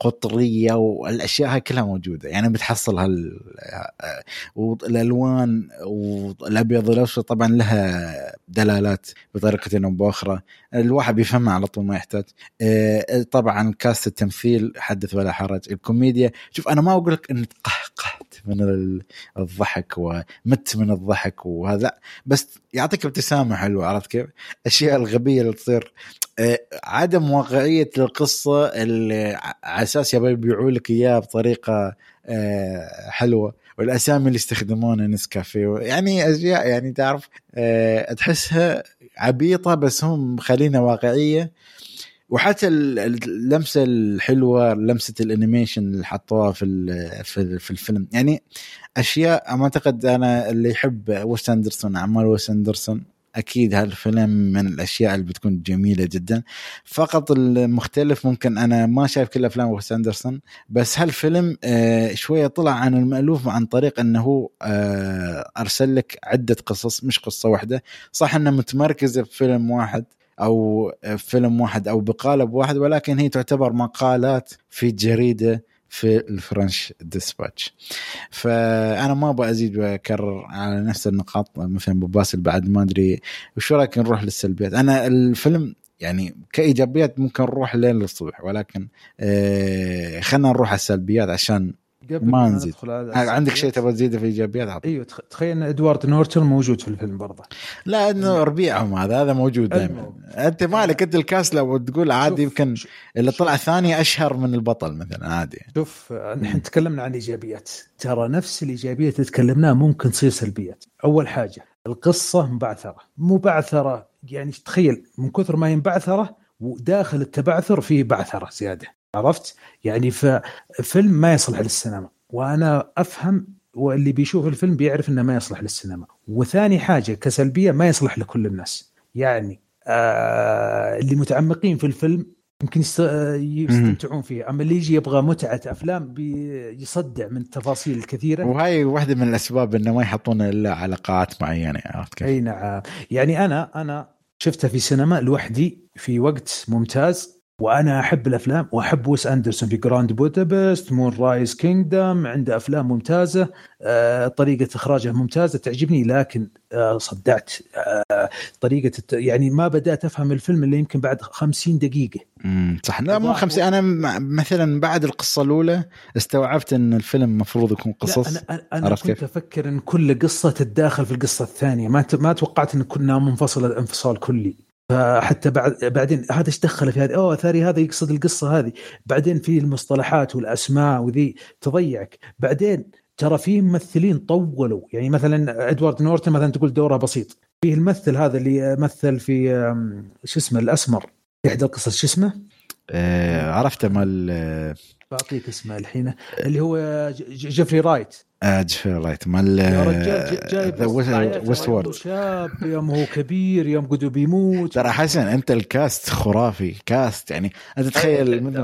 قطرية والأشياء هاي كلها موجودة. يعني بتحصل هال والالوان والأبيض والأسود طبعا لها دلالات بطريقة أو بأخرى. الواحد بيفهمها على طول ما يحتاج. طبعا كاست التمثيل حدث ولا حرج. الكوميديا شوف أنا ما أقول لك اني قهقهت من الضحك ومت من الضحك وهذا. بس يعطيك ابتسامة حلوة عرفت كيف؟ الأشياء الغبية اللي تصير. عدم واقعية القصة اللي على أساس يبيعوا لك إياها بطريقة حلوة. والأسامي اللي يستخدمونها نسكافيه يعني أشياء يعني تعرف تحسها عبيطة بس هم مخلينها واقعية. وحتى اللمسة الحلوة لمسة الانيميشن اللي حطوها في في الفيلم. يعني أشياء ما أعتقد أنا اللي يحب ويس أندرسون أعمال ويس أندرسون أكيد هالفيلم من الأشياء اللي بتكون جميلة جدا. فقط المختلف ممكن أنا ما شايف كل أفلام ويس أندرسون بس هالفيلم آه شوية طلع عن المألوف عن طريق إنه آه أرسل لك عدة قصص مش قصة واحدة. صح انها متمركزه في فيلم واحد أو فيلم واحد أو بقالب واحد ولكن هي تعتبر مقالات في جريدة في ال French Dispatch. فأنا ما أبغى أزيد وأكرر على نفس النقاط مثلا أبو باسل بعد ما أدري وشو رأيك نروح للسلبيات. أنا الفيلم يعني كإيجابيات ممكن نروح لين للصبح ولكن آه خلينا نروح على السلبيات عشان ما نزيد. عندك شيء تبغى تزيده في ايجابيات أيوه تخيل إن ادوارد نورتون موجود في الفيلم برضه. لا إنه ربيعهم هذا هذا موجود دائما. أنت مالك أنت الكاس لو تقول عادي يمكن اللي طلع ثاني أشهر من البطل مثلا عادي. شوف نحن تكلمنا عن ايجابيات ترى نفس الإيجابيات اللي تكلمناها ممكن تصير سلبيات. أول حاجة القصة مبعثرة. مبعثرة يعني تخيل من كثر ما هي مبعثرة وداخل التبعثر فيه بعثرة زيادة. عرفت؟ يعني فيلم ما يصلح للسينما وأنا أفهم واللي بيشوف الفيلم بيعرف إنه ما يصلح للسينما وثاني حاجة كسلبية ما يصلح لكل الناس. يعني آه اللي متعمقين في الفيلم يمكن يستمتعون فيه أما اللي يجي يبغى متعة أفلام بيصدع من التفاصيل الكثيرة. وهاي واحدة من الأسباب إنه ما يحطون إلا على قاعات معينة عرفت كيف؟ أي نعم. يعني أنا أنا شفتها في سينما لوحدي في وقت ممتاز. وأنا أحب الأفلام وأحب ويس أندرسون في Grand Budapest Moonrise Kingdom عنده أفلام ممتازة آه، طريقة إخراجه ممتازة تعجبني لكن آه، صدعت. آه، طريقة الت... يعني ما بدأت أفهم الفيلم إلا يمكن بعد 50 دقيقة. امم صح. لا مو 50 أنا مثلا بعد القصة الأولى استوعبت إن الفيلم المفروض يكون قصص. لا أنا أنا كنت كيف؟ أفكر إن كل قصة تتداخل في القصة الثانية. ما ت... ما توقعت إن كنا منفصله انفصال كلي. فحتى بعد بعدين هذا إيش دخل في هذه؟ أوه ثاني هذا يقصد القصة هذه، بعدين في المصطلحات والأسماء وذي تضيعك، بعدين ترى في ممثلين طولوا. يعني مثلا إدوارد نورتن مثلا تقول دوره بسيط، فيه الممثل هذا اللي مثل في شو اسمه؟ الأسمر. في إحدى القصص شو اسمه؟ آه عرفته مال بعطيك اسمه الحين. اللي هو جيفري رايت. آه جيفري رايت مال يا رجال جايب Westworld شاب يوم هو كبير يوم قدو بيموت. ترى حسن أنت ال cast خرافي cast يعني أنت تخيل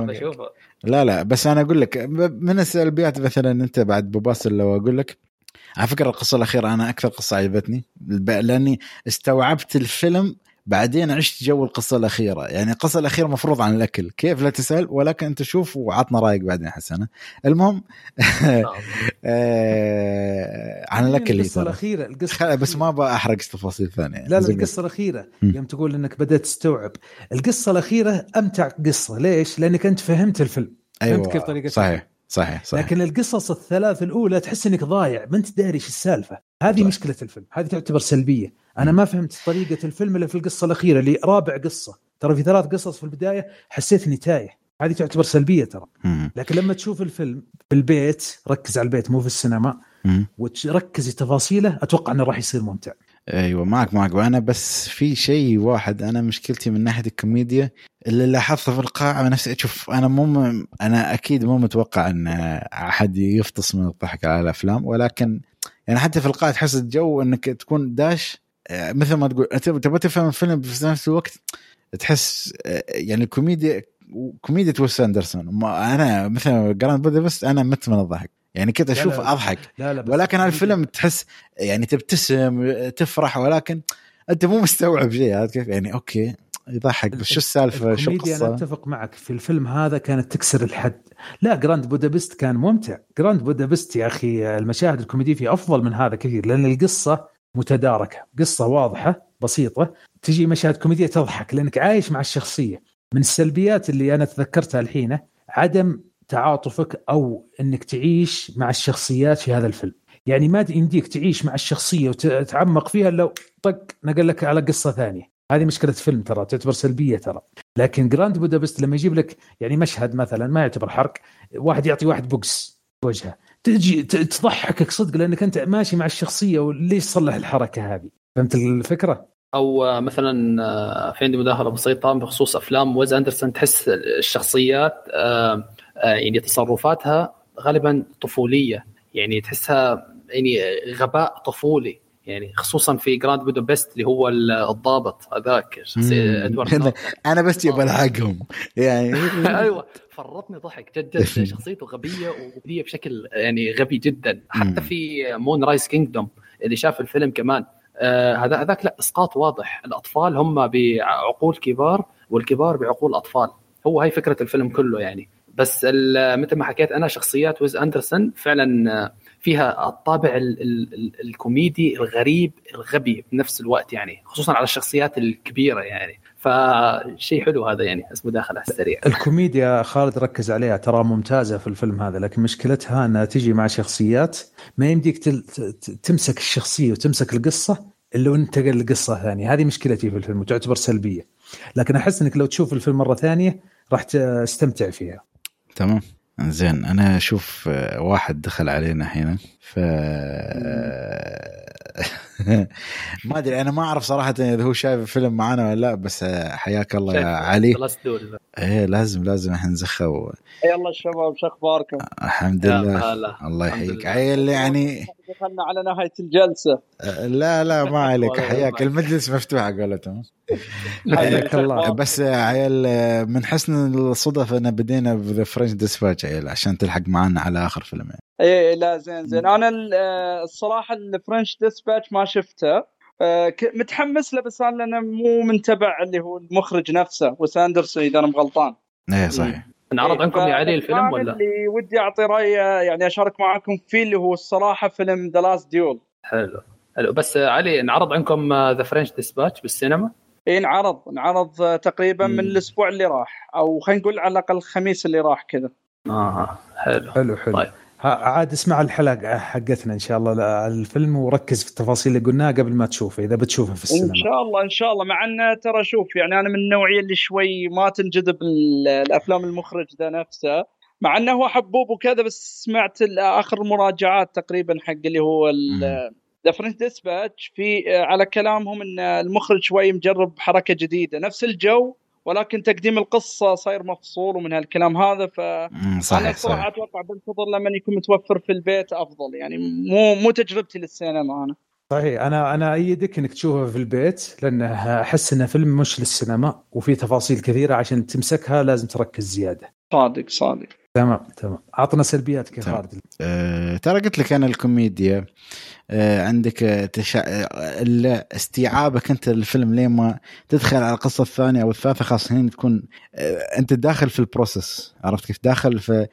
لا لا بس أنا أقول لك من السلبيات مثلا أنت بعد بباسل لو أقول لك على فكرة القصة الأخيرة أنا أكثر قصة عجبتني لأني استوعبت الفيلم بعدين عشت جو القصة الأخيرة. يعني القصة الأخيرة مفروض عن الأكل. كيف لا تسأل ولكن أنت شوف وعطنا رأيك بعدين حسنا المهم آه عن الأكل القصة الأخيرة القصة بس ما بأحرق تفاصيل ثانية. لا لا القصة الأخيرة. يوم تقول أنك بدأت تستوعب. القصة الأخيرة أمتع قصة. ليش؟ لأنك أنت فهمت الفيلم. أيوة فهمت كيف طريقة صحيح صحيح صحيح. لكن القصص الثلاث الأولى تحس إنك ضايع. ما أنت داري إيش السالفة. هذه صح. مشكلة الفيلم. هذه تعتبر سلبية. أنا ما فهمت طريقة الفيلم إلا في القصة الأخيرة اللي رابع قصة. ترى في ثلاث قصص في البداية حسيت إني تايه. هذه تعتبر سلبية ترى. لكن لما تشوف الفيلم في البيت ركز على البيت مو في السينما. وتركز تفاصيله أتوقع إنه راح يصير ممتع. أيوه معك معك. وأنا بس في شيء واحد أنا مشكلتي من ناحية الكوميديا اللي لاحظته في القاعة نفسي شوف أنا مو م... أنا أكيد مو متوقع إن أحد يفطس من الضحك على الأفلام ولكن يعني حتى في القاعة تحس الجو إنك تكون داش مثل ما تقول تبغى تفهم الفيلم في نفس الوقت تحس آه، يعني الكوميديا كوميديا ويس أندرسون. أنا مثلا Grand Budapest أنا مت من الضحك. يعني كنت أشوف. أضحك. لا لا ولكن الفيلم تحس يعني تبتسم تفرح ولكن أنت مو مستوعب شيء عرفت كيف؟ يعني okay يضحك بس شو السالفة؟ شو الكوميديا أنا القصة؟ أتفق معك. في الفيلم هذا كانت تكسر الحد. لا Grand Budapest كان ممتع. Grand Budapest يا أخي المشاهد الكوميدية فيه أفضل من هذا كثير لأن القصة متداركة. قصة واضحة بسيطة. تجي مشاهد كوميدية تضحك لأنك عايش مع الشخصية. من السلبيات اللي أنا تذكرتها الحين عدم تعاطفك أو إنك تعيش مع الشخصيات في هذا الفيلم. يعني ما يمديك تعيش مع الشخصية وتتعمق فيها إلا وطق نقل لك على قصة ثانية. هذه مشكلة فيلم ترى تعتبر سلبية ترى. لكن Grand Budapest لما يجيب لك يعني مشهد مثلا ما يعتبر حرق واحد يعطي واحد بوكس بوجهه تجي تضحكك صدق لأنك أنت ماشي مع الشخصية وليش صلح الحركة هذه فهمت الفكرة؟ أو مثلا آه، في عندي مداخلة بسيطة بخصوص أفلام ويس أندرسون تحس الشخصيات آه، آه، يعني تصرفاتها غالبا طفولية يعني تحسها يعني غباء طفولي يعني خصوصا في Grand Budapest اللي هو الضابط هذاك شخصية. إدوارد. أنا بس جيب ألحقهم يعني أيوه فرطني ضحك جد جد شخصيته غبية وغبية بشكل يعني غبي جدا. حتى. في Moonrise Kingdom اللي شاف الفيلم كمان آه، هذا هذاك لا إسقاط واضح. الأطفال هم بعقول كبار والكبار بعقول أطفال. هو هاي فكرة الفيلم كله يعني. بس مثل ما حكيت أنا شخصيات ويز أندرسون فعلا آه، فيها الطابع ال ال ال الكوميدي الغريب الغبي بنفس الوقت يعني خصوصا على الشخصيات الكبيرة يعني. فشيء حلو هذا يعني بس مداخله السريع. الكوميديا خالد ركز عليها ترى ممتازة في الفيلم هذا لكن مشكلتها أنها تجي مع شخصيات ما يمديك تل- ت- تمسك الشخصية وتمسك القصة إلا وانتقل لقصه ثانية. هذه مشكلتي في الفيلم وتعتبر سلبية. لكن أحس إنك لو تشوف الفيلم مرة ثانية راح تستمتع فيها. تمام. زين أنا أشوف آه، واحد دخل علينا هنا ف ما أدري أنا ما أعرف صراحة إذا هو شايف الفيلم معنا ولا لا بس حياك الله يا علي. إيه لازم لازم إحنا نزخه و... يلا الشباب شو اخباركم؟ الحمد لله. الله يحييك. عيل يعني دخلنا على نهاية الجلسة. آه، لا لا ما عليك. حياك. المجلس مفتوح قولتهم. حياك الله. بس عيل من حسن الصدف إن بدينا ب The French Dispatch عيل عشان تلحق معنا على آخر فيلم يعني. إيه لا زين زين. أنا ال- آه، الصراحة ال French Dispatch ما شفته. آه، متحمس له بس أنا أنا مو متتبع اللي هو المخرج نفسه ويس أندرسون اذا أنا مغلطان. إيه صحيح. نعرض عنكم يا علي الفيلم ولا؟ اللي ودي أعطي رأي يعني أشارك معاكم فيه اللي هو الصراحة فيلم The Last Duel حلو. حلو. بس علي نعرض عنكم The French Dispatch بالسينما؟ اي انعرض. انعرض آه، تقريبا من. الأسبوع اللي راح. أو خلينا نقول على الأقل الخميس اللي راح كذا. آه حلو. حلو حلو. طيب. عاد اسمع الحلقة حقتنا إن شاء الله لا- الفيلم وركز في التفاصيل اللي قلناها قبل ما تشوفه إذا بتشوفه في إن السينما شاء الله إن شاء الله. مع ان ترى شوف يعني أنا من النوعية اللي شوي ما تنجذب ال- الأفلام المخرج ذا نفسه. مع إنه هو حبوب وكذا بس سمعت آخر مراجعات تقريبا حق اللي هو. The French Dispatch في على كلامهم إن المخرج شوي مجرب حركة جديدة. نفس الجو ولكن تقديم القصة صاير مفصول ومن هالكلام هذا ف أنا صحيح أتوقع بنتظر لما يكون متوفر في البيت أفضل يعني مو مو تجربتي للسينما أنا. صحيح أنا أنا إيدك إنك تشوفه في البيت لأنه أحس انه فيلم مش للسينما وفي تفاصيل كثيرة عشان تمسكها لازم تركز زيادة. صادق صادق. تمام تمام. عطنا سلبياتك يا تمام. خالد آه، ترى قلت لك أنا الكوميديا آه، عندك آه، تشا... آه، استيعابك أنت للفيلم لين ما تدخل على القصة الثانية أو الثالثة خاصه هنا تكون آه، أنت داخل في ال process عرفت كيف؟ داخل في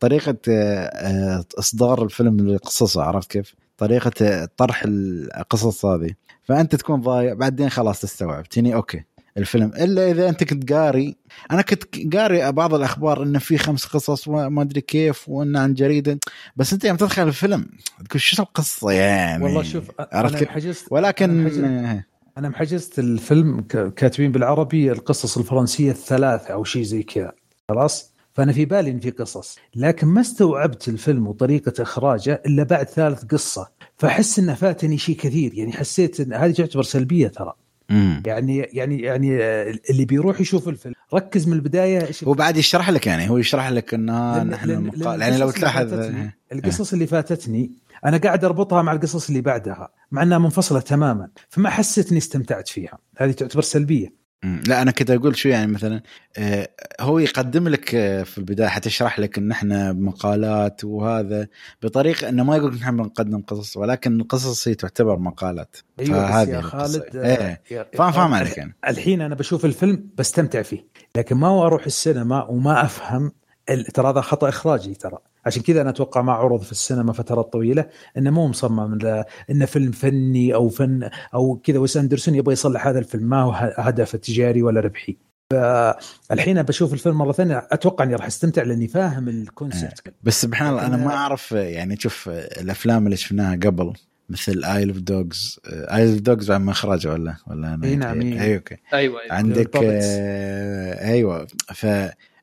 طريقة آه، آه، إصدار الفيلم لقصصه عرفت كيف؟ طريقة طرح القصص هذه. فأنت تكون ضايع بعدين خلاص تستوعب تني okay. الفيلم. إلا إذا أنت كنت قاري. أنا كنت قاري بعض الأخبار انه في خمس قصص وما أدري كيف وإنه عن جريدة. بس أنت يوم تدخل الفيلم تقول شو القصة يعني والله شوف عرفت أنا؟ محجزت ولكن أنا محجزت, أنا محجزت الفيلم كاتبين بالعربي القصص الفرنسية الثلاثة أو شيء زي كذا. خلاص؟ فأنا في بالي إن في قصص. لكن ما استوعبت الفيلم وطريقة إخراجه إلا بعد ثالث قصة. فأحس انه فاتني شيء كثير. يعني حسيت إن هذه تعتبر سلبية ترى. مم. يعني يعني يعني آه، اللي بيروح يشوف الفيلم ركز من البداية إيش هو بعد يشرح لك يعني هو يشرح لك انه لأن- نحن المقال يعني لو تلاحظ فاتتني- القصص اللي فاتتني أنا قاعد أربطها مع القصص اللي بعدها مع إنها منفصلة تماما فما حسيت اني استمتعت فيها هذه تعتبر سلبية. لا أنا كنت أقول شو يعني مثلا آه، هو يقدم لك آه، في البداية حتى يشرح لك إن إحنا مقالات وهذا بطريقه إنه ما يقول لك نحن بنقدم قصص ولكن القصص هي تعتبر مقالات. أيوه بس يا. خالد يا- فاهم فاهم عليك يعني. الحين أنا بشوف الفيلم بستمتع فيه لكن ما أروح السينما وما أفهم ترى هذا خطأ إخراجي ترى. عشان كذا أنا أتوقع ما عرض في السينما فترات طويلة إنه مو مصمم إنه فيلم فني أو فن أو كذا. ويس أندرسون يبغى يصلح هذا الفيلم. ما هو ه- هدف تجاري ولا ربحي. فالحين بشوف الفيلم مرة ثانية. أتوقع إني راح أستمتع لأني فاهم الكونسبت بس سبحان الله أنا ما أعرف يعني شوف الأفلام اللي شفناها قبل مثل Isle of Dogs Isle of Dogs بعد ما اخرجه ولا ولا أنا إي نعم،. إي. okay. أيوه أيوه عندك. آه أيوه.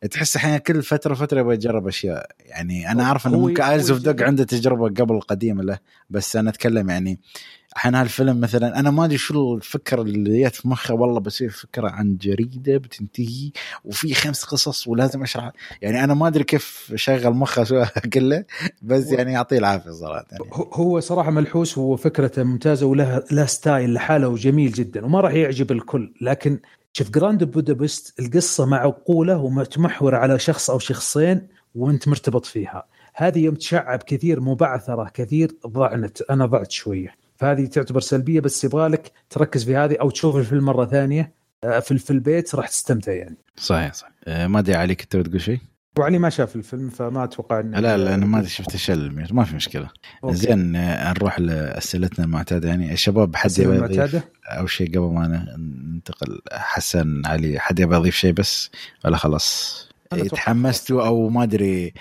فتحس أحيانا كل فترة فترة يبغى يجرب أشياء يعني أنا عارف انه ممكن Isle of Dogs. عنده تجربة قبل قديمه له بس أنا أتكلم يعني أحيانا هالفيلم مثلا أنا ما أدري شو الفكرة اللي جت في مخه والله بسوي فكرة عن جريدة بتنتهي وفي خمس قصص ولازم أشرح يعني أنا ما أدري كيف شغل مخه شو كله بس يعني يعطيه العافية صراحة يعني. هو- صراحة ملحوس وفكرته ممتازة وله له style لحاله وجميل جدا وما راح يعجب الكل لكن شوف Grand Budapest القصة معقوله ومتمحوره على شخص أو شخصين وأنت مرتبط فيها. هذه يوم تشعب كثير مبعثرة كثير ضعت. أنا ضعت شوية. فهذه تعتبر سلبية بس يبغالك تركز في هذه أو تشوف الفيلم مره ثانية. آه، في في البيت راح تستمتع يعني. صحيح صحيح. آه، ما أدري عليك انت بتقول شيء؟ وعلي ما شاف الفيلم فما أتوقع إنه لا لا أنا ما شفت الشل ما في مشكلة. أوكي. زين نروح لأسئلتنا المعتادة. يعني الشباب حد يبغى يضيف؟ أو شيء قبل ما ننتقل؟ حسن علي حد يبغى يضيف شيء بس؟ ولا خلاص؟ تحمستوا أو ما أدري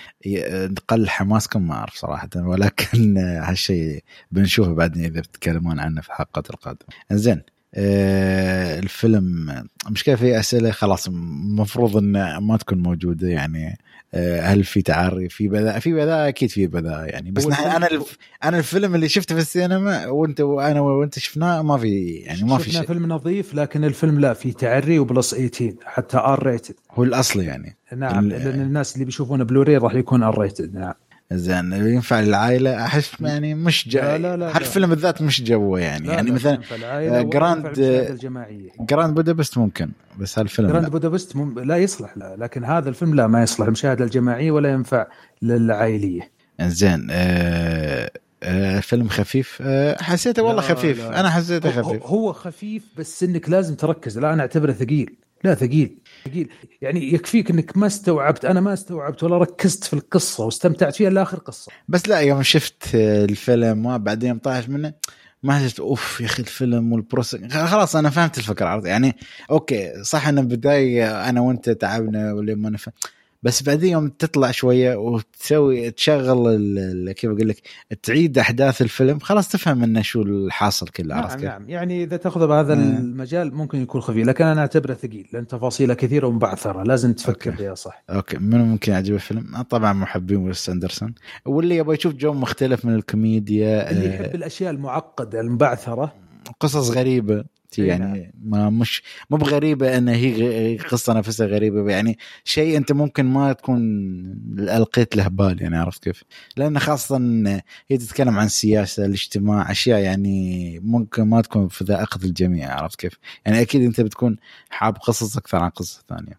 قل حماسكم؟ ما أعرف صراحة ولكن هالشيء بنشوفه بعدين إذا بتتكلمون عنه في الحلقات القادمة. زين. الفيلم مشكلة في أسئلة خلاص المفروض إن ما تكون موجودة يعني. آه، هل في تعري في بذاء في بذاء أكيد في بذاء يعني. بس نحن أنا الف... أنا الفيلم اللي شفته في السينما وانت وأنا وأنت شفناه ما في يعني ما في شفنا شيء. فيلم نظيف لكن الفيلم لا في تعري و plus 18 حتى R rated هو الاصلي يعني. نعم لأن الناس اللي بيشوفونه بلوري راح يكون R rated نعم. زين ينفع للعائلة؟ أحس يعني مش جا... لا- لا- لا-. هالفيلم بالذات مش جوه يعني. لا يعني لا مثلا Grand- Grand Budapest ممكن بس هالفيلم جراند. بودابست مم... لا يصلح لا. لكن هذا الفيلم لا ما يصلح. المشاهدة الجماعية ولا ينفع للعائلية. زين آه... آه... فيلم خفيف؟ آه... حسيته والله خفيف. لا. أنا حسيته خفيف. هو خفيف بس إنك لازم تركز. لا أنا أعتبره ثقيل. لا ثقيل. ثقيل. يعني يكفيك إنك ما استوعبت أنا ما استوعبت ولا ركزت في القصة واستمتعت فيها لاخر قصة. بس لا يوم شفت الفيلم ما بعدين يوم طايح منه ما حسيت أوف يا أخي الفيلم وال process خلاص أنا فهمت الفكرة يعني okay صح إن بداية أنا وأنت تعبنا ولا ما نفهم. بس بعدين يوم تطلع شوية وتسوي تشغل كيف أقول لك تعيد أحداث الفيلم خلاص تفهم إنه شو الحاصل كله عرفت نعم كيف؟ نعم يعني إذا تأخذه بهذا مم. المجال ممكن يكون خفيف لكن أنا أعتبره ثقيل لأن تفاصيله كثيرة ومبعثرة لازم تفكر. فيها صح okay منو ممكن يعجبه الفيلم؟ آه، طبعا محبين ويس أندرسون واللي يبغى يشوف جو مختلف من الكوميديا اللي آه، يحب الأشياء المعقدة المبعثرة قصص غريبة يعني ما مش مو بغريبة ان هي غ- قصة نفسها غريبة يعني شيء أنت ممكن ما تكون ألقيت له بال يعني عرفت كيف؟ لأن خاصة إن هي تتكلم عن السياسة الاجتماع أشياء يعني ممكن ما تكون في ذا اخذ الجميع عرفت كيف؟ يعني أكيد أنت بتكون حاب قصص أكثر عن قصه ثانية.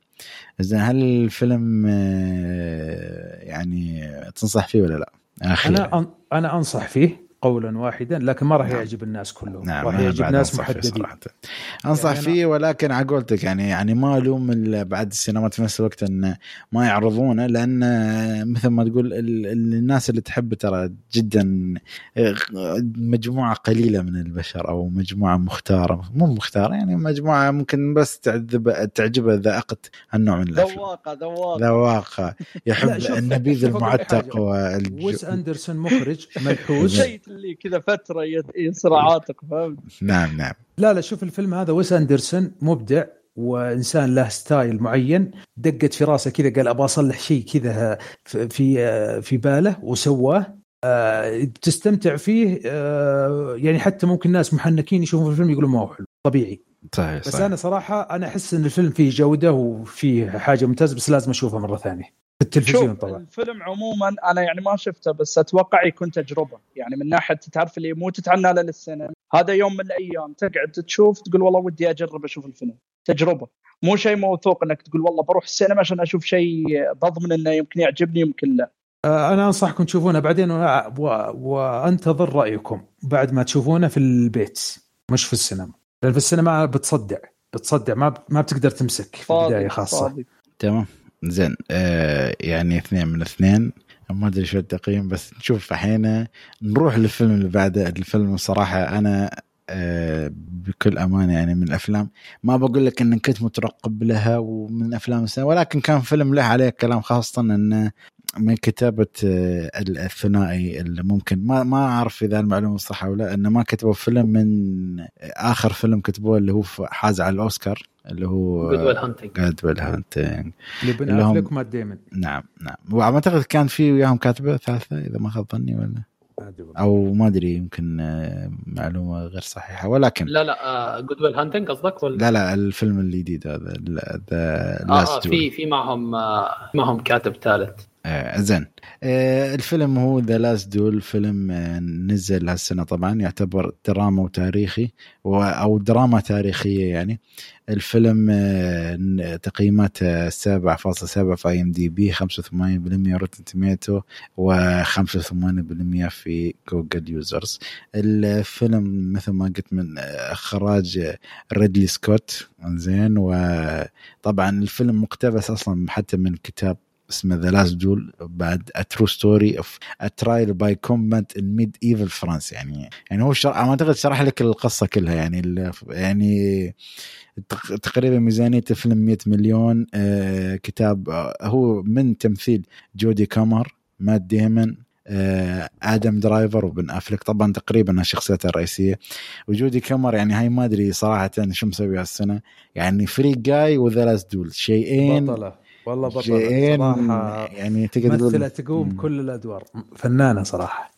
زين هل الفيلم آه، يعني تنصح فيه ولا لا؟ أخيرا أنا أن... أنا أنصح فيه قولا واحدا لكن ما راح يعجب الناس كلهم. نعم راح يعجب ناس محددين. صراحة. أنصح يعني فيه ولكن على قولتك يعني يعني ما ألوم ال- بعد السينمات في نفس الوقت انه ما يعرضونه لأن مثل ما تقول ال- ال- الناس اللي تحبه ترى جدا مجموعة قليلة من البشر أو مجموعة مختارة. مو مختارة يعني مجموعة ممكن بس تعذب تعجبها ذائقه النوع من الأفلام. ذواقة ذواقة. ذواقة. يحب النبيذ المعتق. والج... ويس أندرسون مخرج ملحوس اللي كذا فترة يصير عاتق فهمت؟ نعم نعم. لا لا شوف الفيلم هذا ويس أندرسون مبدع وإنسان له ستايل معين. دقت في راسه كذا قال أبغى أصلح شيء كذا في في في باله وسواه. آه، تستمتع فيه آه، يعني حتى ممكن ناس محنكين يشوفون الفيلم يقولون ما هو حلو طبيعي. صحيح بس صحيح. أنا صراحة أنا أحس إن الفيلم فيه جودة وفيه حاجة ممتازة بس لازم اشوفه مرة ثانية. في التلفزيون شوف طبعا. الفيلم عموما أنا يعني ما شفته بس أتوقع يكون تجربة. يعني من ناحية تعرف اللي مو تتعنى له للسينما. هذا يوم من الأيام تقعد تشوف تقول والله ودي أجرب أشوف الفيلم. تجربة. مو شيء موثوق إنك تقول والله بروح السينما عشان أشوف شيء بضمن إنه يمكن يعجبني يمكن لا. آه، أنا أنصحكم تشوفونه بعدين وأنتظر رأيكم بعد ما تشوفونه في البيت مش في السينما. لأن في السينما بتصدع بتصدع ما ما بتقدر تمسك في البداية خاصة. فاضي. تمام. زين آه يعني اثنين من اثنين. ما أدري شو التقييم بس نشوف الحين. نروح للفيلم اللي بعده. الفيلم صراحة أنا آه بكل أمانة يعني من الأفلام ما بقول لك ان كنت مترقب لها ومن أفلام السنة ولكن كان فيلم له عليه كلام خاصة إنه من كتابة آه، الثنائي اللي ممكن. ما ما أعرف إذا المعلومة صح أو لا إنه ما كتبوا فيلم من آخر فيلم كتبوه اللي هو حاز على الأوسكار. اللي هو Good Will Hunting Good Will Hunting اللي أفلك ومات ديمن نعم نعم. وأعتقد كان في وياهم كاتبة ثالثة إذا ما خاب ظني ولا؟ أو ما أدري يمكن آه، معلومة غير صحيحة. ولكن لا لا Good Will Hunting قصدك ولا؟ لا لا الفيلم الجديد هذا ذا آه, آه في في معهم آه معهم كاتب ثالث. آه زين. آه الفيلم هو The Last Duel فيلم آه نزل هالسنة طبعا يعتبر دراما وتاريخي أو دراما تاريخية يعني. الفيلم آه تقييماته 7.7 في IMDb 85% Rotten Tomatoes و85% في Google users الفيلم مثل ما قلت من آه، إخراج ريدلي سكوت زين. وطبعا الفيلم مقتبس أصلا حتى من كتاب اسمه The Last Duel بعد a true story of trial by combat in medieval France يعني يعني هو شرح ما أعتقد شرح لك القصة كلها. يعني يعني تق- تقريبا ميزانية الفيلم 100 مليون آه كتاب آه هو من تمثيل جودي كامر مات ديمن آه آدم درايفر وبن افلك طبعا تقريبا الشخصيات الرئيسية. وجودي كامر يعني هاي ما أدري صراحة شو مسوي هالسنة. يعني Free Guy و The Last Duel شيئين. بطلة. والله شيئين صراحة يعني تقدر تقول تقوم. كل الأدوار. فنانة صراحة.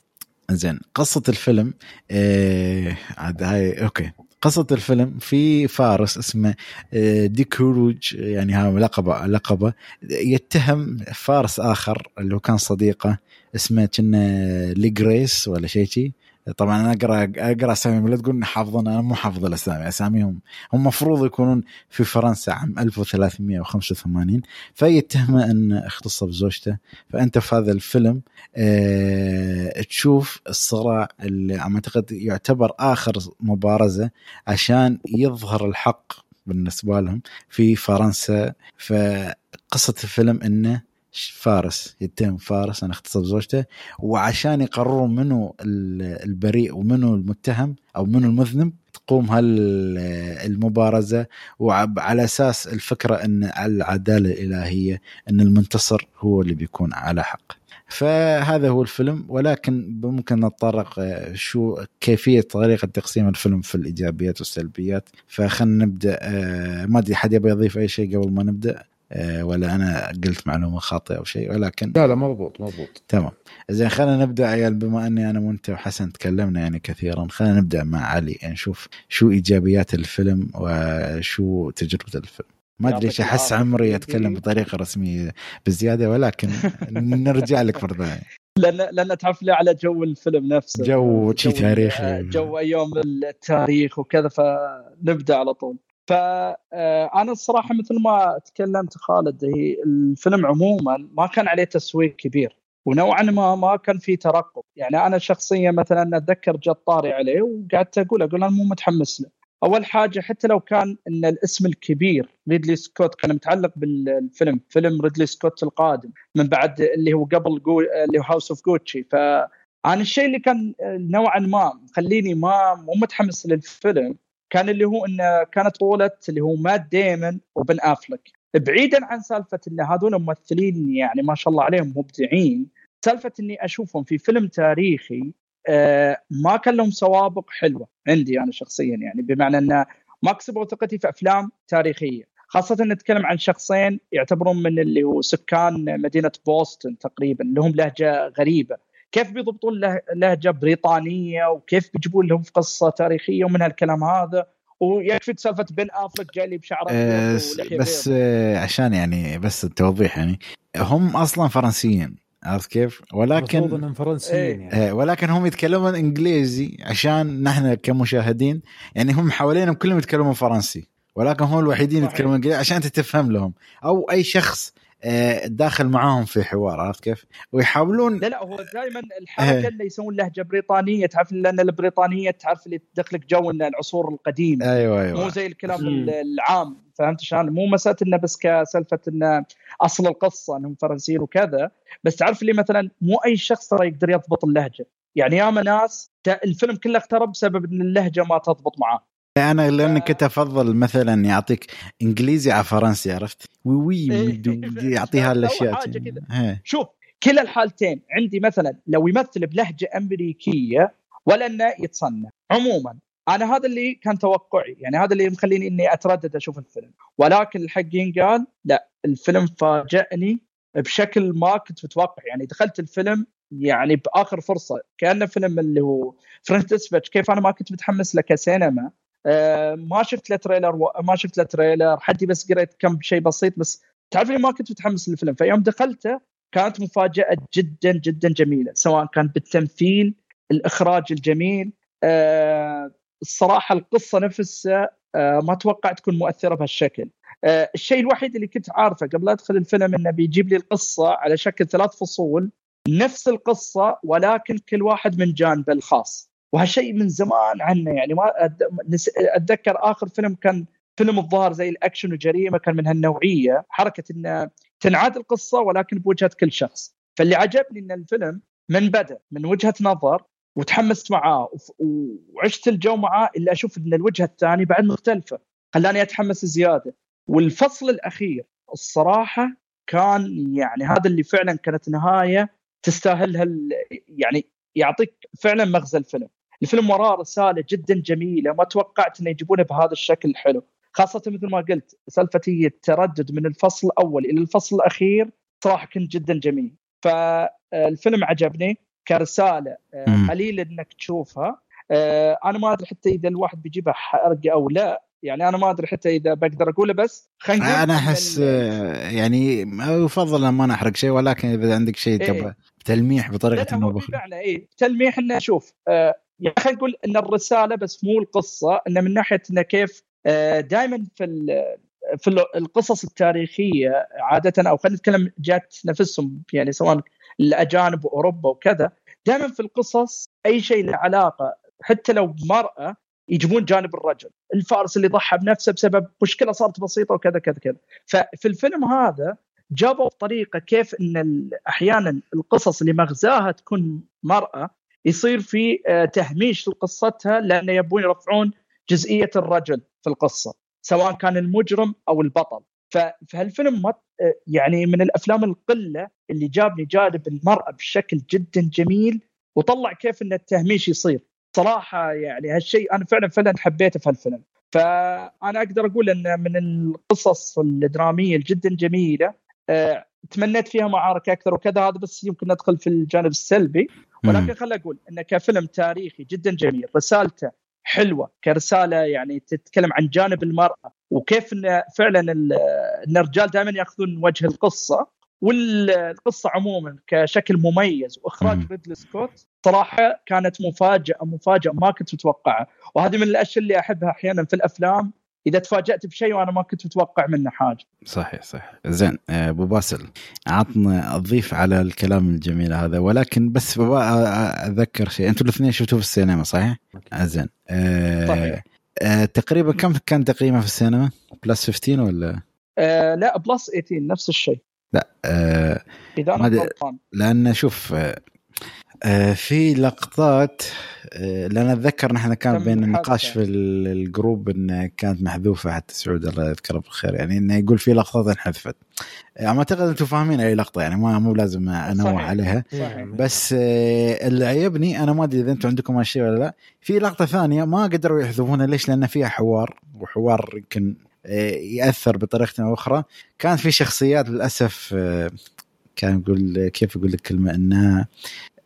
زين قصة الفيلم آه عاد هاي أوكي. قصة الفيلم في فارس اسمه آه ديكوروج يعني هذا لقبة لقبة. يتهم فارس آخر اللي هو كان صديقه اسمه كنا ليجريس ولا شيء شي. طبعا أنا اقرا أقرأ اساميهم لا تقول إني حافظنا أنا مو حافظ الأسامي. أساميهم هم المفروض يكونون في فرنسا عام 1385 فيتهمه أن اختص بزوجته. فأنت في هذا الفيلم آه تشوف الصراع اللي أعتقد يعتبر آخر مبارزة عشان يظهر الحق بالنسبة لهم في فرنسا. فقصة الفيلم إنه فارس يتهم فارس ان اغتصب زوجته وعشان يقرروا منو ال- البريء ومنو المتهم أو منو المذنب تقوم هالمبارزه وعلى أساس الفكرة إن العدالة الإلهية إن المنتصر هو اللي بيكون على حق. فهذا هو الفيلم. ولكن ممكن نتطرق آه، شو كيفية طريقة تقسيم الفيلم في الإيجابيات والسلبيات. فخلنا نبدأ آه، ما أدري حد يبي يضيف أي شيء قبل ما نبدأ. ولا أنا قلت معلومة خاطئة أو شيء ولكن لا لا مضبوط مضبوط. تمام. زين خلينا نبدأ عيال بما أني أنا وأنت وحسن تكلمنا يعني كثيرا خلينا نبدأ مع علي يعني نشوف شو إيجابيات الفيلم وشو تجربة الفيلم. ما أدري إيش أحس. عمري أتكلم بطريقة رسمية بزيادة ولكن نرجع لك مرة ثانية. لأن لأن تعرف لي على جو الفيلم نفسه. جو شي جو- تاريخي. جو أيام التاريخ وكذا فنبدأ على طول. فانا الصراحة مثل ما تكلمت خالد هي الفيلم عموما ما كان عليه تسويق كبير ونوعا ما ما كان في ترقب. يعني أنا شخصيا مثلا أتذكر جت طاري عليه وقعدت أقول أقول أنا مو متحمس له. أول حاجة حتى لو كان إن الاسم الكبير ريدلي سكوت كان متعلق بالفيلم فيلم ريدلي سكوت القادم من بعد اللي هو قبل جو اللي هو House of Gucci فانا الشيء اللي كان نوعا ما مخليني ما مو متحمس للفيلم كان اللي هو إنه كان بطولة اللي هو مات ديمن وبن أفلك. بعيدا عن سالفة إن هذول ممثلين يعني ما شاء الله عليهم مبدعين سالفة إني أشوفهم في فيلم تاريخي آه ما كان لهم سوابق حلوة عندي أنا شخصيا يعني بمعنى إنه ما كسبوا ثقتي في أفلام تاريخية. خاصة نتكلم عن شخصين يعتبرون من اللي هو سكان مدينة بوسطن تقريبا لهم لهجة غريبة. كيف بيضبطون لهجة بريطانية وكيف بيجيبون لهم في قصة تاريخية ومن هالكلام هذا ويكفيك سالفة بن آفلك جاي لي بشعر آه بس آه عشان يعني بس التوضيح يعني هم أصلا فرنسيين عرفت كيف؟ ولكن إنهم فرنسيين إيه. يعني. ولكن هم يتكلمون إنجليزي عشان نحن كمشاهدين يعني هم حوالينهم كلهم يتكلمون فرنسي ولكن هم الوحيدين يتكلمون إنجليزي عشان أنت تفهم لهم أو أي شخص داخل معاهم في حوار عرفت كيف؟ ويحاولون لا لا هو دائما الحركة اللي يسوون لهجة بريطانية تعرف لأن البريطانية تعرف اللي تدخلك جو إن العصور القديمة أيوه أيوه مو زي الكلام مم. العام فهمت شلون؟ مو مسألة إنه بس كسلفه انه أصل القصة إنهم فرنسيين وكذا بس تعرف اللي مثلا مو أي شخص ترى يقدر يضبط اللهجة يعني ياما ناس الفيلم كله اخترب بسبب إن اللهجة ما تضبط معاه أنا لأن كنت أفضل مثلا يعطيك إنجليزي على فرنسي عرفت؟ وي وي إيه. يعطيها الأشياء شوف كلا الحالتين. عندي مثلا لو يمثل بلهجة أمريكية ولا إنه يتصنع. عموما أنا هذا اللي كان توقعي. يعني هذا اللي مخليني إني أتردد أشوف الفيلم. ولكن الحق ينقال لا الفيلم فاجأني بشكل ما كنت متوقع. يعني دخلت الفيلم يعني بآخر فرصة. كأنه فيلم اللي هو Dispatch كيف أنا ما كنت متحمس له كسينما ما شفت له trailer و... ما شفت له trailer. حدي بس قريت كم شيء بسيط بس تعرف ما كنت متحمس للفيلم. فيوم دخلته كانت مفاجأة جدا جدا جميلة سواء كان بالتمثيل الإخراج الجميل. آه الصراحة القصة نفسها آه ما توقعت تكون مؤثرة بهالشكل. آه الشيء الوحيد اللي كنت عارفه قبل أدخل الفيلم إنه بيجيب لي القصة على شكل ثلاث فصول. نفس القصة ولكن كل واحد من جانبه الخاص. وهالشيء من زمان عنه. يعني ما أتذكر آخر فيلم كان فيلم الظاهر زي الأكشن وجريمة كان من هالنوعية. حركة انه تنعاد القصة ولكن بوجهة كل شخص. فاللي عجبني إن الفيلم من بدأ من وجهة نظر وتحمست معاه وعشت الجو معاه إلا أشوف إن الوجهة الثانية بعد مختلفة. خلاني أتحمس زيادة. والفصل الأخير الصراحة كان يعني هذا اللي فعلا كانت نهاية تستاهلها يعني يعطيك فعلا مغزى الفيلم. الفيلم وراه رسالة جدا جميلة ما توقعت إنه يجيبونه بهذا الشكل الحلو خاصة مثل ما قلت سالفه التردد من الفصل الأول إلى الفصل الأخير صراحة كنت جدا جميل. فالفيلم عجبني كرسالة آه، قليل إنك تشوفها. آه، أنا ما أدري حتى إذا الواحد بيجيبها حرقة أو لا. يعني أنا ما أدري حتى إذا بقدر أقوله بس خلينا أنا أحس يعني يفضل ما نحرق شيء ولكن إذا عندك شيء إيه. تبغى تلميح بطريقة ما باخر اي تلميح إنه شوف آه يعني خلينا نقول إن الرسالة بس مو القصة انه من ناحية انه كيف آه دائما في في القصص التاريخية عادة أو خلينا نتكلم جات نفسهم يعني سواء الأجانب وأوروبا وكذا دائما في القصص أي شيء له علاقة حتى لو مرأة يجيبون جانب الرجل الفارس اللي ضحى بنفسه بسبب مشكلة صارت بسيطة وكذا كذا كذا. ففي الفيلم هذا جابوا بطريقه كيف إن أحيانا القصص اللي مغزاها تكون مرأة يصير في آه، تهميش لقصتها لأنه يبون يرفعون جزئية الرجل في القصة سواء كان المجرم أو البطل. فهالفيلم آه، يعني من الأفلام القلة اللي جابني جانب المرأة بشكل جدا جميل وطلع كيف إن التهميش يصير. صراحة يعني هالشيء أنا فعلا فعلا حبيته في الفيلم فأنا أقدر أقول إن من القصص الدرامية الجدا جميلة أه تمنيت فيها معارك أكثر وكذا هذا بس يمكن ندخل في الجانب السلبي. ولكن خليني أقول انه كفيلم تاريخي جدا جميل رسالته حلوة كرسالة يعني تتكلم عن جانب المرأة وكيف انه فعلا إن الرجال دائما يأخذون وجه القصة والقصة عموما كشكل مميز وإخراج ريدلي سكوت صراحة كانت مفاجأة مفاجأة ما كنت متوقعها. وهذه من الأشياء اللي أحبها أحيانا في الأفلام إذا تفاجأت بشيء وأنا ما كنت متوقع منه حاجة. صحيح صحيح. زين آه، أبو باسل عطني اضيف على الكلام الجميل هذا. ولكن بس أذكر شيء. أنتم الاثنين شفتوه في السينما صحيح؟ آه، زين. آه صحيح. آه تقريبا كم كان تقييمه في السينما؟ plus 15 ولا؟ آه لا plus 18 نفس الشيء. لا آه إذا أنا لأن شوف آه آه، في لقطات آه، لأن أتذكر نحن كان بين النقاش في ال group انه كانت محذوفة حتى سعود الله يذكره بالخير يعني إنه يقول في لقطات انحذفت. آه، أعتقد أنتم فاهمين أي لقطة يعني ما مو لازم أنوه عليها. صحيح. بس اللي عيبني أنا ما أدري إذا أنتم عندكم هالشيء ولا لا في لقطة ثانية ما قدروا يحذفونها ليش؟ لأن فيها حوار وحوار يمكن يأثر بطريقة أو أخرى. كان في شخصيات للأسف كان يقول كيف أقول لك كلمه إنها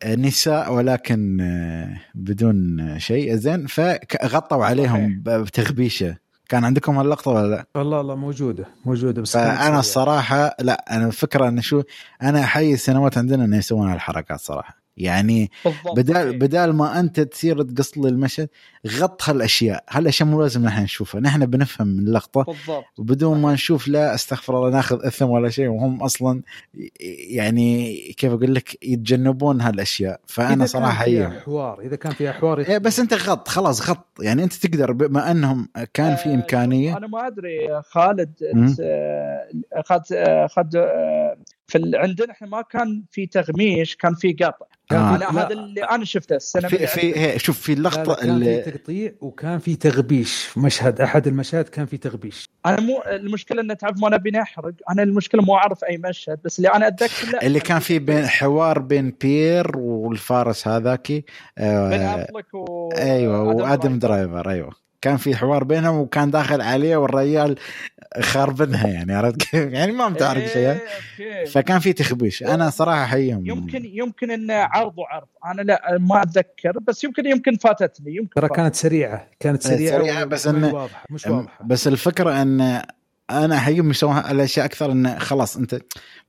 نساء ولكن آه، بدون شيء. زين فغطوا عليهم بتغبيشه كان عندكم هاللقطة ولا لا؟ والله لا موجودة موجودة بس فأنا الصراحة لا أنا الفكرة انه شو أنا احيي السينمات عندنا إنه يسوون هالحركات صراحة. يعني بدال بدال ما أنت تصير تقص لي المشهد غط هالأشياء. هالأشياء مو لازم نحن نشوفها. نحن بنفهم من اللقطة بالضبط. وبدون ما نشوف لا أستغفر الله ناخذ أثم ولا شيء وهم أصلا يعني كيف أقول لك يتجنبون هالأشياء. فأنا صراحة هي حوار إذا كان فيها حوار إيه بس أنت غط خلاص غط. يعني أنت تقدر بما أنهم كان في آه، إمكانية. أنا ما أدري خالد اخذ اخذ في عندنا إحنا ما كان في تغميش كان في قطع. آه. لا. هذا اللي أنا شفته السنة في في شوف في اللقطة كان اللي في تقطيع وكان في تغبيش. مشهد أحد المشاهد كان في تغبيش. أنا مو المشكلة ان تعرف ما نبي نحرق أنا المشكلة مو أعرف أي مشهد بس اللي أنا أتذكر لا. اللي كان في بين حوار بين بير والفارس هذاكي آه بين أفلك و أيوه وآدم درايفر أيوه. كان في حوار بينهم وكان داخل عليه والريال خاربنها يعني عرفت كيف؟ يعني ما متعرف شيء. إيه فكان في تخبيش. أنا صراحة احييهم يمكن يمكن إن عرض وعرض. أنا لا ما أتذكر بس يمكن يمكن فاتتني يمكن ترى كانت سريعة كانت سريعة, سريعة بس انه واضحة مش واضحة. بس الفكرة إن أنا احييهم يسوون الاشياء أكثر انه خلاص أنت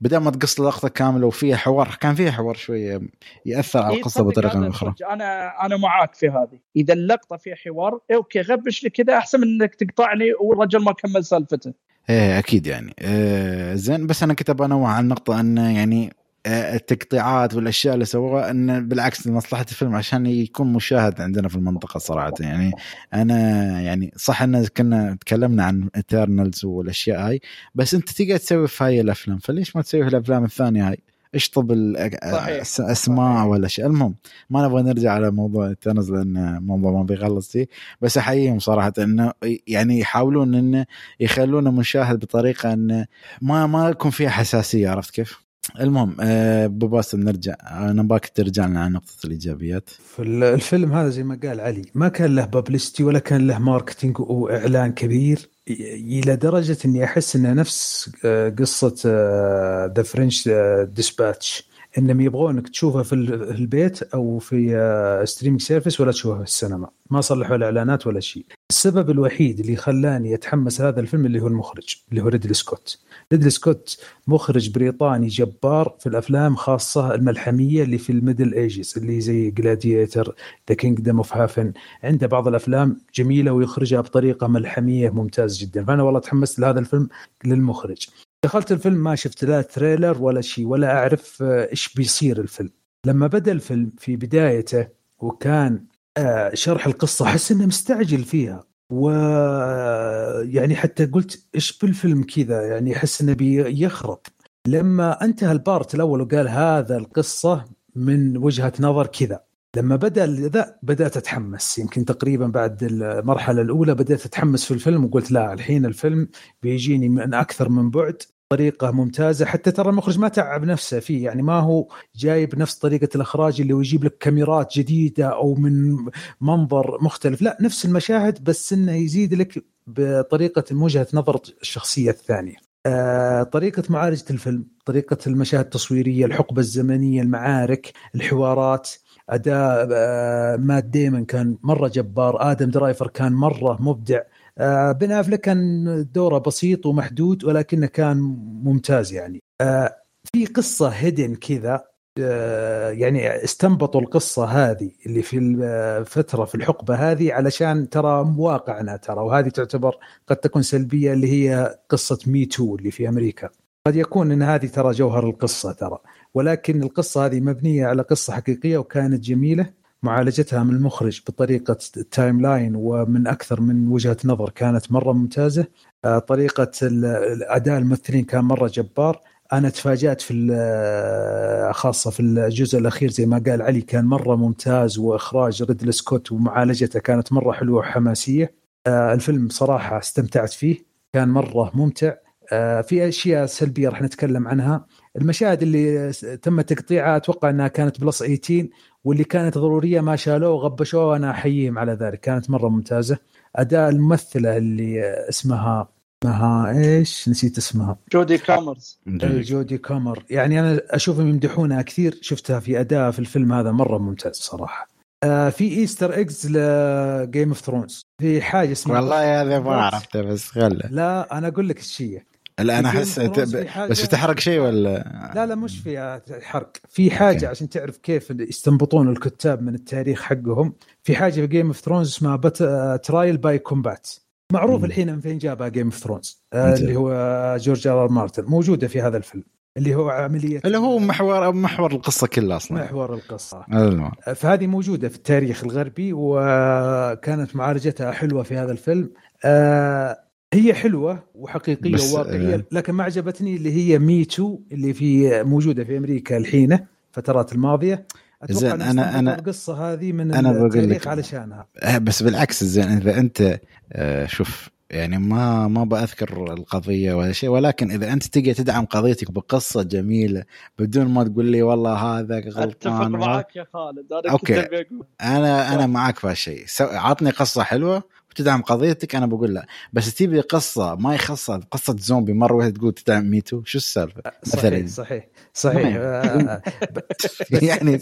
بدل ما تقص اللقطه كاملة وفيها حوار كان فيها حوار شوية يأثر على إيه، القصة بطريقة أخرى. أنا أنا معاك في هذه. إذا اللقطة فيها حوار okay غبش لي كذا أحسن من إنك تقطعني والرجل ما كمل سالفته. إيه أكيد يعني. إيه زين بس أنا كنت بنوع عن النقطه إنه يعني التقطيعات والأشياء اللي سووها إن بالعكس لمصلحة الفيلم عشان يكون مشاهد عندنا في المنطقة صراحة. يعني أنا يعني صح إن كنا تكلمنا عن Eternals والأشياء هاي بس أنت تقدر تسوي في هاي الأفلام. فليش ما تسوي في الأفلام الثانية هاي؟ اشطب الاسماء ولا شيء؟ المهم ما نبغى نرجع على موضوع Eternals لأن موضوع ما بيخلص فيه. بس أحييهم صراحة إنه يعني يحاولون إنه يخلونا مشاهد بطريقة إنه ما ما يكون فيها حساسية عرفت كيف؟ المهم آه، باسم نرجع. أنا أباك ترجع لنا عن نقطة الإيجابيات. في الفيلم هذا زي ما قال علي ما كان له publicity ولا كان له marketing واعلان كبير إلى درجة إني أحس إنه نفس آه، قصة The French Dispatch إنهم يبغونك تشوفه في البيت أو في streaming آه، service ولا تشوفه في السينما. ما صلحوا الإعلانات ولا شيء. السبب الوحيد اللي خلاني أتحمس هذا الفيلم اللي هو المخرج اللي هو ريدلي سكوت. ريدلي سكوت مخرج بريطاني جبار في الأفلام خاصة الملحمية اللي في ال Middle Ages اللي زي Gladiator the Kingdom of Heaven عنده بعض الأفلام جميلة ويخرجها بطريقة ملحمية ممتاز جدا. فأنا والله تحمست لهذا الفيلم للمخرج. دخلت الفيلم ما شفت لا trailer ولا شيء ولا أعرف آه، إيش بيصير الفيلم. لما بدأ الفيلم في بدايته وكان آه، شرح القصة أحس إنه مستعجل فيها. و يعني حتى قلت إيش بالفيلم كذا يعني أحس إنه بيخرب. لما انتهى ال part الأول وقال هذا القصة من وجهة نظر كذا. لما بدأ ذا بدأت أتحمس. يمكن تقريبا بعد المرحلة الأولى بدأت أتحمس في الفيلم وقلت لا الحين الفيلم بيجيني من أكثر من بعد. طريقة ممتازة حتى ترى المخرج ما تعب نفسه فيه يعني ما هو جايب نفس طريقة الإخراج اللي هو يجيب لك كاميرات جديدة أو من منظر مختلف لا نفس المشاهد بس إنه يزيد لك بطريقة وجهة نظر الشخصية الثانية. آه، طريقة معالجة الفيلم طريقة المشاهد التصويرية الحقبة الزمنية المعارك الحوارات أداء آه، مات ديمن كان مرة جبار آدم درايفر كان مرة مبدع. آه، بن أفلك كان دوره بسيط ومحدود ولكنه كان ممتاز يعني. آه، في قصة هيدن كذا آه، يعني استنبطوا القصة هذه اللي في الفترة في الحقبة هذه علشان ترى واقعنا ترى وهذه تعتبر قد تكون سلبية اللي هي قصة مي تو اللي في أمريكا. قد يكون إن هذه ترى جوهر القصة ترى ولكن القصة هذه مبنية على قصة حقيقية وكانت جميلة. معالجتها من المخرج بطريقة ال timeline ومن أكثر من وجهة نظر كانت مرة ممتازة. آه، طريقة اداء الممثلين كان مرة جبار. أنا تفاجأت في آه، خاصة في الجزء الأخير زي ما قال علي كان مرة ممتاز وإخراج ريدل سكوت ومعالجته كانت مرة حلوة وحماسية. آه، الفيلم صراحة استمتعت فيه كان مرة ممتع. في أشياء سلبية راح نتكلم عنها. المشاهد اللي تم تقطيعها أتوقع إنها كانت plus 18 واللي كانت ضرورية ما شالوه وغبشوه وأنا أحييهم على ذلك. كانت مرة ممتازة. أداء الممثلة اللي اسمها اسمها إيش؟ نسيت اسمها. جودي كامرز. جودي كامر. يعني أنا أشوفهم يمدحونها كثير. شفتها في أداء في الفيلم هذا مرة ممتاز صراحة. آه في Easter eggs ل Game of Thrones في حاجة اسمها والله هذا ما عرفته بس خله. لا أنا أقول لك الشيء لا أنا أحس بس بتحرق شيء ولا؟ لا لا مش في حرق. في حاجة okay. عشان تعرف كيف يستنبطون الكتاب من التاريخ حقهم في حاجة في Game of Thrones اسمها بت... trial by combat معروف الحين من فين جابها Game of Thrones اللي هو جورج آر مارتن. موجودة في هذا الفيلم. اللي هو عمليه اللي هو محور محور القصة كلها أصلا. محور القصة. ألمع. فهذه موجودة في التاريخ الغربي وكانت معالجتها حلوة في هذا الفيلم. آه هي حلوة وحقيقية وواقعية آه. لكن ما عجبتني اللي هي Me Too اللي في موجودة في أمريكا الحين فترات الماضية. أتوقع زين أنا أنا القصة هذه من أنا بقول لك علشانها. آه، بس بالعكس زين إذا أنت آه، شوف يعني ما ما بأذكر القضية ولا شيء ولكن إذا أنت تجي تدعم قضيتك بقصة جميلة بدون ما تقول لي والله هذا غلطان أتفق معك يا خالد أنا okay. أنا أنا معك في هالشيء. عطني قصة حلوة تدعم قضيتك؟ أنا بقول لا. بس تبي قصة ما يخصها قصة زومبي. مرة واحدة تقول تدعم ميتو. شو السالفة؟ صحيح صحيح صحيح. آه، يعني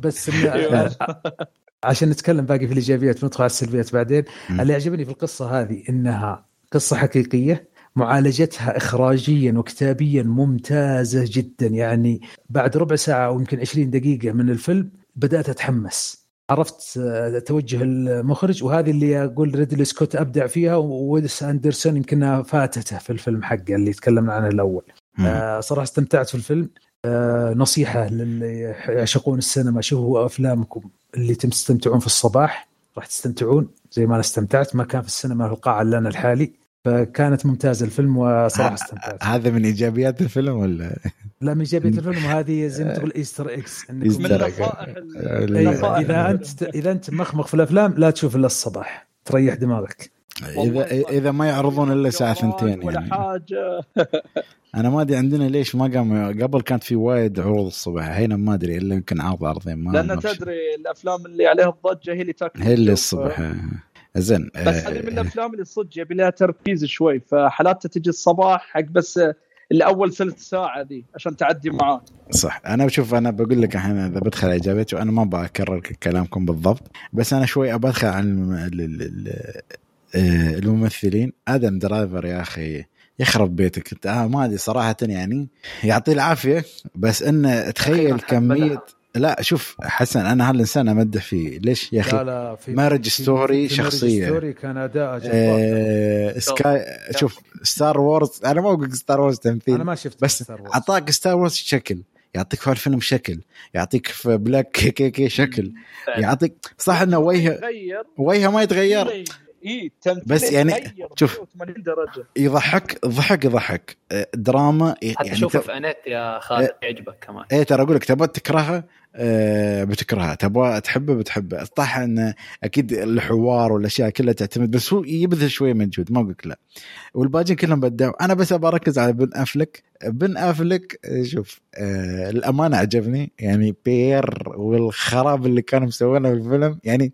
بس عشان نتكلم باقي في الإيجابيات وندخل على السلبيات بعدين. اللي عجبني في القصة هذه إنها قصة حقيقية معالجتها اخراجيا وكتابيا ممتازة جدا. يعني بعد ربع ساعة أو يمكن 20 دقيقة من الفيلم بدأت أتحمس. عرفت آه، توجه المخرج وهذه اللي أقول ريدلي سكوت أبدع فيها وويس أندرسون يمكنها فاتته في الفيلم حقه اللي تكلمنا عنه الأول. آه صراحة استمتعت في الفيلم. آه نصيحة للي يعشقون السينما شوفوا أفلامكم اللي تستمتعون في الصباح راح تستمتعون زي ما أنا استمتعت ما كان في السينما في القاعة الا أنا الحالي. فكانت ممتازة الفيلم وصراحة استمتعت. هذا من إيجابيات الفيلم ولا؟ لا من ايجابيات الفيلم وهذه زي ما تقول Easter eggs من نصائح إذا انت إذا أنت مخمخ في الأفلام لا تشوف إلا الصباح. تريح دماغك. اذا إذا ما يعرضون إلا الساعة ثنتين ولا يعني. حاجة. أنا ما أدري عندنا ليش ما قام قبل كانت في وايد عروض الصبح هنا ما أدري إلا يمكن عرض عرضين ما لأن تدري الأفلام اللي عليها الضجه هي اللي تاكل هي اللي الصبح. زين بس هذه من الأفلام اللي صدق يبي لها تركيز شوي فحالاتها تجي الصباح حق بس الأول ثلث ساعة ذي عشان تعدي معاه صح. أنا بشوف أنا بقول لك الحين إذا بدخل إجابتي وأنا ما بكرر كلامكم بالضبط بس أنا شوي ابى ادخل عن آه، الممثلين. آدم درايفر يا أخي يخرب بيتك. أنت آه ما أدري صراحة يعني يعطيه العافية بس إنه تخيل كمية لا شوف حسن أنا هالإنسان امدح فيه ليش يا أخي؟ لا لا في Marriage Story شخصيه story كان أداء آه سكاي شوف Star Wars أنا ما أقول Star Wars تمثيل أنا ما شفت بس أعطاك Star Wars شكل يعطيك في الفيلم شكل يعطيك في Black KK شكل يعطيك صح إنه وجهه وجهه ما يتغير. اي بس يعني شوف درجة. يضحك ضحك يضحك. دراما حتى يعني شوف في انت يا خالد يعجبك كمان. إيه ترى أقول لك تبغى تكرهها آه بتكرهها. تبغى تحبه بتحبه. صح انه أكيد الحوار والأشياء كلها تعتمد بس هو يبذل شوية مجهود ما أقول لا. والباقيين كلهم بدعوا. أنا بس أبغى أركز على بن أفلك. بن أفلك شوف آه الأمانة عجبني. يعني بير والخراب اللي كانوا مسوينه في الفيلم. يعني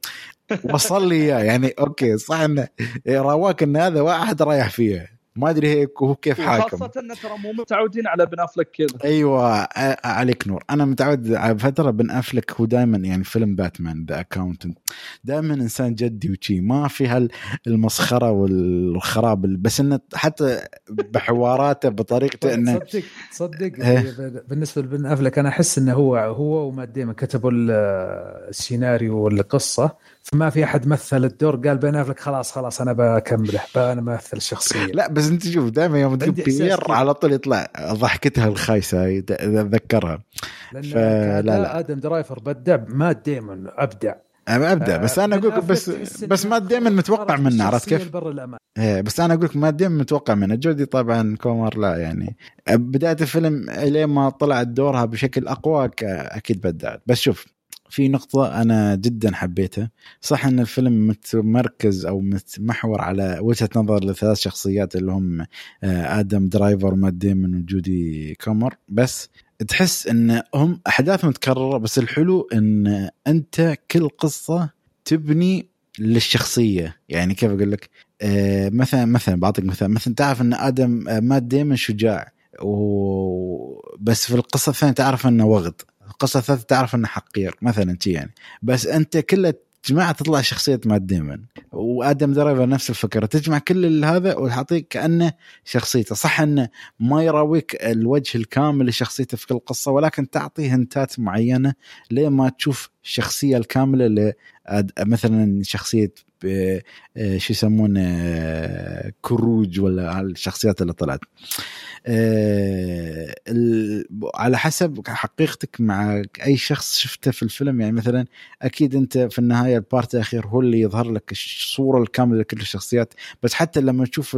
وصل لي إياه. يعني okay صح انه رواك إن هذا واحد رايح فيها ما أدري هيك هو كيف حاكم. خاصة إن ترى مو متعودين على بن أفلك كذا. أيوه عليك نور. أنا متعود على فترة بن أفلك هو دائما يعني فيلم باتمان The Accountant دائما إنسان جدي وشي ما في هالمسخرة والخراب بس إنه حتى بحواراته بطريقته إنه تصدق تصدق إيه. بالنسبة لبن أفلك أنا أحس إنه هو هو ومات ديمون كتبوا ال- السيناريو والقصة. فما في أحد مثل الدور قال بن أفلك خلاص خلاص أنا بكمله أنا بمثل الشخصيه لا بس أنت شوف دائما يوم إحساس بيير. على طول يطلع ضحكتها الخايسة اتذكرها ف- لا،. آدم درايفر بدع مات ديمون أبدع. أنا ابدا بس أنا بن أقول لك بس بس ما دائما متوقع منه عرفت كيف؟ إيه بس أنا أقول لك ما دائما متوقع منه. جودي طبعا كومر لا يعني. بداية الفيلم لين ما طلعت دورها بشكل أقوى أكيد بدعت بس شوف في نقطة أنا جدا حبيتها. صح أن الفيلم متمركز أو متمحور على وجهة نظر لثلاث شخصيات اللي هم آه، آدم درايفر ومات ديمون وجودي كومر بس تحس أن هم أحداث متكررة بس الحلو أن أنت كل قصة تبني للشخصية. يعني كيف أقول لك؟ آه، مثلا مثلا بعطيك مثال. مثلا تعرف أن آدم آه، مات ديمون شجاع و... بس في القصة الثانية تعرف أنه وغد. القصة الثالثة تعرف إنه حقير مثلا شي يعني. بس أنت كله تجمع تطلع شخصية مات ديمون. وآدم درايفر نفس الفكرة تجمع كل هذا وتعطيك كأنه شخصيته. صح إنه ما يراويك الوجه الكامل لشخصيته في كل قصة ولكن تعطي هنتات معينة لين ما تشوف الشخصيه الكاملة ل مثلا آه، شو يسمونه آه، كروج ولا الشخصيات اللي طلعت. آه، على حسب حقيقتك مع أي شخص شفته في الفيلم. يعني مثلا أكيد أنت في النهاية ال part الأخير هو اللي يظهر لك الصورة الكاملة لكل الشخصيات. بس حتى لما تشوف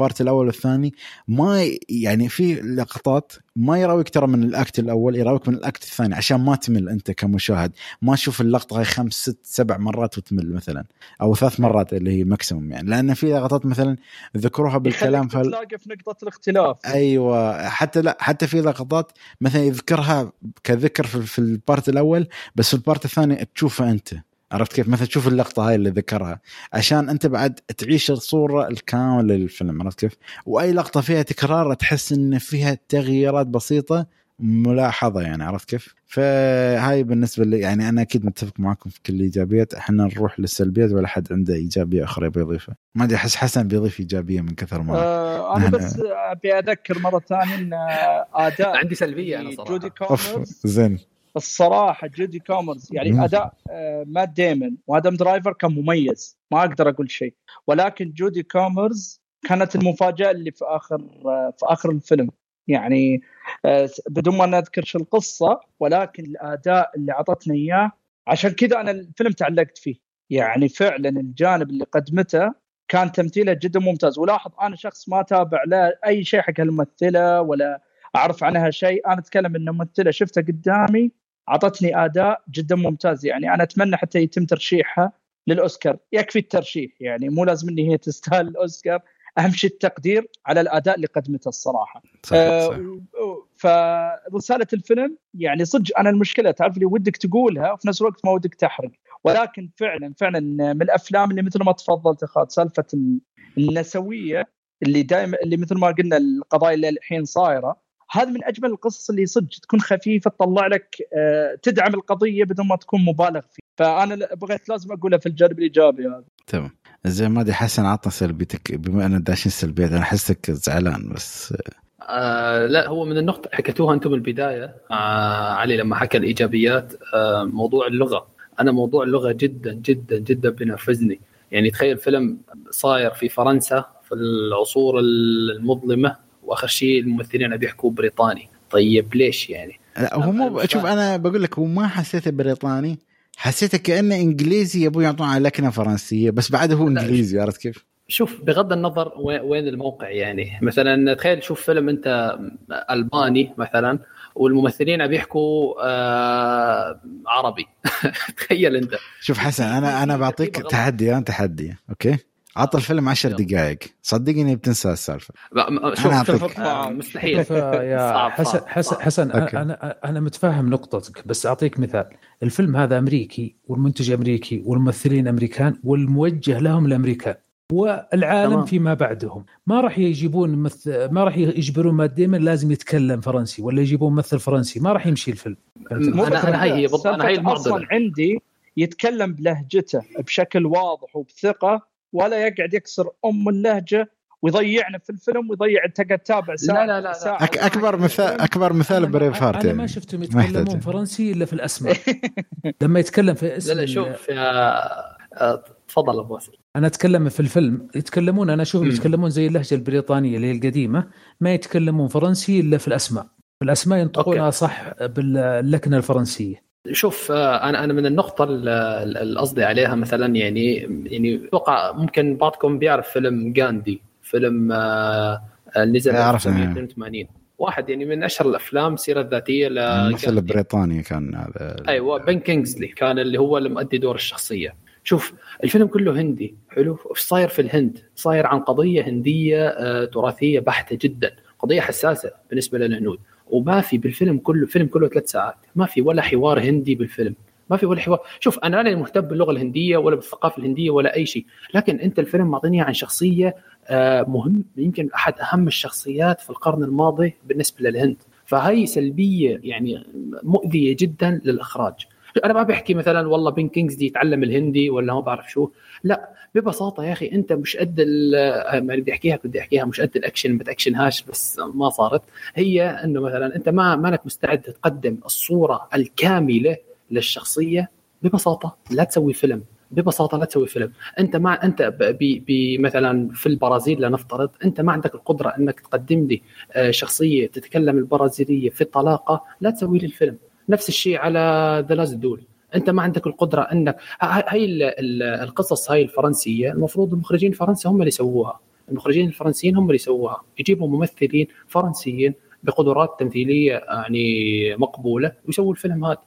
ال part الأول والثاني ما يعني في لقطات ما يراويك ترى من ال act الأول يراويك من ال act الثاني عشان ما تمل أنت كمشاهد. ما تشوف اللقطة هاي خمس ست سبع مرات وتمل مثلا أو ثلاث مرات اللي هي maximum يعني. لأن في لقطات مثلا ذكروها بالكلام فال... تلاقي في نقطة الاختلاف. أيوه حتى لا حتى في لقطات مثلا يذكرها كذكر في, في ال part الأول بس في ال part الثاني تشوفها أنت. عرفت كيف؟ مثلا تشوف اللقطة هاي اللي ذكرها. عشان أنت بعد تعيش الصورة الكاملة للفيلم عرفت كيف؟ وأي لقطة فيها تكرار تحس إن فيها تغييرات بسيطة ملاحظة يعني عرفت كيف؟ فهاي بالنسبة لي يعني أنا أكيد متفق معكم في كل الإيجابيات. إحنا نروح للسلبيات ولا حد عنده إيجابية أخرى يبي يضيفها؟ ما أدري أحس حسن بيضيف إيجابية من كثر ما آه أنا بس أبي أذكر مرة ثانية إن أداء عندي سلبية أنا صراحة. جودي كومر زين. الصراحة جودي كومر. يعني أداء مات ديمون وادم درايفر كان مميز ما أقدر أقول شيء. ولكن جودي كومر كانت المفاجأة اللي في آخر آه، في آخر الفيلم. يعني آه، بدون ما نذكر شو القصة ولكن الأداء اللي أعطتنا إياه عشان كذا أنا الفيلم تعلقت فيه. يعني فعلا الجانب اللي قدمته كان تمثيله جدا ممتاز. ولاحظ أنا شخص ما تابع لا أي شيء حق الممثلة ولا أعرف عنها شيء. أنا أتكلم إن ممثله شفتها قدامي أعطتني أداء جدا ممتاز. يعني أنا أتمنى حتى يتم ترشيحها للأوسكار. يكفي الترشيح. يعني مو لازم إن هي تستاهل الأوسكار. أهم شيء التقدير على الأداء اللي قدمته الصراحة. صح, آه، صح. و- فرسالة الفيلم يعني صدق أنا المشكلة تعرف لي ودك تقولها وفي نفس الوقت ما ودك تحرق. ولكن فعلا فعلا من الأفلام اللي مثل ما تفضلت اخوات سالفة ال- النسوية اللي دائما اللي مثل ما قلنا القضايا اللي الحين صايرة هذا من أجمل القصص اللي صدق تكون خفيفة تطلع لك آه، تدعم القضية بدون ما تكون مبالغ فيه فأنا بغيت لازم أقولها في الجانب الإيجابي هذا. تمام. زين ما أدري حسن عطنا سلبيتك. بما ان داشين سلبيات أنا أحسك زعلان بس. آه لا هو من النقطة حكيتوها أنتم البداية آه علي لما حكى الإيجابيات آه موضوع اللغة. أنا موضوع اللغة جدا جدا جدا بينرفزني. يعني تخيل فيلم صاير في فرنسا في العصور المظلمة. وآخر شيء الممثلين بيحكوا بريطاني طيب ليش يعني لا هو مو شوف. أنا بقول لك هو ما حسيته بريطاني حسيته كأنه إنجليزي يبون يعطون على لكنة فرنسية بس بعده هو إنجليزي عرفت كيف؟ شوف بغض النظر وين الموقع يعني مثلا تخيل تشوف فيلم أنت ألباني مثلا والممثلين بيحكوا آه عربي تخيل أنت شوف حسن أنا أنا بعطيك. تحدي أنا تحدي okay عط الفيلم عشر. دقائق صدقني بتنسى السالفة أعطيك. آه، مستحيل حسن حسن. حسن. أنا أنا متفاهم نقطتك بس أعطيك مثال الفيلم هذا أمريكي والمنتج أمريكي والممثلين أمريكان والموجه لهم الأمريكان والعالم تمام. فيما بعدهم ما راح يجيبون مثل ما راح يجبرون مات ديمون لازم يتكلم فرنسي ولا يجيبون ممثل فرنسي ما راح يمشي الفيلم أنا هاي هي بالضبط- أنا هاي سالفة المعضلة. أصلا عندي يتكلم بلهجته بشكل واضح وبثقة ولا يقعد يكسر أم اللهجة ويضيعنا في الفيلم ويضيع انت قاعد تتابع ساعة لا- لا- لا. ساعة أك أكبر مثال أكبر مثال Brave heart أنا يعني ما شفتهم يتكلمون. فرنسي إلا في الأسماء لما يتكلم في اسم لا لا شوف يا آه، تفضل أبو واسل أنا أتكلم في الفيلم يتكلمون أنا اشوفهم. يتكلمون زي اللهجة البريطانية اللي هي القديمة ما يتكلمون فرنسي إلا في الأسماء في الأسماء ينطقونها. صح باللكنة الفرنسية شوف آه، أنا أنا من النقطة ال- ال- اللي قصدي عليها مثلا يعني يعني أتوقع ممكن بعضكم بيعرف فيلم غاندي فيلم آه، آه، نزل لا، أعرف، 1982 واحد يعني من أشهر الأفلام السيره الذاتيه الممثل لغاندي البريطاني كان هذا. أيوه بن كينجزلي كان اللي هو اللي مؤدي دور الشخصية. شوف الفيلم كله هندي حلو؟ إيش صاير في الهند؟ صاير عن قضية هندية آه، تراثية بحتة جدا قضية حساسة بالنسبة للهنود. وما في بالفيلم كله الفيلم كله ثلاث ساعات. ما في ولا حوار هندي بالفيلم. ما في ولا حوار. شوف أنا لا مهتم باللغة الهندية ولا بالثقافة الهندية ولا أي شيء. لكن أنت الفيلم معطيني عن شخصية آه، مهم. يمكن أحد أهم الشخصيات في القرن الماضي بالنسبة للهند. فهي سلبية يعني مؤذية جدا للإخراج. أنا ما بحكي مثلا والله بين كينجز دي يتعلم الهندي ولا ما بعرف شو. لا ببساطة يا أخي أنت مش قد ما بدي أحكيها بدي أحكيها مش قد الأكشن ما تاكشنهاش بس ما صارت. هي إنه مثلا أنت ما مانك مستعد تقدم الصورة الكاملة للشخصية ببساطة. لا تسوي فيلم. ببساطة لا تسوي فيلم. أنت ما أنت ب- ب- مثلا في البرازيل لنفترض أنت ما عندك القدرة إنك تقدم لي آه، شخصية تتكلم البرازيلية في الطلاقة لا تسوي لي الفيلم. نفس الشيء على The Last Duel أنت ما عندك القدرة انك هاي ال- ال- القصص هاي الفرنسية المفروض المخرجين الفرنسي هم اللي يسووها. المخرجين الفرنسيين هم اللي يسووها. يجيبوا ممثلين فرنسيين بقدرات تمثيلية يعني مقبولة ويسووا الفيلم هذا.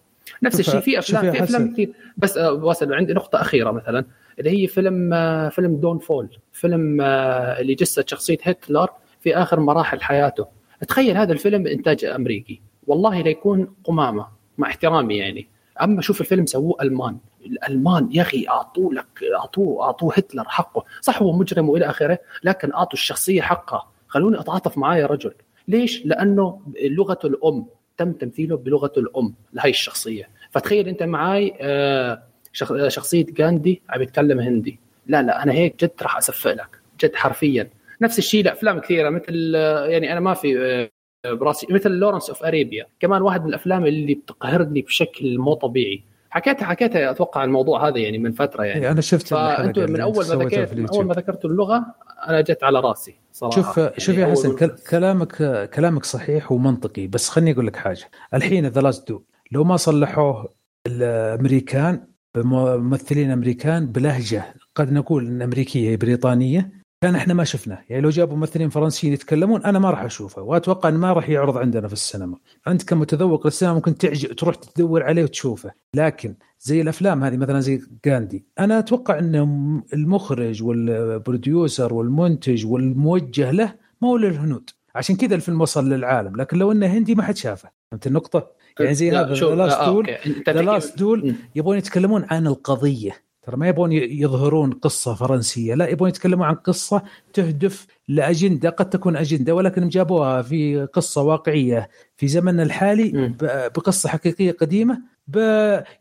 نفس الشيء في افلام في أفلام. كثير بس آه، واصل عندي نقطة أخيرة مثلا اللي هي فيلم آه، فيلم دون فول فيلم آه، اللي جسد شخصية هتلر في آخر مراحل حياته. تخيل هذا الفيلم انتاج أمريكي. والله ليكون قمامة مع احترامي يعني. أما شوف الفيلم سووه ألمان. الألمان يا أخي أعطوه لك أعطوه أعطوه هتلر حقه. صح هو مجرم وإلى آخره لكن أعطوا الشخصية حقها. خلوني أتعاطف معاه يا رجل. ليش؟ لأنه لغته الأم تم تمثيله بلغته الأم لهي الشخصية. فتخيل أنت معاي آه، شخ- شخصية غاندي عم يتكلم هندي. لا لا أنا هيك جد راح أسفق لك جد حرفيا. نفس الشيء لأفلام كثيرة مثل آه، يعني أنا ما في آه، براسي مثل Lawrence of Arabia. كمان واحد من الأفلام اللي بتقهرني بشكل مو طبيعي. حكيتها حكيتها أتوقع الموضوع هذا يعني من فترة يعني. إيه، أنا شفت فانتم من أول ما ذكرت من أول. ما ذكرت اللغة أنا جت على راسي صراحة. شوف يعني شوف يا حسن كلامك كلامك صحيح ومنطقي. بس خليني أقول لك حاجة. الحين The Last Duel لو ما صلحوه الأمريكان بممثلين أمريكان بلهجة قد نقول إن أمريكية بريطانية كان إحنا ما شفناه. يعني لو جابوا ممثلين فرنسيين يتكلمون أنا ما راح أشوفه وأتوقع إنه ما راح يعرض عندنا في السينما. أنت كمتذوق للسينما ممكن تعجب تروح تدور عليه وتشوفه. لكن زي الأفلام هذه مثلا زي غاندي أنا أتوقع ان المخرج وال producer والمنتج والموجه له ما هو للهنود. عشان كذا الفيلم وصل للعالم لكن لو إنه هندي ما حد شافه. فهمت النقطة؟ يعني زي لا، هذا the last duel the last duel. يبغون يتكلمون عن القضية. ترى ما يبغون يظهرون قصة فرنسية لا يبغون يتكلمون عن قصة تهدف لأجندة قد تكون أجندة ولكن جابوها في قصة واقعية في زمننا الحالي بقصة حقيقية قديمة ب...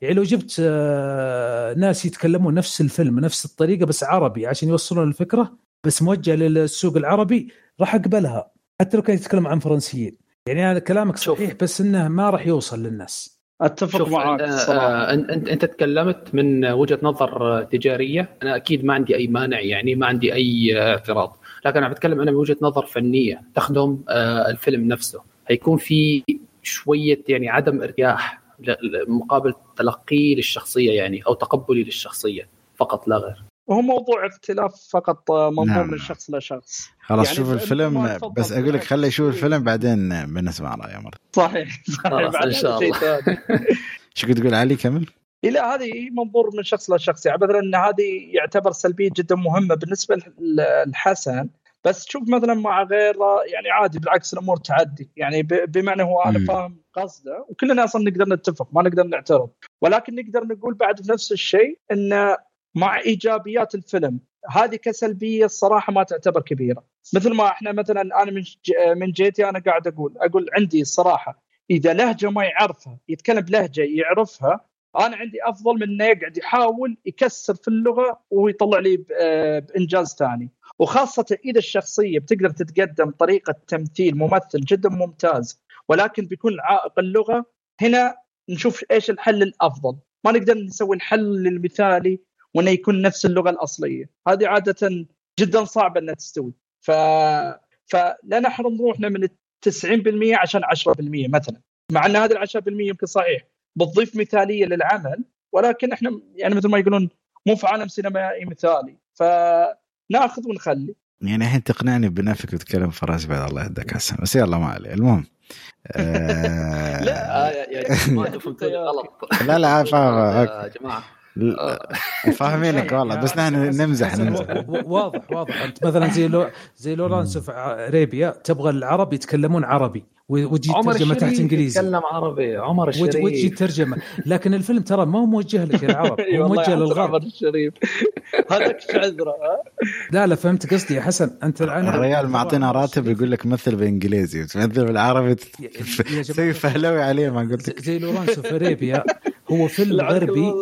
يعني لو جبت آه، ناس يتكلمون نفس الفيلم نفس الطريقة بس عربي عشان يوصلون الفكرة بس موجهة للسوق العربي راح أقبلها. حتى لو كان يتكلم عن فرنسيين. يعني هذا كلامك شوف. صحيح بس إنه ما راح يوصل للناس. أتفق شوف معاك آه، أنت أنت تكلمت من وجهة نظر تجارية. أنا أكيد ما عندي أي مانع يعني ما عندي أي آه، اعتراض. لكن أنا بتكلم أنا من وجهه نظر فنية تخدم آه، الفيلم نفسه. هيكون في شوية يعني عدم ل- مقابل تلقي للشخصية يعني أو تقبلي للشخصية فقط لا غير. وهو موضوع اختلاف فقط آه، منظور نعم. من شخص لشخص خلاص يعني شوف الفيلم بس أقول لك. خليه يشوف الفيلم بعدين بنسمع رايه مره صحيح صحيح خلاص، إن شاء الله. شو كنت تقول علي كمل؟ إيه لا هذه منظور من شخص لشخص يعني مثلا ان هذه يعتبر سلبية جدا مهمة بالنسبة للحسن بس تشوف مثلا مع غيره يعني عادي بالعكس الأمور تعدي يعني ب- بمعنى هو أنا. فاهم قصده وكلنا أصلا نقدر نتفق ما نقدر نعترض ولكن نقدر نقول بعد في نفس الشيء إن مع إيجابيات الفيلم. هذه كسلبية الصراحة ما تعتبر كبيرة. مثل ما إحنا مثلا أنا من من جيتي أنا قاعد أقول أقول عندي الصراحة إذا لهجة ما يعرفها يتكلم بلهجة يعرفها أنا عندي أفضل من إنه يقعد يحاول يكسر في اللغة ويطلع لي بإنجاز ثاني. وخاصة إذا الشخصية بتقدر تتقدم طريقة تمثيل ممثل جدا ممتاز ولكن بيكون عائق اللغة هنا نشوف إيش الحل الأفضل. ما نقدر نسوي الحل المثالي وانه يكون نفس اللغة الأصلية. هذه عادة جدا صعبة إنها تستوي. ف فلا نحرم روحنا من 90% عشان 10% مثلا. مع أن هذه ال 10% يمكن صحيح. بتضيف مثالية للعمل ولكن إحنا يعني مثل ما يقولون مو في عالم سينمائي مثالي. فنأخذ ونخلي. يعني الحين تقنعني بنفسك تتكلم فراس بعد الله يهدك حسن بس يلا ما عليه. المهم آه لا يا جماعة فهمتوني غلط لا لا فاهم يا جماعة. فاهمينك والله بس نحن نمزح نمزح. واضح واضح. أنت مثلا زي لو زي لورانس في Arabia تبغى العرب يتكلمون عربي وتجي ترجمه تحت إنجليزي. يتكلم عربي عمر الشريف وتجي ترجمه لكن الفيلم ترى ما هو موجه لك للعرب هو موجه للغرب. عمر الشريف. هذاك عذره لا لا فهمت قصدي يا حسن. أنت الآن الرجال معطينا راتب يقول لك مثل بالانجليزي وتمثل بالعربي تسوي فهلوي عليه ما قلت لك. زي لورانس في Arabia هو فيلم غربي.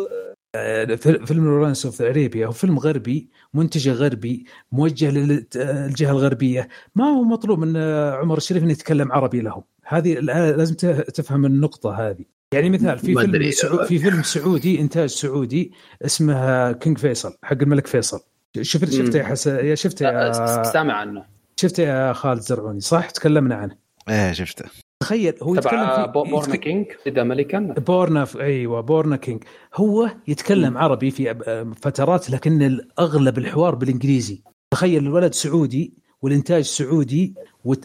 فيلم Lawrence of Arabia هو فيلم غربي منتج غربي موجه للجهة الغربية. ما هو مطلوب من عمر الشريف إنه يتكلم عربي لهم. هذه لازم تفهم النقطة هذه. يعني مثال في فيلم سعو في فيلم سعودي إنتاج سعودي اسمه King فيصل حق الملك فيصل. شفت شفته يا حسن يا شفته يا سامع عنه. شفته يا خالد زرعوني صح؟ تكلمنا عنه. إيه شفته. تخيل هو يتكلم في Born a King ولد ملكا؟ Born a أيوه Born a King هو يتكلم م. عربي في فترات لكن الاغلب الحوار بالإنجليزي. تخيل الولد سعودي والإنتاج سعودي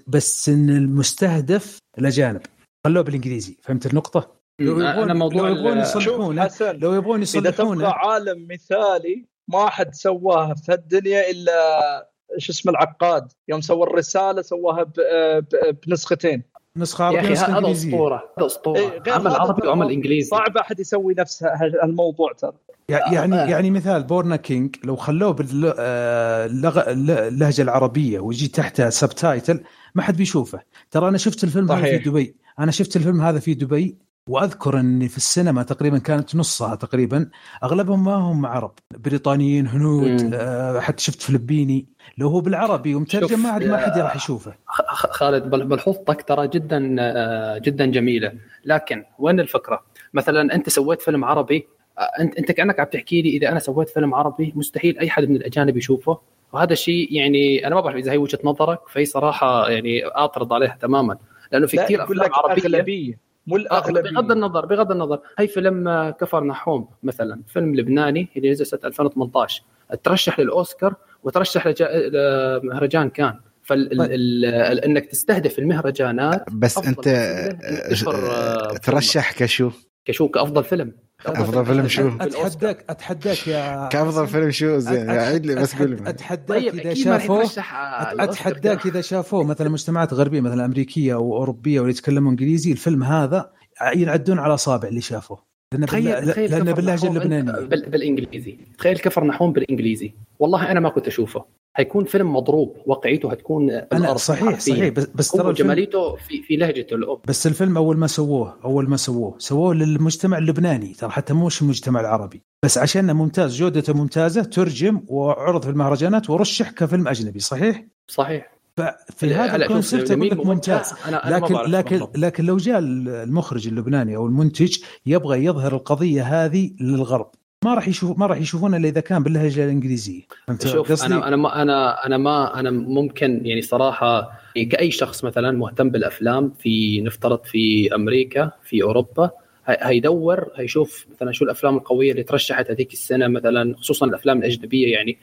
بس إن المستهدف الاجانب خلوه بالإنجليزي. فهمت النقطة؟ لو موضوع لو يبغون يصلحونه لو يبغون يصلحونه إذا تبغى عالم مثالي ما حد سواه في الدنيا إلا شو اسمه العقاد. يوم سوى الرسالة سواها بنسختين. نسخة عربية ونسخه هذا أسطورة هذا أسطورة. إيه عمل عربي وعمل إنجليزي. صعب أحد يسوي نفس الموضوع ترى. يعني آه. يعني مثال Born a King لو خلوه باللهجه العربية ويجي تحتها subtitle ما حد بيشوفه. ترى أنا شفت الفيلم هذا في دبي. أنا شفت الفيلم هذا في دبي. وأذكر أني في السينما تقريبا كانت نصها تقريبا أغلبهم ما هم عرب بريطانيين هنود آه حتى شفت فلبيني. لو هو بالعربي ومترجم ما ما حد راح يشوفه. خالد ملحوظتك ترى جدا جدا جميلة. لكن وين الفكرة؟ مثلا أنت سويت فيلم عربي انت أنت كأنك عم تحكي لي إذا أنا سويت فيلم عربي مستحيل أي حد من الأجانب يشوفه. وهذا الشيء يعني أنا ما بعرف إذا هي وجهة نظرك فهي صراحة يعني اعترض عليها تماما. لأنه في كثير أفلام عربية. مو الأغلبية. بغض النظر بغض النظر. هي فيلم كفرناحوم مثلا. فيلم لبناني اللي نزل سنة 2018 ترشح للأوسكار وترشح لمهرجان كان. فانك تستهدف المهرجانات بس أنت ترشح كشو؟ كشو كأفضل فيلم. افضل فيلم شو؟ اتحداك اتحداك يا كأفضل فيلم شو؟ زين عيد لي بس قول أتحداك طيب إذا شافوه أتحداك إذا شافوه مثلا مجتمعات غربية مثلا أمريكية أو أوروبية واللي يتكلموا إنجليزي الفيلم هذا ينعدون على اصابع اللي شافوه. لأنه تخيل تخيل لأنه باللهجه اللبنانيه بالإنجليزي. تخيل كفر نحوم بالإنجليزي. والله أنا ما كنت أشوفه. حيكون فيلم مضروب. واقعيته حتكون أنا صحيح صحيح. بس, بس ترى جماليته في في لهجته الأم. بس الفيلم أول ما سووه أول ما سووه. سووه للمجتمع اللبناني. ترى حتى مش المجتمع العربي. بس عشان ممتاز جودته ممتازة ترجم وعرض في المهرجانات ورشح كفيلم أجنبي. صحيح؟ صحيح. ففي هذا الكونسيبت أقول لك ممتاز. أنا أنا لكن لكن لكن لو جاء المخرج اللبناني أو المنتج يبغى يظهر القضية هذه للغرب. ما راح يشوف ما راح يشوفونه إلا إذا كان باللهجة الإنجليزية. فهمت شوف قصدي؟ أنا أنا ما أنا أنا ما أنا ممكن يعني صراحة كأي شخص مثلا مهتم بالأفلام في نفترض في أمريكا في أوروبا هيدور هيشوف مثلا شو الأفلام القوية اللي ترشحت هذيك السنة مثلا خصوصا الأفلام الأجنبية يعني.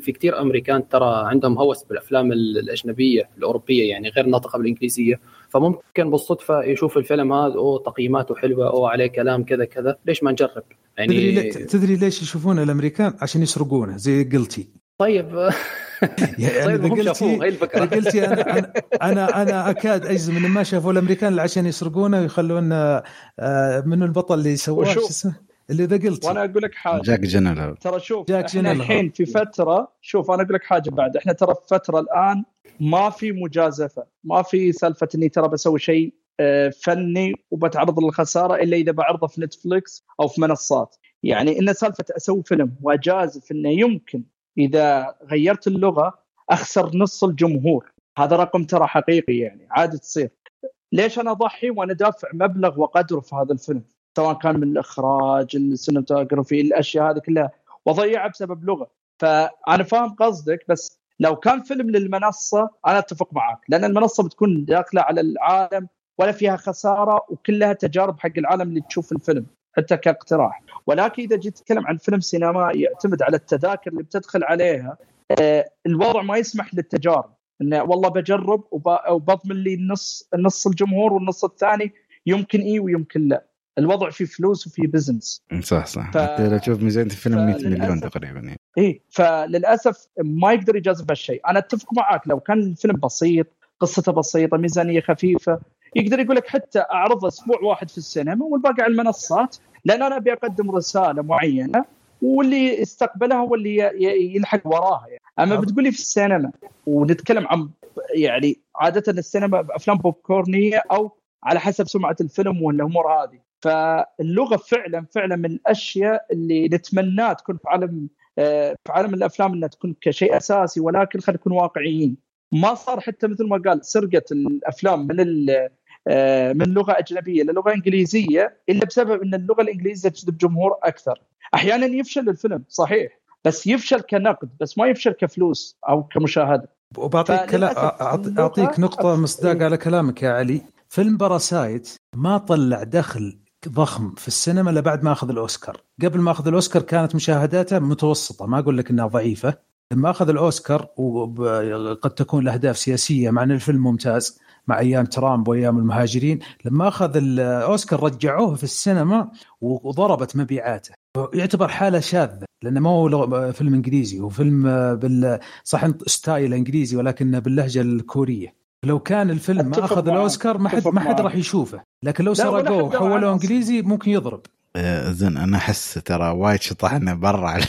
في كثير أمريكان ترى عندهم هوس بالأفلام الأجنبية الأوروبية يعني غير ناطقه بالإنجليزية. فممكن بالصدفة يشوف الفيلم هذا أوه تقييماته حلوة أوه عليه كلام كذا كذا. ليش ما نجرب؟ يعني تدري تدري ليش يشوفونه الأمريكان؟ عشان يسرقونه زي قلتي. طيب. يعني طيب قلتي قلتي أنا أنا أنا, أنا أكاد أجزم إن ما شافوا الأمريكان إلا عشان يسرقونه ويخلون آه، من البطل اللي سواه شو اسمه؟ اللي ذا قلت وأنا أقول لك حاجة. جاك جنرال. ترى شوف جاك إحنا جينيلهال. الحين في فترة شوف أنا أقول لك حاجة بعد. إحنا ترى في فترة الآن ما في مجازفة ما في سالفة إني ترى بسوي شيء آه، فني وبتعرض للخسارة إلا إذا بعرضه في نتفلكس أو في منصات. يعني إن سالفة أسوي فيلم وأجازف إنه يمكن إذا غيرت اللغة أخسر نص الجمهور. هذا رقم ترى حقيقي يعني عادي تصير. ليش أنا اضحي وأنا دافع مبلغ وقدره في هذا الفيلم؟ سواء كان من الإخراج السينماتوجرافي الأشياء هذه كلها. واضيعها بسبب لغة. فأنا فاهم قصدك بس لو كان فيلم للمنصة أنا أتفق معك. لأن المنصة بتكون داخلة على العالم ولا فيها خسارة وكلها تجارب حق العالم اللي تشوف الفيلم. حتى كاقتراح. ولكن إذا جيت تتكلم عن فيلم سينمائي يعتمد على التذاكر اللي بتدخل عليها. آه، الوضع ما يسمح للتجارب. إنه والله بجرب وب- وبضمن لي النص النص الجمهور والنص الثاني يمكن إي ويمكن لا. الوضع فيه فلوس وفيه business صح صح. ف- حتى لو تشوف ميزانيه الفيلم 100 مليون تقريبا يعني. إيه فللأسف ما يقدر يجازف هالشيء. أنا أتفق معك لو كان الفيلم بسيط قصته بسيطة ميزانية خفيفة يقدر يقول لك حتى اعرضه أسبوع واحد في السينما والباقي على المنصات لأن أنا أبي أقدم رسالة معينة واللي يستقبلها هو اللي يلحق وراها يعني. أما بتقولي في السينما ونتكلم عن يعني عادة السينما افلام بوب كورنيه أو على حسب سمعة الفيلم والأمور هذه فاللغة فعلا فعلا من الأشياء اللي نتمناها تكون في عالم آه، في عالم الأفلام إنها تكون كشيء أساسي ولكن خلينا نكون واقعيين ما صار حتى مثل ما قال سرقة الأفلام من من لغة أجنبية للغة إنجليزية إلا بسبب أن اللغة الإنجليزية تجذب جمهور أكثر. أحيانا يفشل الفيلم صحيح بس يفشل كنقد بس ما يفشل كفلوس أو كمشاهدة. وبعطيك كلا... أعطيك نقطة مصداق إيه. على كلامك يا علي. فيلم باراسايت ما طلع دخل ضخم في السينما إلا بعد ما أخذ الأوسكار. قبل ما أخذ الأوسكار كانت مشاهداته متوسطة ما أقول لك إنها ضعيفة. لما أخذ الأوسكار وقد تكون الأهداف سياسية مع ان الفيلم ممتاز مع أيام ترامب وأيام المهاجرين لما أخذ الاوسكار رجعوه في السينما وضربت مبيعاته يعتبر حالة شاذة لأنه ما هو فيلم إنجليزي هو فيلم بال صح style إنجليزي ولكنه باللهجة الكورية لو كان الفيلم ما أخذ. الأوسكار ما حد ما حد. راح يشوفه لكن لو سرقوه وحولوه. إنجليزي ممكن يضرب آه، زين أنا أحس ترى وايد شطحنا برا على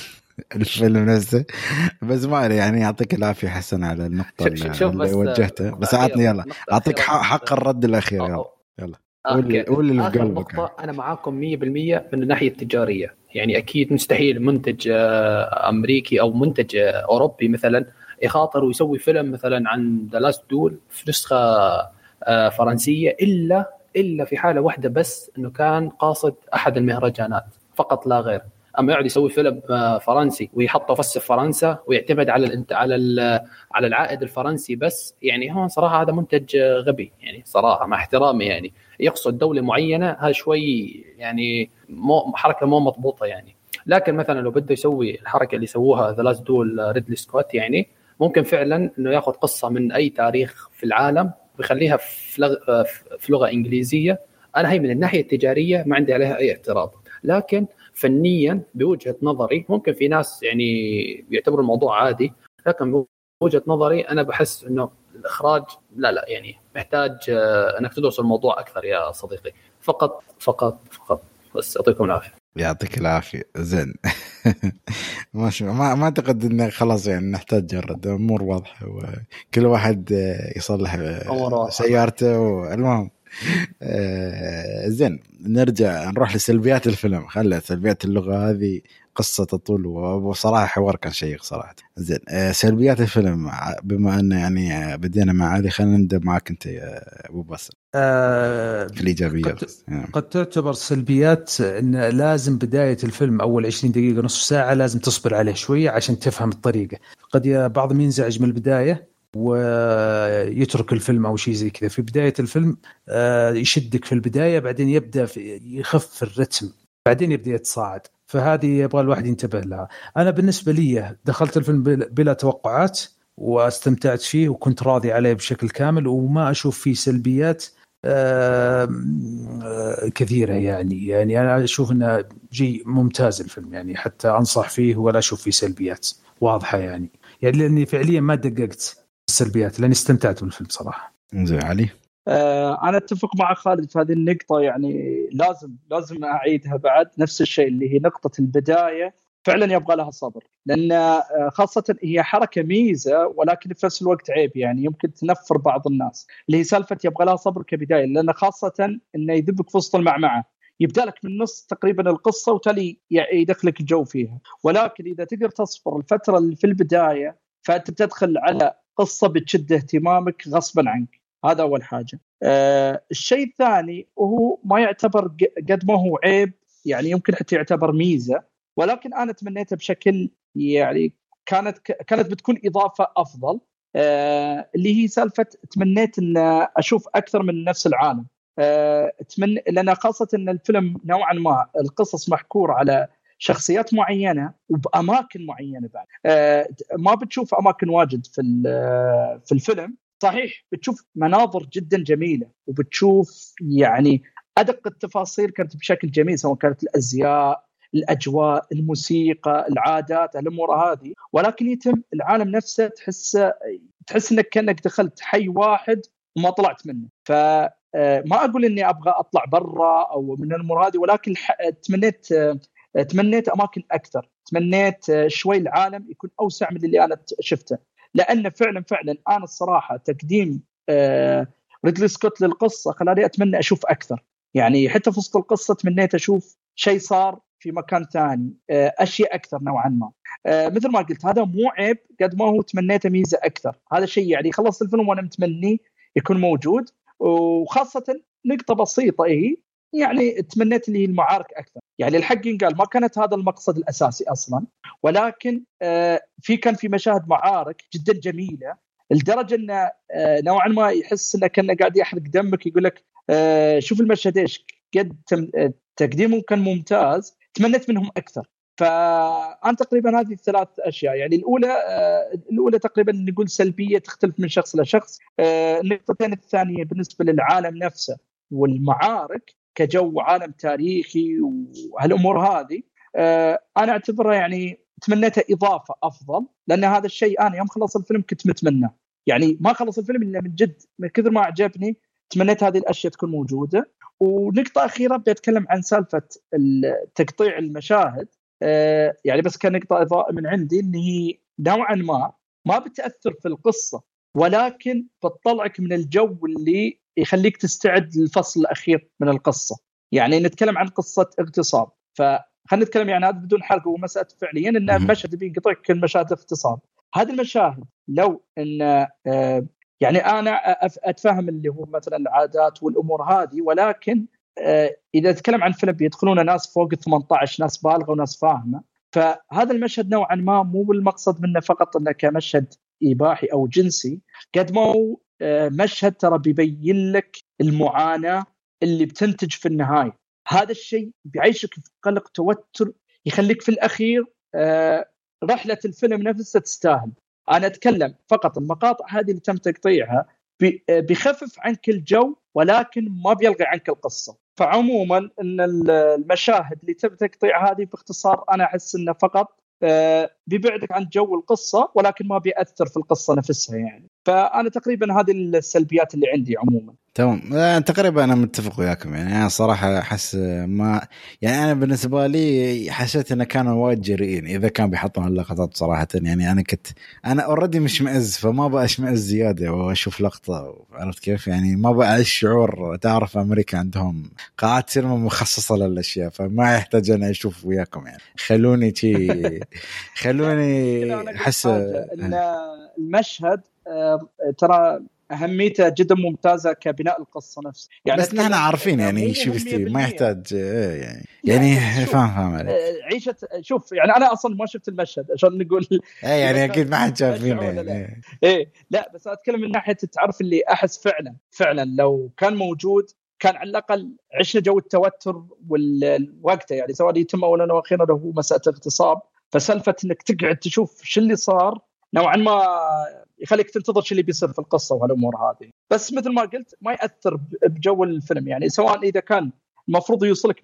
الفيلم نفسه. بس ما أدري، يعني يعطيك العافية حسن على النقطة اللي, شوف اللي بس وجهتها. بس عطني أخيرة- يلا. أعطيك حق, الرد الأخير يلا. يلا. قول قول اللي في اخر قلبك أنا معاكم 100% من الناحية التجارية. يعني أكيد مستحيل منتج آه، أمريكي أو منتج آه، أوروبي مثلا يخاطر ويسوي فيلم مثلا عن ذا لاست دول في نسخة آه، فرنسية الا إلا في حالة واحدة بس إنه كان قاصد أحد المهرجانات. فقط لا غير. اما يقعد يسوي فيلم آه، فرنسي ويحطه بس في فرنسا ويعتمد على الانت على على العائد الفرنسي بس. يعني هون صراحة هذا منتج آه، غبي يعني صراحة مع احترامي يعني. يقصد دولة معينة هذا شوي يعني مو حركة مو مضبوطة يعني. لكن مثلا لو بده يسوي الحركة اللي سووها the last duel ريدلي سكوت يعني ممكن فعلا إنه ياخذ قصة من أي تاريخ في العالم ويخليها في لغ- في لغة إنجليزية. أنا هي من الناحية التجارية ما عندي عليها أي اعتراض. لكن فنيا بوجهة نظري ممكن في ناس يعني بيعتبروا الموضوع عادي لكن بوجهة نظري أنا بحس إنه الإخراج لا لا يعني محتاج آه، إنك تدرس الموضوع أكثر يا صديقي. فقط فقط فقط. بس يعطيكم العافية. يعطيك العافية. زين. ماشي ما ما أعتقد انه خلاص يعني نحتاج جرد. امور واضحة وكل واحد آه، يصلح آه،. سيارته المهم زين نرجع نروح لسلبيات الفيلم خلى سلبيات اللغة هذه قصة تطول وصراحة حوار كان شيق صراحة زين آه، سلبيات الفيلم بما انه يعني آه، بدينا مع علي خلينا نبدأ معك أنت يا أبو باسل آه في الايجابيات قد-. يعني. قد تعتبر سلبيات إن لازم بداية الفيلم أول 20 دقيقة نصف ساعة لازم تصبر عليه شوية عشان تفهم الطريقة قد بعضهم ينزعج من البداية ويترك الفيلم أو شيء زي كذا. في بداية الفيلم آه، يشدك في البداية بعدين يبدأ في يخف في الرتم بعدين يبدأ يتصاعد. فهذه يبغى الواحد ينتبه لها. أنا بالنسبة لي دخلت الفيلم بلا- توقعات واستمتعت فيه وكنت راضي عليه بشكل كامل وما أشوف فيه سلبيات آم، آه، كثيرة يعني. يعني أنا أشوف إنه جي ممتاز الفيلم يعني حتى أنصح فيه ولا أشوف فيه سلبيات واضحة يعني. يعني لأني فعليا ما دققت. السلبيات لأني استمتعت بالفيلم صراحة. زين علي؟ آه أنا أتفق مع خالد في هذه النقطة يعني لازم لازم أعيدها بعد نفس الشيء اللي هي نقطة البداية. فعلا يبغى لها صبر لأن آه، خاصة هي حركة ميزة ولكن في نفس الوقت عيب يعني يمكن تنفر بعض الناس. اللي هي سالفة يبغى لها صبر كبداية لأن خاصة إنه يذبك في وسط المعمعة. يبدأ لك من نص تقريبا القصة وتالي يدخلك الجو فيها. ولكن إذا تقدر تصبر الفترة اللي في البداية فأنت بتدخل على قصة بتشد اهتمامك غصبا عنك. هذا أول حاجة. آه الشيء الثاني وهو ما يعتبر قد ما هو عيب يعني يمكن حتى يعتبر ميزة ولكن أنا تمنيته بشكل يعني كانت كانت بتكون إضافة أفضل. آه اللي هي سالفة تمنيت إن أشوف أكثر من نفس العالم. آه تمنى لأن خاصة إن الفيلم نوعا ما القصص محكور على شخصيات معينة وبأماكن معينة بعد. آه ما بتشوف أماكن واجد في في الفيلم. صحيح بتشوف مناظر جدا جميلة وبتشوف يعني أدق التفاصيل كانت بشكل جميل سواء كانت الأزياء الأجواء الموسيقى العادات الأمور هذه. ولكن يتم العالم نفسه تحس تحس إنك كأنك دخلت حي واحد وما طلعت منه. ف آه، ما أقول إني أبغى أطلع برا أو من الأمور هذه ولكن تمنيت تمنيت أماكن أكثر. تمنيت شوي العالم يكون أوسع من اللي أنا شفته. لأن فعلا فعلا أنا الصراحة تقديم آه، ريدلي سكوت للقصة خلاني أتمنى أشوف أكثر. يعني حتى في وسط القصة تمنيت أشوف شيء صار في مكان ثاني آه، أشياء أكثر نوعا ما. آه، مثل ما قلت هذا مو عيب قد ما هو تمنيته ميزة أكثر. هذا شيء يعني خلصت الفيلم وأنا متمني يكون موجود وخاصة نقطة بسيطة هي يعني تمنيت هي المعارك أكثر. يعني الحق ينقال ما كانت هذا المقصد الأساسي أصلا ولكن آه، في كان في مشاهد معارك جدا جميلة لدرجة انه نوعا ما يحس إنه كأنه قاعد يحرق دمك يقول لك شوف المشهد إيش قد تقديمه كان ممتاز تمنيت منهم أكثر. فأنا تقريبا هذه الثلاث أشياء. يعني الأولى آه الأولى تقريبا نقول سلبية تختلف من شخص لشخص آه النقطتين الثانية بالنسبة للعالم نفسه والمعارك كجو عالم تاريخي وهالأمور هذه آه أنا اعتبرها يعني تمنيتها إضافة أفضل لأن هذا الشيء أنا يوم خلص الفيلم كنت متمناه يعني ما خلص الفيلم إلا من جد من كثر ما عجبني تمنيت هذه الأشياء تكون موجودة. ونقطة أخيرة بدي أتكلم عن سالفة تقطيع المشاهد آه، يعني بس كنقطة إضاءة من عندي إن هي نوعا ما ما بتأثر في القصة ولكن بتطلعك من الجو اللي يخليك تستعد للفصل الأخير من القصة. يعني نتكلم عن قصة اغتصاب. فخلينا نتكلم يعني هذا بدون حرق ومساله فعليا إن المشهد بينقطع كل مشاهد اغتصاب هذه المشاهد لو إن آه، يعني أنا أتفهم اللي هو مثلا العادات والأمور هذه ولكن آه، إذا تكلم عن فيلم بيدخلون ناس فوق ال 18 ناس بالغة وناس فاهمة. فهذا المشهد نوعا ما مو بالمقصد منه فقط إنه كمشهد إباحي أو جنسي. قد ما هو مشهد ترى بيبين لك المعاناة اللي بتنتج في النهاية. هذا الشيء بيعيشك في قلق توتر يخليك في الأخير آه، رحلة الفيلم نفسها تستاهل. أنا أتكلم فقط المقاطع هذه اللي تم تقطيعها بيخفف عنك الجو ولكن ما بيلغي عنك القصة. فعموما إن المشاهد اللي تم تقطيع هذه باختصار أنا أحس إنه فقط آه، بيبعدك عن جو القصة ولكن ما بيأثر في القصة نفسها يعني. فأنا تقريبا هذه السلبيات اللي عندي عموما. تمام. تقريبا أنا متفق وياكم. يعني أنا صراحة أحس ما يعني أنا بالنسبة لي حسيت إنه كانوا وايد جريئين. إذا كان بيحطون اللقطات صراحة يعني أنا كنت أنا اوريدي مش مئز فما أبغى أشمئز زيادة وأشوف لقطة. عرفت كيف؟ يعني ما أبغى أعيش شعور تعرف أمريكا عندهم قاعات سينما مخصصة للأشياء فما يحتاج أنا أشوف وياكم يعني. خلوني شي خلوني أحس المشهد آه، ترى أهميته جدا ممتازة كبناء القصة نفسها. يعني بس نحن عارفين يعني شو بيستوي ما يحتاج إيه، يعني. يعني, فاهم فاهم عليك. آه، عيشة شوف يعني أنا أصلا ما شفت المشهد عشان نقول إيه يعني أكيد ما حد شافينه يعني إيه. إيه لا بس أتكلم من ناحية تعرف اللي أحس فعلا فعلا لو كان موجود كان على الأقل عشنا جو التوتر والوقت يعني سواء يتم اولا وأخيرا هو مسألة اغتصاب. فسالفة إنك تقعد تشوف شو اللي صار نوعا ما يخليك تنتظر شو اللي بيصير في القصة وهالأمور هذه. بس مثل ما قلت ما يأثر بجو الفيلم. يعني سواء إذا كان المفروض يوصلك 100%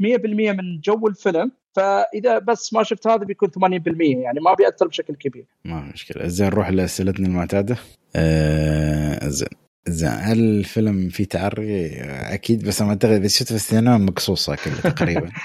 من جو الفيلم فإذا بس ما شفت هذا بيكون 80% يعني ما بيأثر بشكل كبير. ما مشكلة. زين نروح لأسئلتنا المعتادة. آه زين. زين هل الفيلم فيه تعري؟ أكيد بس أنا أعتقد إذا شفت في السينما مقصوصة كلها تقريبا.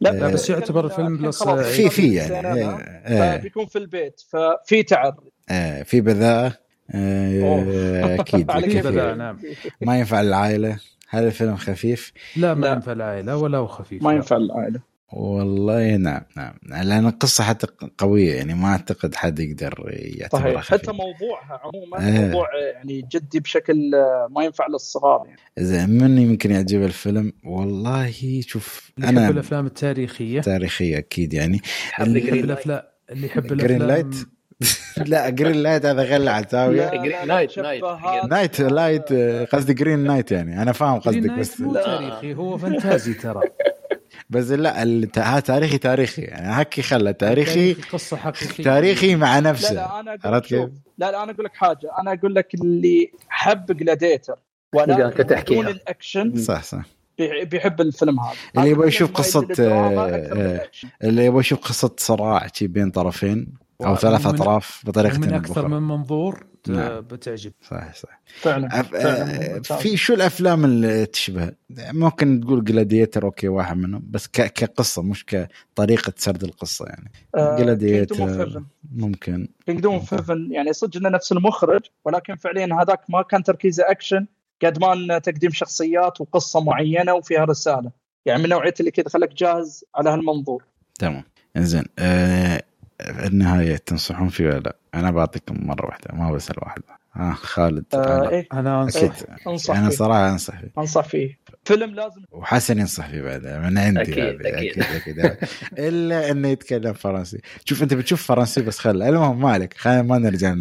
لا بس يعتبر الفيلم بلس في في يعني. بيكون في البيت ففي تعري. إيه في بذاءة. إيه أكيد بذاءة نعم. ما ينفع للعائله هل الفيلم خفيف؟ لا ما ينفع العائلة ولا هو خفيف ما ينفع العائلة. والله نعم نعم لأن القصة حتى قوية يعني ما أعتقد حد يقدر يعتبرها صحيح. حتى موضوعها عموما آه. موضوع يعني جدي بشكل ما ينفع للصغار يعني. زين من يمكن يعجب الفيلم؟ والله شوف أنا يحب الأفلام التاريخية. تاريخية أكيد يعني. اللي يحب الافلام اللي يحب الافلام green light لا green light هذا غلى على الزاوية. knight knight. knight light قصدي green knight يعني. أنا فاهم قصدك بس مو تاريخي هو fantasy ترى. بس لا ها تاريخي تاريخي. يعني هكي خلى تاريخي قصة حقيقية. تاريخي مع نفسه لا لا أنا أقول لك لا لا أنا أقول لك حاجة. أنا أقول لك اللي حب Gladiator ولا بدون الأكشن صح صح. بيحب الفيلم هذا. اللي يبغى يشوف قصة آه، اللي يبغى يشوف قصة صراع بين طرفين. أو ثلاث أطراف بطريقة من أكثر من منظور نعم. بتعجب. صح صح فعلا, أف... فعلا في شو الأفلام اللي تشبه؟ ممكن تقول Gladiator okay واحد منهم بس ك... كقصة مش كطريقة سرد القصة يعني. آه Gladiator ممكن. Kingdom of Heaven يعني صدق إنه نفس المخرج ولكن فعليا هذاك ما كان تركيزه أكشن قد ما تقديم شخصيات وقصة معينة وفيها رسالة. يعني من نوعية اللي كذا خلك جاهز على هالمنظور. تمام. إنزين آه النهاية تنصحون فيه ولا لا؟ أنا بعطيكم مرة واحدة ما بسال واحد ها آه خالد آه إيه؟ أنا أنصح. إيه؟ أنصح أنا صراحة أنصح فيه. أنصح فيه. فيلم لازم. وحسن ينصح فيه بعد من عندي أكيد أكيد أكيد, أكيد. إلا إنه يتكلم فرنسي. شوف أنت بتشوف فرنسي بس خل. المهم مالك؟ خلينا ما نرجع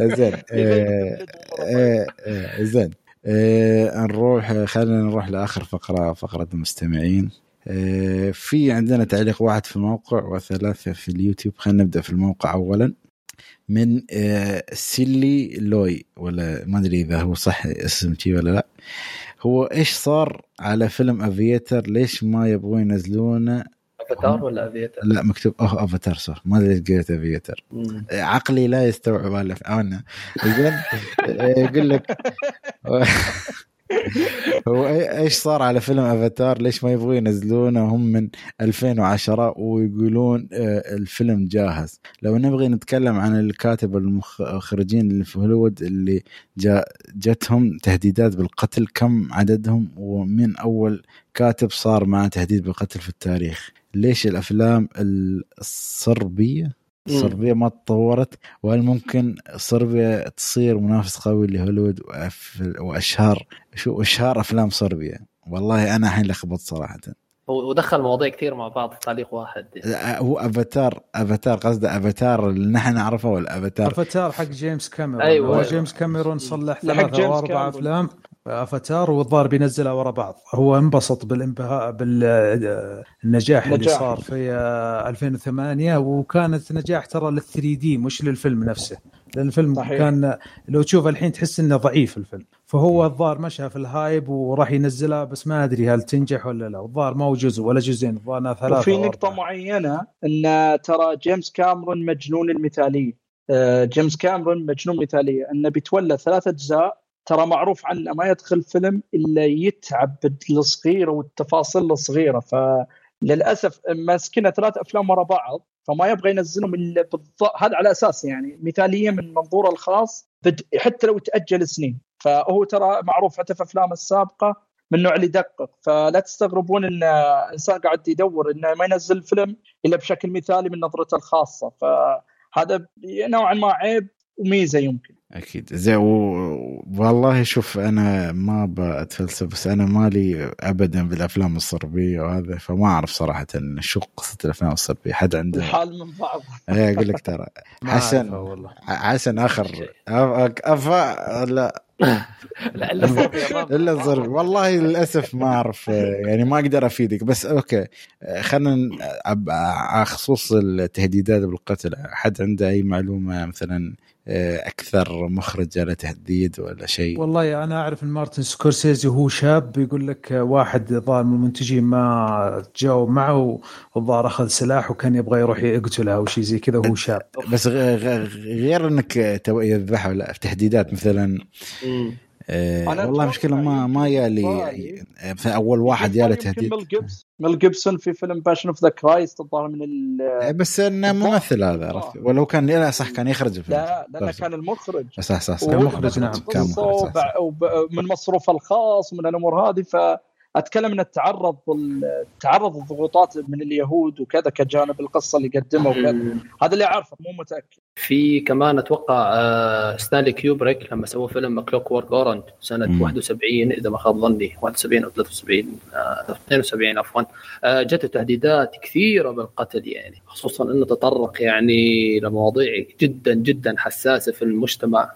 زين. آه، آه، آه، زين. نروح خلينا نروح لآخر فقرة فقرة المستمعين. آه، في عندنا تعليق واحد في الموقع وثلاثة في اليوتيوب. خلينا نبدأ في الموقع أولا. من آه، سيلي لوي ولا ما أدري إذا هو صح اسم شي ولا لا. هو إيش صار على فيلم أفيتر ليش ما يبغون ينزلونه؟ افاتار ولا افيتر؟ لا مكتوب أوه افاتار صح. ما أدري قلت افيتر عقلي لا يستوعب أنا زين يقول لك هو إيش صار على فيلم افاتار ليش ما يبغوا ينزلونه؟ هم من 2010 ويقولون آه، الفيلم جاهز. لو نبغي نتكلم عن الكاتب المخرجين اللي في هوليوود اللي جتهم تهديدات بالقتل كم عددهم؟ ومن أول كاتب صار معه تهديد بالقتل في التاريخ. ليش الأفلام الصربية؟ صربيا ما تطورت وهل ممكن صربيا تصير منافس قوي لهوليوود وأشهر؟ شو اشهار أفلام صربيا والله أنا الحين لخبط صراحة. ودخل مواضيع كثير مع بعض في تعليق واحد. هو أفاتار أفاتار قصده أفاتار اللي نحن نعرفه ولا أفاتار؟ أفاتار حق جيمس كاميرون. أيوه. هو جيمس كاميرون صلح ثلاثة أو أربع أفلام. أفاتار والظاهر بينزلها ورا بعض. هو انبسط بالانبهار بالنجاح اللي صار في 2008 وكانت نجاح ترى لل 3D مش للفيلم نفسه. لأن الفيلم صحيح. كان لو تشوف الحين تحس إنه ضعيف الفيلم. فهو الظاهر مشى في ال hype وراح ينزلها بس ما أدري هل تنجح ولا لا. الظاهر ما هو جزء ولا جزئين الظاهر ثلاثة وفي نقطة معينة إن ترى جيمس كامرون مجنون المثالية. آه، جيمس كامرون مجنون مثاليه انه بيتولى ثلاث أجزاء ترى معروف عنه ما يدخل فيلم إلا يتعب بالصغيره والتفاصيل الصغيرة. فللأسف ماسكنا ثلاث أفلام ورا بعض فما يبغى ينزلهم إلا بالضبط هذا على أساس يعني مثالية من منظوره الخاص حتى لو تأجل سنين. فهو ترى معروف حتى في أفلامه السابقة من النوع اللي يدقق. فلا تستغربون إن إنسان قاعد يدور إنه ما ينزل فيلم إلا بشكل مثالي من نظرته الخاصة. فهذا نوعا ما عيب وميزة يمكن. أكيد. زي و... والله شوف أنا ما بتفلسف بس أنا مالي ابدا بالافلام الصربيه وهذا فما أعرف صراحة شو قصة الأفلام الصربيه حد عنده؟ الحال من بعض. إيه أقول لك ترى. حسن حسن آخر. افا لا. لا إلا صربي والله للأسف ما أعرف يعني ما أقدر أفيدك. بس أوكي خلينا خصوص التهديدات بالقتل. حد عنده أي معلومة مثلا أكثر مخرج له تهديد ولا شيء؟ والله أنا أعرف إن مارتن سكورسيزي هو شاب يقول لك واحد ظاهر من المنتجين ما تجاوب معه والظاهر أخذ سلاح وكان يبغى يروح يقتلها أو شيء زي كذا وهو شاب. بس غير إنك يذبحها ولا في تهديدات مثلا آه والله مشكله ما ما يالي يعني أول واحد يالي تهديد ميل جيبس ميل جيبسون في فيلم Passion of the Christ الظاهر من ال آه، بس إنه ممثل هذا عرفت؟ ولو كان لا صح كان يخرج الفيلم. لا لأنه كان المخرج. صح صح, صح. المخرج نعم كان مخرج من مصروفه الخاص ومن الأمور هذه ف أتكلم انه تعرض تعرض الضغوطات من اليهود وكذا كجانب القصة اللي قدمه وكذا. هذا اللي أعرفه مو متأكد. في كمان أتوقع آه، ستانلي كيوبريك لما سووا فيلم Clockwork Orange سنة مم. 71 إذا ما خاب ظني 71 أو 73 72 عفوا آه، جته تهديدات كثيرة بالقتل يعني خصوصا إنه تطرق يعني لمواضيع جدا جدا حساسة في المجتمع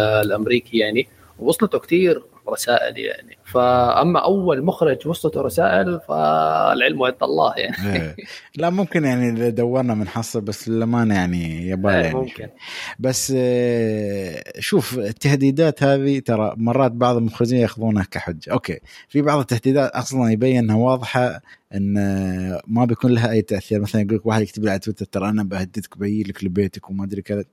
الأمريكي يعني وصلته كثير رسائل يعني. فأما أول مخرج وصلته رسائل فالعلم عند الله يعني. إيه. لا ممكن يعني إذا دورنا بنحصل بس للأمانة يعني يبال إيه، يعني ممكن. بس آه، شوف التهديدات هذه ترى مرات بعض المخرجين ياخذونها كحجة. أوكي في بعض التهديدات أصلا يبين انها واضحة. إن ما بيكون لها أي تأثير. مثلا يقول لك واحد يكتب لي على تويتر ترى أنا بهددك بجي لك لبيتك وما أدري كذا.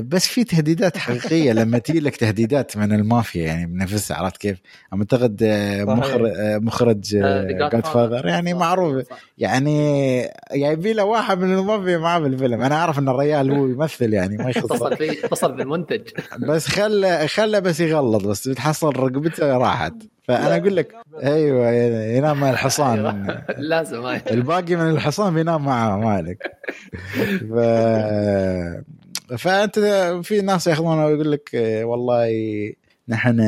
بس في تهديدات حقيقية. لما تجي لك تهديدات من المافيا يعني بنفسها عرفت كيف؟ أعتقد مخرج مخرج جاد فاذر يعني معروف. يعني جايبين له واحد من المافيا معاه بالفيلم أنا أعرف إن الريال هو يمثل يعني ما يخص اتصل اتصل بالمنتج بس خله خله بس يغلط بس بتحصل رقبته راحت. فأنا أقول لك أيوه ينام مع الحصان. أيوة. لازم الباقي من الحصان بينام معاه مالك. ف فأنت في ناس ياخذونها ويقول لك والله نحن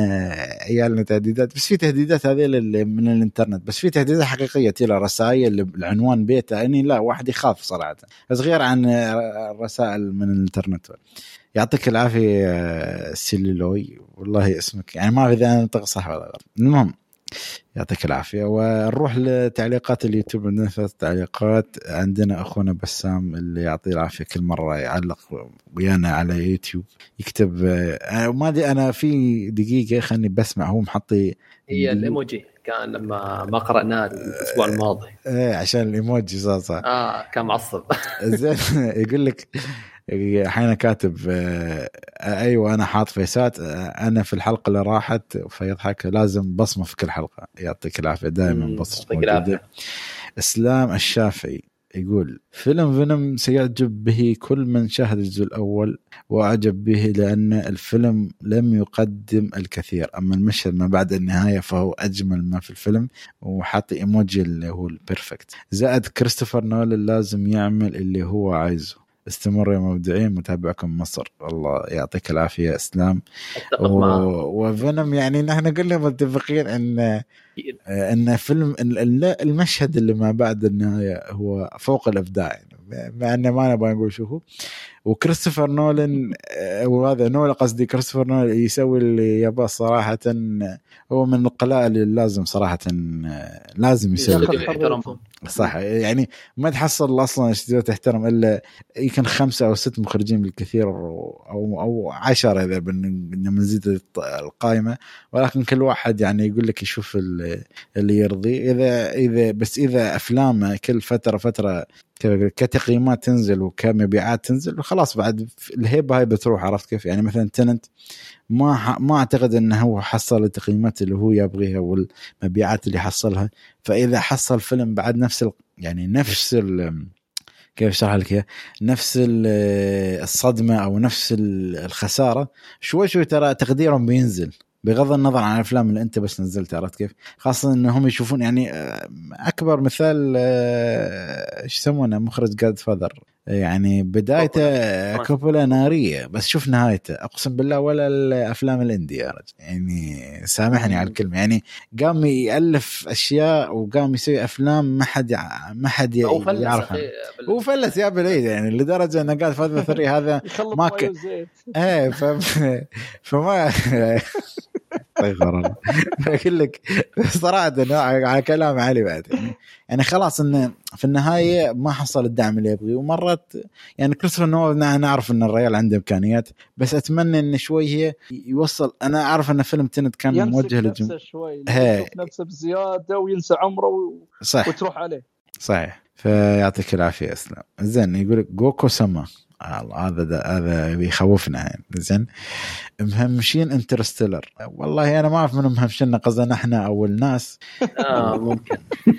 عيالنا تهديدات بس في تهديدات هذه من الإنترنت بس في تهديدات حقيقية ترى رسائل العنوان بيته اني لا واحد يخاف صراحة. بس غير عن الرسائل من الإنترنت. يعطيك العافية سيلولوي والله اسمك يعني ما أعرف إذا أنطق صح ولا غلط. المهم يعطيك العافية. ونروح لتعليقات اليوتيوب. عندنا ثلاث تعليقات. عندنا أخونا بسام اللي يعطيه العافية كل مرة يعلق ويانا على يوتيوب. يكتب ما أدري أنا في دقيقة خلني بسمع. هو محطي هي الإيموجي. كان لما ما قرأناه الأسبوع الماضي. إيه عشان الإيموجي صار صح. آه كان معصب. زين يقول لك أحيانا كاتب آه أيوه أنا حاط فيسات آه أنا في الحلقة اللي راحت فيضحك لازم بصمة في كل حلقة يعطيك العافية دائما بصمة إسلام الشافعي يقول فيلم فيلم سيعجب به كل من شاهد الجزء الأول وأعجب به لأن الفيلم لم يقدم الكثير. أما المشهد ما بعد النهاية فهو أجمل ما في الفيلم وحاط إيموجي اللي هو ال perfect زائد كريستوفر نولان لازم يعمل اللي هو عايزه. استمروا يا مبدعين متابعكم مصر. الله يعطيك العافية إسلام. و... وفينوم يعني نحن كلنا متفقين إن إن فيلم المشهد اللي ما بعد النهاية هو فوق الإبداع. مع إنه ما نبغى نقول شو هو وكريستوفر نولن آه، وهذا نولن قصدي كريستوفر نولن يسوي اللي يبغى صراحة هو من القلائل اللي لازم صراحة آه، لازم يسوي. صح. يعني ما تحصل أصلا استديو تحترم إلا يمكن خمسة أو ست مخرجين بالكثير أو أو عشرة إذا بنزيد القائمة. ولكن كل واحد يعني يقول لك يشوف اللي يرضي. اذا اذا بس إذا أفلامه كل فتره فترة كتقييمات تنزل وكمبيعات تنزل خلاص بعد الهيبة هاي بتروح عرفت كيف؟ يعني مثلا تننت ما ما أعتقد إنه هو حصل التقييمات اللي هو يبغيها والمبيعات اللي حصلها. فإذا حصل فيلم بعد نفس ال يعني نفس ال كيف أشرح لك نفس الصدمة أو نفس الخسارة شوي شوي ترى تقديرهم بينزل. بغض النظر عن الأفلام اللي أنت بس نزلتها عرفت كيف؟ خاصة انهم يشوفون يعني آه، أكبر مثال آه، إيش يسمونه مخرج جاد فاذر يعني بدايته كوبولا نارية بس شوف نهايته أقسم بالله ولا الأفلام الإندي يا رجل. يعني سامحني على الكلمة. يعني قام يألف أشياء وقام يسوي أفلام ما حد ما حد يعرفها. هو فلس يا بالعيد يعني لدرجة انه قال فاذر ثري هذا ما ك... إيه. فما طيب أقول لك صراحة على كلام علي بعد. يعني, يعني خلاص انه في النهاية ما حصل الدعم اللي يبغيه. ومرات يعني كريستوفر نولان نعرف إن الرجال عنده إمكانيات. بس أتمنى انه شوي هي يوصل. أنا أعرف إن فيلم تنت كان موجه نفسه للجمهور شوي. يشوف نفسه بزيادة وينسى عمره و... صح وتروح عليه. صحيح. فيعطيك العافية اسلام زين يقول لك جوكو سما. الله هذا هذا بيخوفنا يعني. زين. مهمشين انترستيلر. والله أنا ما أعرف منو مهمشنا قصدنا إحنا أو الناس. آه. ممكن.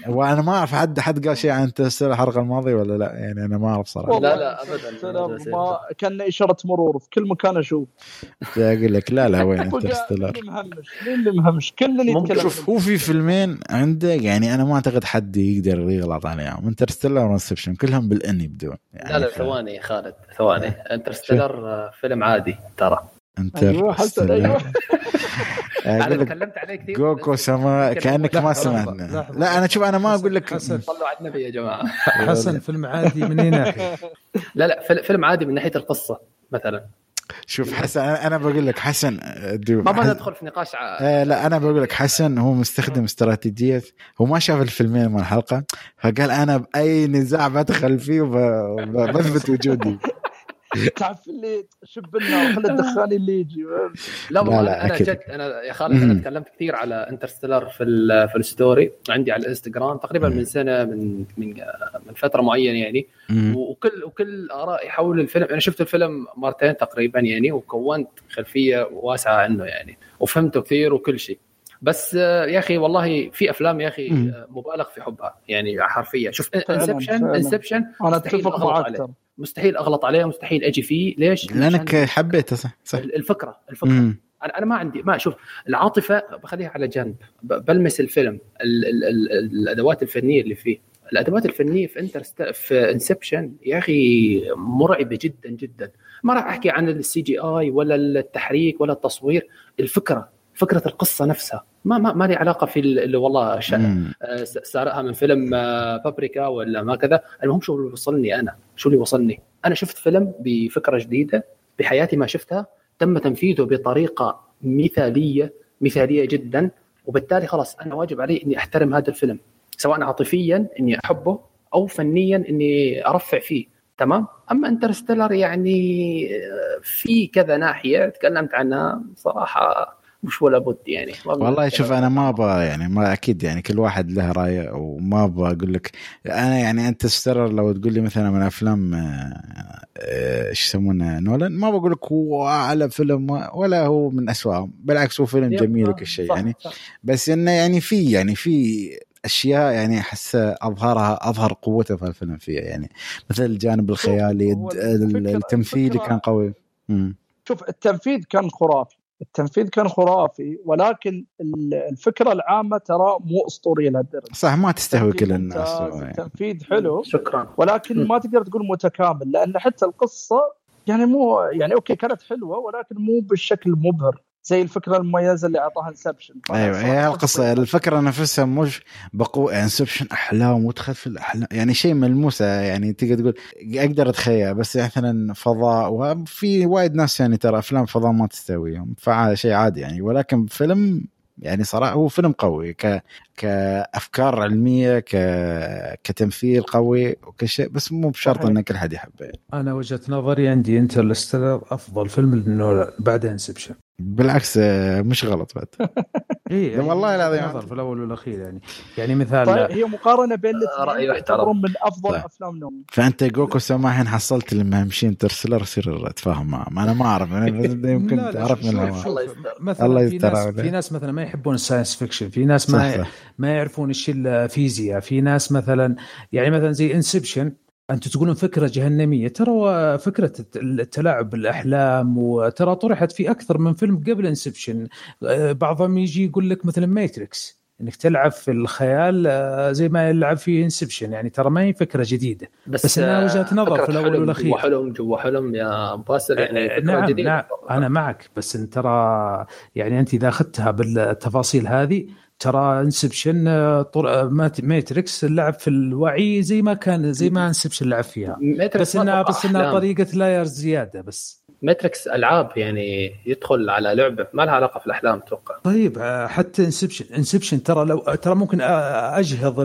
وأنا ما أعرف حد حد قال شيء عن انترستيلر الحلقة الماضية ولا لا؟ يعني أنا ما أعرف صراحة. لا، لا، أبداً. سلام، ما كان إشارة مرور في كل مكان أشوف. أقول لك لا لا وين انترستيلر. مين اللي مهمش؟ مين اللي مهمش؟ كلنا ممكن يتكلم شوف هو في فيلمين عنده يعني أنا ما أعتقد حد يقدر يغلط عليهم. انترستيلر وانسبشن كلهم بال in يبدون. يعني لا لا ف- ثواني يا خالد ثواني. انترستيلر آه، فيلم عادي ترى. أيوه حسن أيوه. أنا تكلمت عليه كثير جوكو سما كأنك ما سمعنا. لحظة. لا أنا شوف أنا ما أقول لك حسن صلوا على النبي يا جماعة. حسن فيلم عادي من اي ناحيه لا لا فيلم- عادي من ناحية القصة مثلا. شوف حسن أنا أنا بقول لك حسن ما ما حسن- ندخل في نقاش. آه لا أنا بقول لك حسن هو مستخدم استراتيجية هو ما شاف الفيلمين من الحلقة فقال أنا بأي نزاع بدخل فيه وب- وبثبت وجودي. تعرف اللي شب النار خلي الدخاني اللي يجي لا, لا، لا, أنا أكيد. جد أنا يا خالد أنا. تكلمت كثير على انترستيلر في ال- في ال story عندي على الإنستغرام تقريبا مم. من سنة من من من فترة معينة يعني مم. وكل وكل ارائي حول الفيلم أنا شفت الفيلم مرتين تقريبا يعني وكونت خلفية واسعة عنه يعني وفهمته كثير وكل شيء بس آه، يا أخي والله في أفلام يا أخي. آه، مبالغ في حبها يعني حرفيا. شوف إنسبشن. إنسبشن أنا مستحيل أتفق أغلط معك مستحيل أغلط عليه مستحيل أجي فيه. ليش؟ لأنك حبيته صح صح. الفكرة الفكرة. مم. أنا أنا ما عندي ما شوف العاطفة بخليها على جنب. بلمس الفيلم ال ال ال الأدوات الفنية اللي فيه. الأدوات الفنية في انترست في انسبشن يا أخي مرعبة جدا جدا. ما راح أحكي عن ال CGI ولا التحريك ولا التصوير. الفكرة فكرة القصة نفسها. ما ما, ما لي علاقة في ال- اللي والله. آه، سارقها من فيلم آه، بابريكا ولا ما كذا. المهم شو اللي وصلني أنا؟ شو اللي وصلني؟ أنا شفت فيلم بفكرة جديدة بحياتي ما شفتها. تم تنفيذه بطريقة مثالية مثالية جدا. وبالتالي خلاص أنا واجب علي إني أحترم هذا الفيلم سواء عاطفيا إني أحبه أو فنيا إني أرفع فيه. تمام؟ أما انترستيلر يعني آه، في كذا ناحية تكلمت عنها صراحة. مش ولا بد يعني والله بنتكلم شوف أنا ما أبغى يعني ما أكيد يعني كل واحد له رأيه وما أبغى أقول لك. أنا يعني أنت سترر لو تقول لي مثلا من أفلام آه، آه، إيش يسمونه نولان ما بقول لك هو اعلى فيلم ولا هو من اسوأهم بالعكس هو فيلم جميل وكل شيء يعني. صح. بس إنه يعني في يعني في أشياء يعني أحس أظهرها أظهر قوته في الفيلم فيها يعني. مثل الجانب الخيالي الفكرة- كان قوي. مم. شوف التنفيذ كان خرافي. التنفيذ كان خرافي ولكن ال- الفكرة العامة ترى مو أسطورية لهالدرجة صح ما تستهوي كل الناس يعني. التنفيذ حلو شكرا ولكن. ما تقدر تقول متكامل لأن حتى القصة يعني مو يعني أوكي كانت حلوة ولكن مو بالشكل المبهر زي الفكرة المميزة اللي أعطاها انسبشن أيوه هي القصة الفكرة نفسها مش بقوه انسبشن أحلام وتدخل في الأحلام يعني شيء ملموسه يعني تقدر تقول أقدر أتخيل بس مثلا فضاء وفي وايد ناس يعني ترى أفلام فضاء ما تستويهم فشيء عادي يعني ولكن فيلم يعني صراحة هو فيلم قوي ك كأفكار علمية ك كتمثيل قوي وكل شيء بس مو بشرط. ان كل حد يحبه أنا وجهة نظري عندي انترستيلر أفضل فيلم لنولان بعد انسبشن بالعكس مش غلط بعد اي والله العظيم. نظر في الأول والأخير يعني يعني مثال طيب هي مقارنة بين يحترم. تعتبرون من أفضل طيب. أفلام نولان فأنت جوكو سما الحين حصلت لما يمشي Interstellar يصير اتفاهم معه ما أنا ما أعرف أنا يمكن لا لا، تعرف شوف- من شوف- الهواء شوف، الله يستر. في ناس عليه. في ناس مثلا ما يحبون ال science fiction في ناس صح ما صح ما يعرفون إيش الفيزياء في ناس مثلا يعني مثلا زي Inception أنتم تقولون فكرة جهنمية. ترى فكرة التلاعب بالأحلام وترى طرحت في أكثر من فيلم قبل Inception. بعضهم يجي يقول لك مثلا Matrix إنك تلعب في الخيال آه، زي ما يلعب في Inception. يعني ترى ما هي فكرة جديدة. بس إنها آه، وجهة نظر في الأول حلم والأخير. جوا حلم جوا حلم يا باسل يعني فكرة نعم جديدة. نعم أنا معك. بس انت ترى يعني أنت إذا أخذتها بالتفاصيل هذه ترى Inception Matrix لعب في الوعي زي ما كان زي ما Inception لعب فيها. بس انها بس إنها طريقة layers زيادة بس. Matrix ألعاب يعني يدخل على لعبة ما لها علاقة في الأحلام أتوقع. طيب آه، حتى Inception Inception ترى لو ترى ممكن أجهض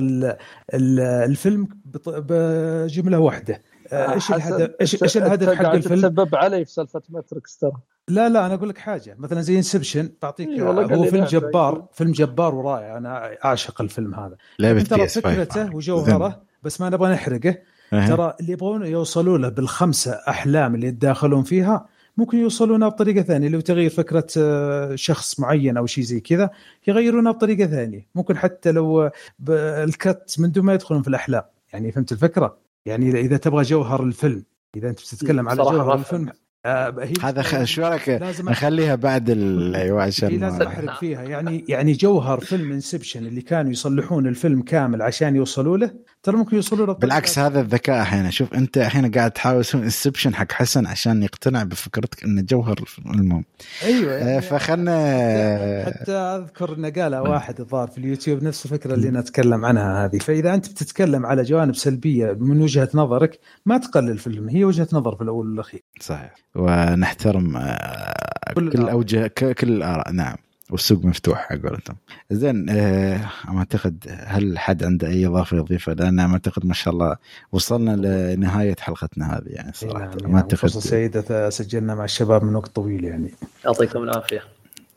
الفيلم بجملة واحدة. آه، إيش الهدف إيش إيش الهدف حق الفيلم؟ تسبب علي في سالفة Matrix ترى. لا لا أنا أقول لك حاجة. مثلا زي Inception بعطيك إيه هو فيلم جبار فيلم جبار ورائع. أنا اعشق الفيلم هذا. ترى فكرته وجوهره بس ما نبغى نحرقه. ترى اللي يبغون يوصلوا له بالخمسة أحلام اللي يتداخلون فيها ممكن يوصلونها بطريقة ثانية. لو تغير فكرة آه، شخص معين أو شيء زي كذا يغيرونها بطريقة ثانية. ممكن حتى لو الكت من دون ما يدخلون في الأحلام. يعني فهمت الفكرة؟ يعني إذا تبغى جوهر الفيلم إذا أنت بتتكلم على جوهر الفيلم آه هذا شو رأيك نخليها بعد أيوه عشان لازم أحرق فيها. يعني يعني جوهر فيلم انسبشن اللي كانوا يصلحون الفيلم كامل عشان يوصلوا له ترى ممكن يوصلوا له بالعكس هذا الذكاء أحيانا شوف أنت الحين قاعد تحاول تسوي انسبشن حق حسن عشان يقتنع بفكرتك انه جوهر المهم. أيوه يعني آه فخلنا حتى أذكر انه قالها واحد الظاهر في اليوتيوب نفس الفكرة اللي نتكلم عنها هذه. فإذا أنت بتتكلم على جوانب سلبية من وجهة نظرك ما تقلل الفيلم. هي وجهة نظر في الأول والأخير. صحيح. ونحترم آه، كل, كل أوجه كل الآراء. نعم. والسوق مفتوح على قولتهم زين آه أعتقد هل حد عنده أي إضافة يضيفها لأن أعتقد ما شاء الله وصلنا لنهاية حلقتنا هذه يعني صراحة. يعني ما أعتقد سيده سجلنا مع الشباب من وقت طويل يعني. يعطيكم العافية.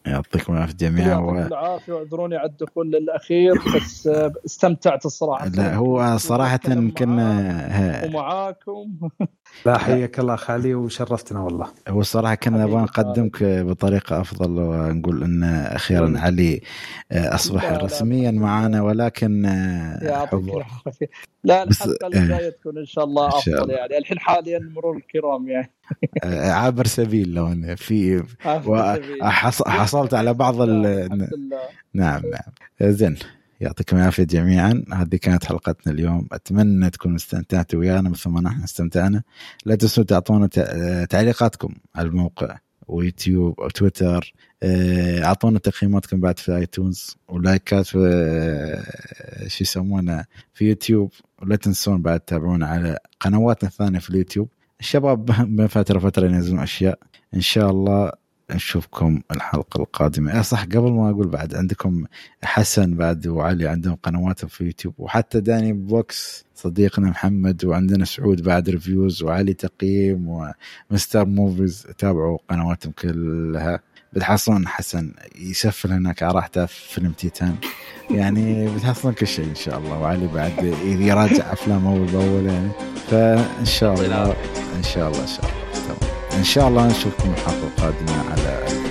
يعطيكم العافية جميعا يعطيكم و... العافية واعذروني على الدخول الأخير بس استمتعت الصراحة. لا هو صراحة كنا ومعاكم. لا حياك الله خالي وشرفتنا والله. هو الصراحه كنا نبغى نقدمك بطريقة أفضل ونقول أن أخيرا علي آه، أصبح لا رسميا لا. معنا ولكن آه، حضور. لا الحلقة الجايه تكون إن شاء الله أفضل يعني. الحين حاليا مرور الكرام يعني. آه، عابر سبيل لو في حصلت على بعض ال... نعم نعم. زين. يعطيكم العافية جميعا. هذه كانت حلقتنا اليوم. أتمنى تكونوا استمتعتوا ويانا. مثل ما نحن استمتعنا. لا تنسوا تعطونا تعليقاتكم على الموقع ويوتيوب أو تويتر. آه، أعطونا تقييماتكم بعد في آيتونز. ولايكات في آه، شو يسمونه في يوتيوب. ولا تنسون بعد تتابعونا على قنواتنا الثانية في اليوتيوب. الشباب من فترة فترة ينزلون أشياء. إن شاء الله نشوفكم الحلقة القادمة. صح قبل ما أقول بعد عندكم حسن بعد وعلي عندهم قنواتهم في يوتيوب وحتى داني بوكس صديقنا محمد وعندنا سعود بعد reviews وعلي تقييم ومستر موفيز تابعوا قنواتهم كلها. بتحصلون حسن يسفل هناك على راحته في فيلم تيتان. يعني بتحصلون كل شيء إن شاء الله وعلي بعد يراجع افلام أول بأول يعني. فإن شاء الله إن شاء الله إن شاء الله. تمام. إن شاء الله نشوفكم الحلقة القادمة على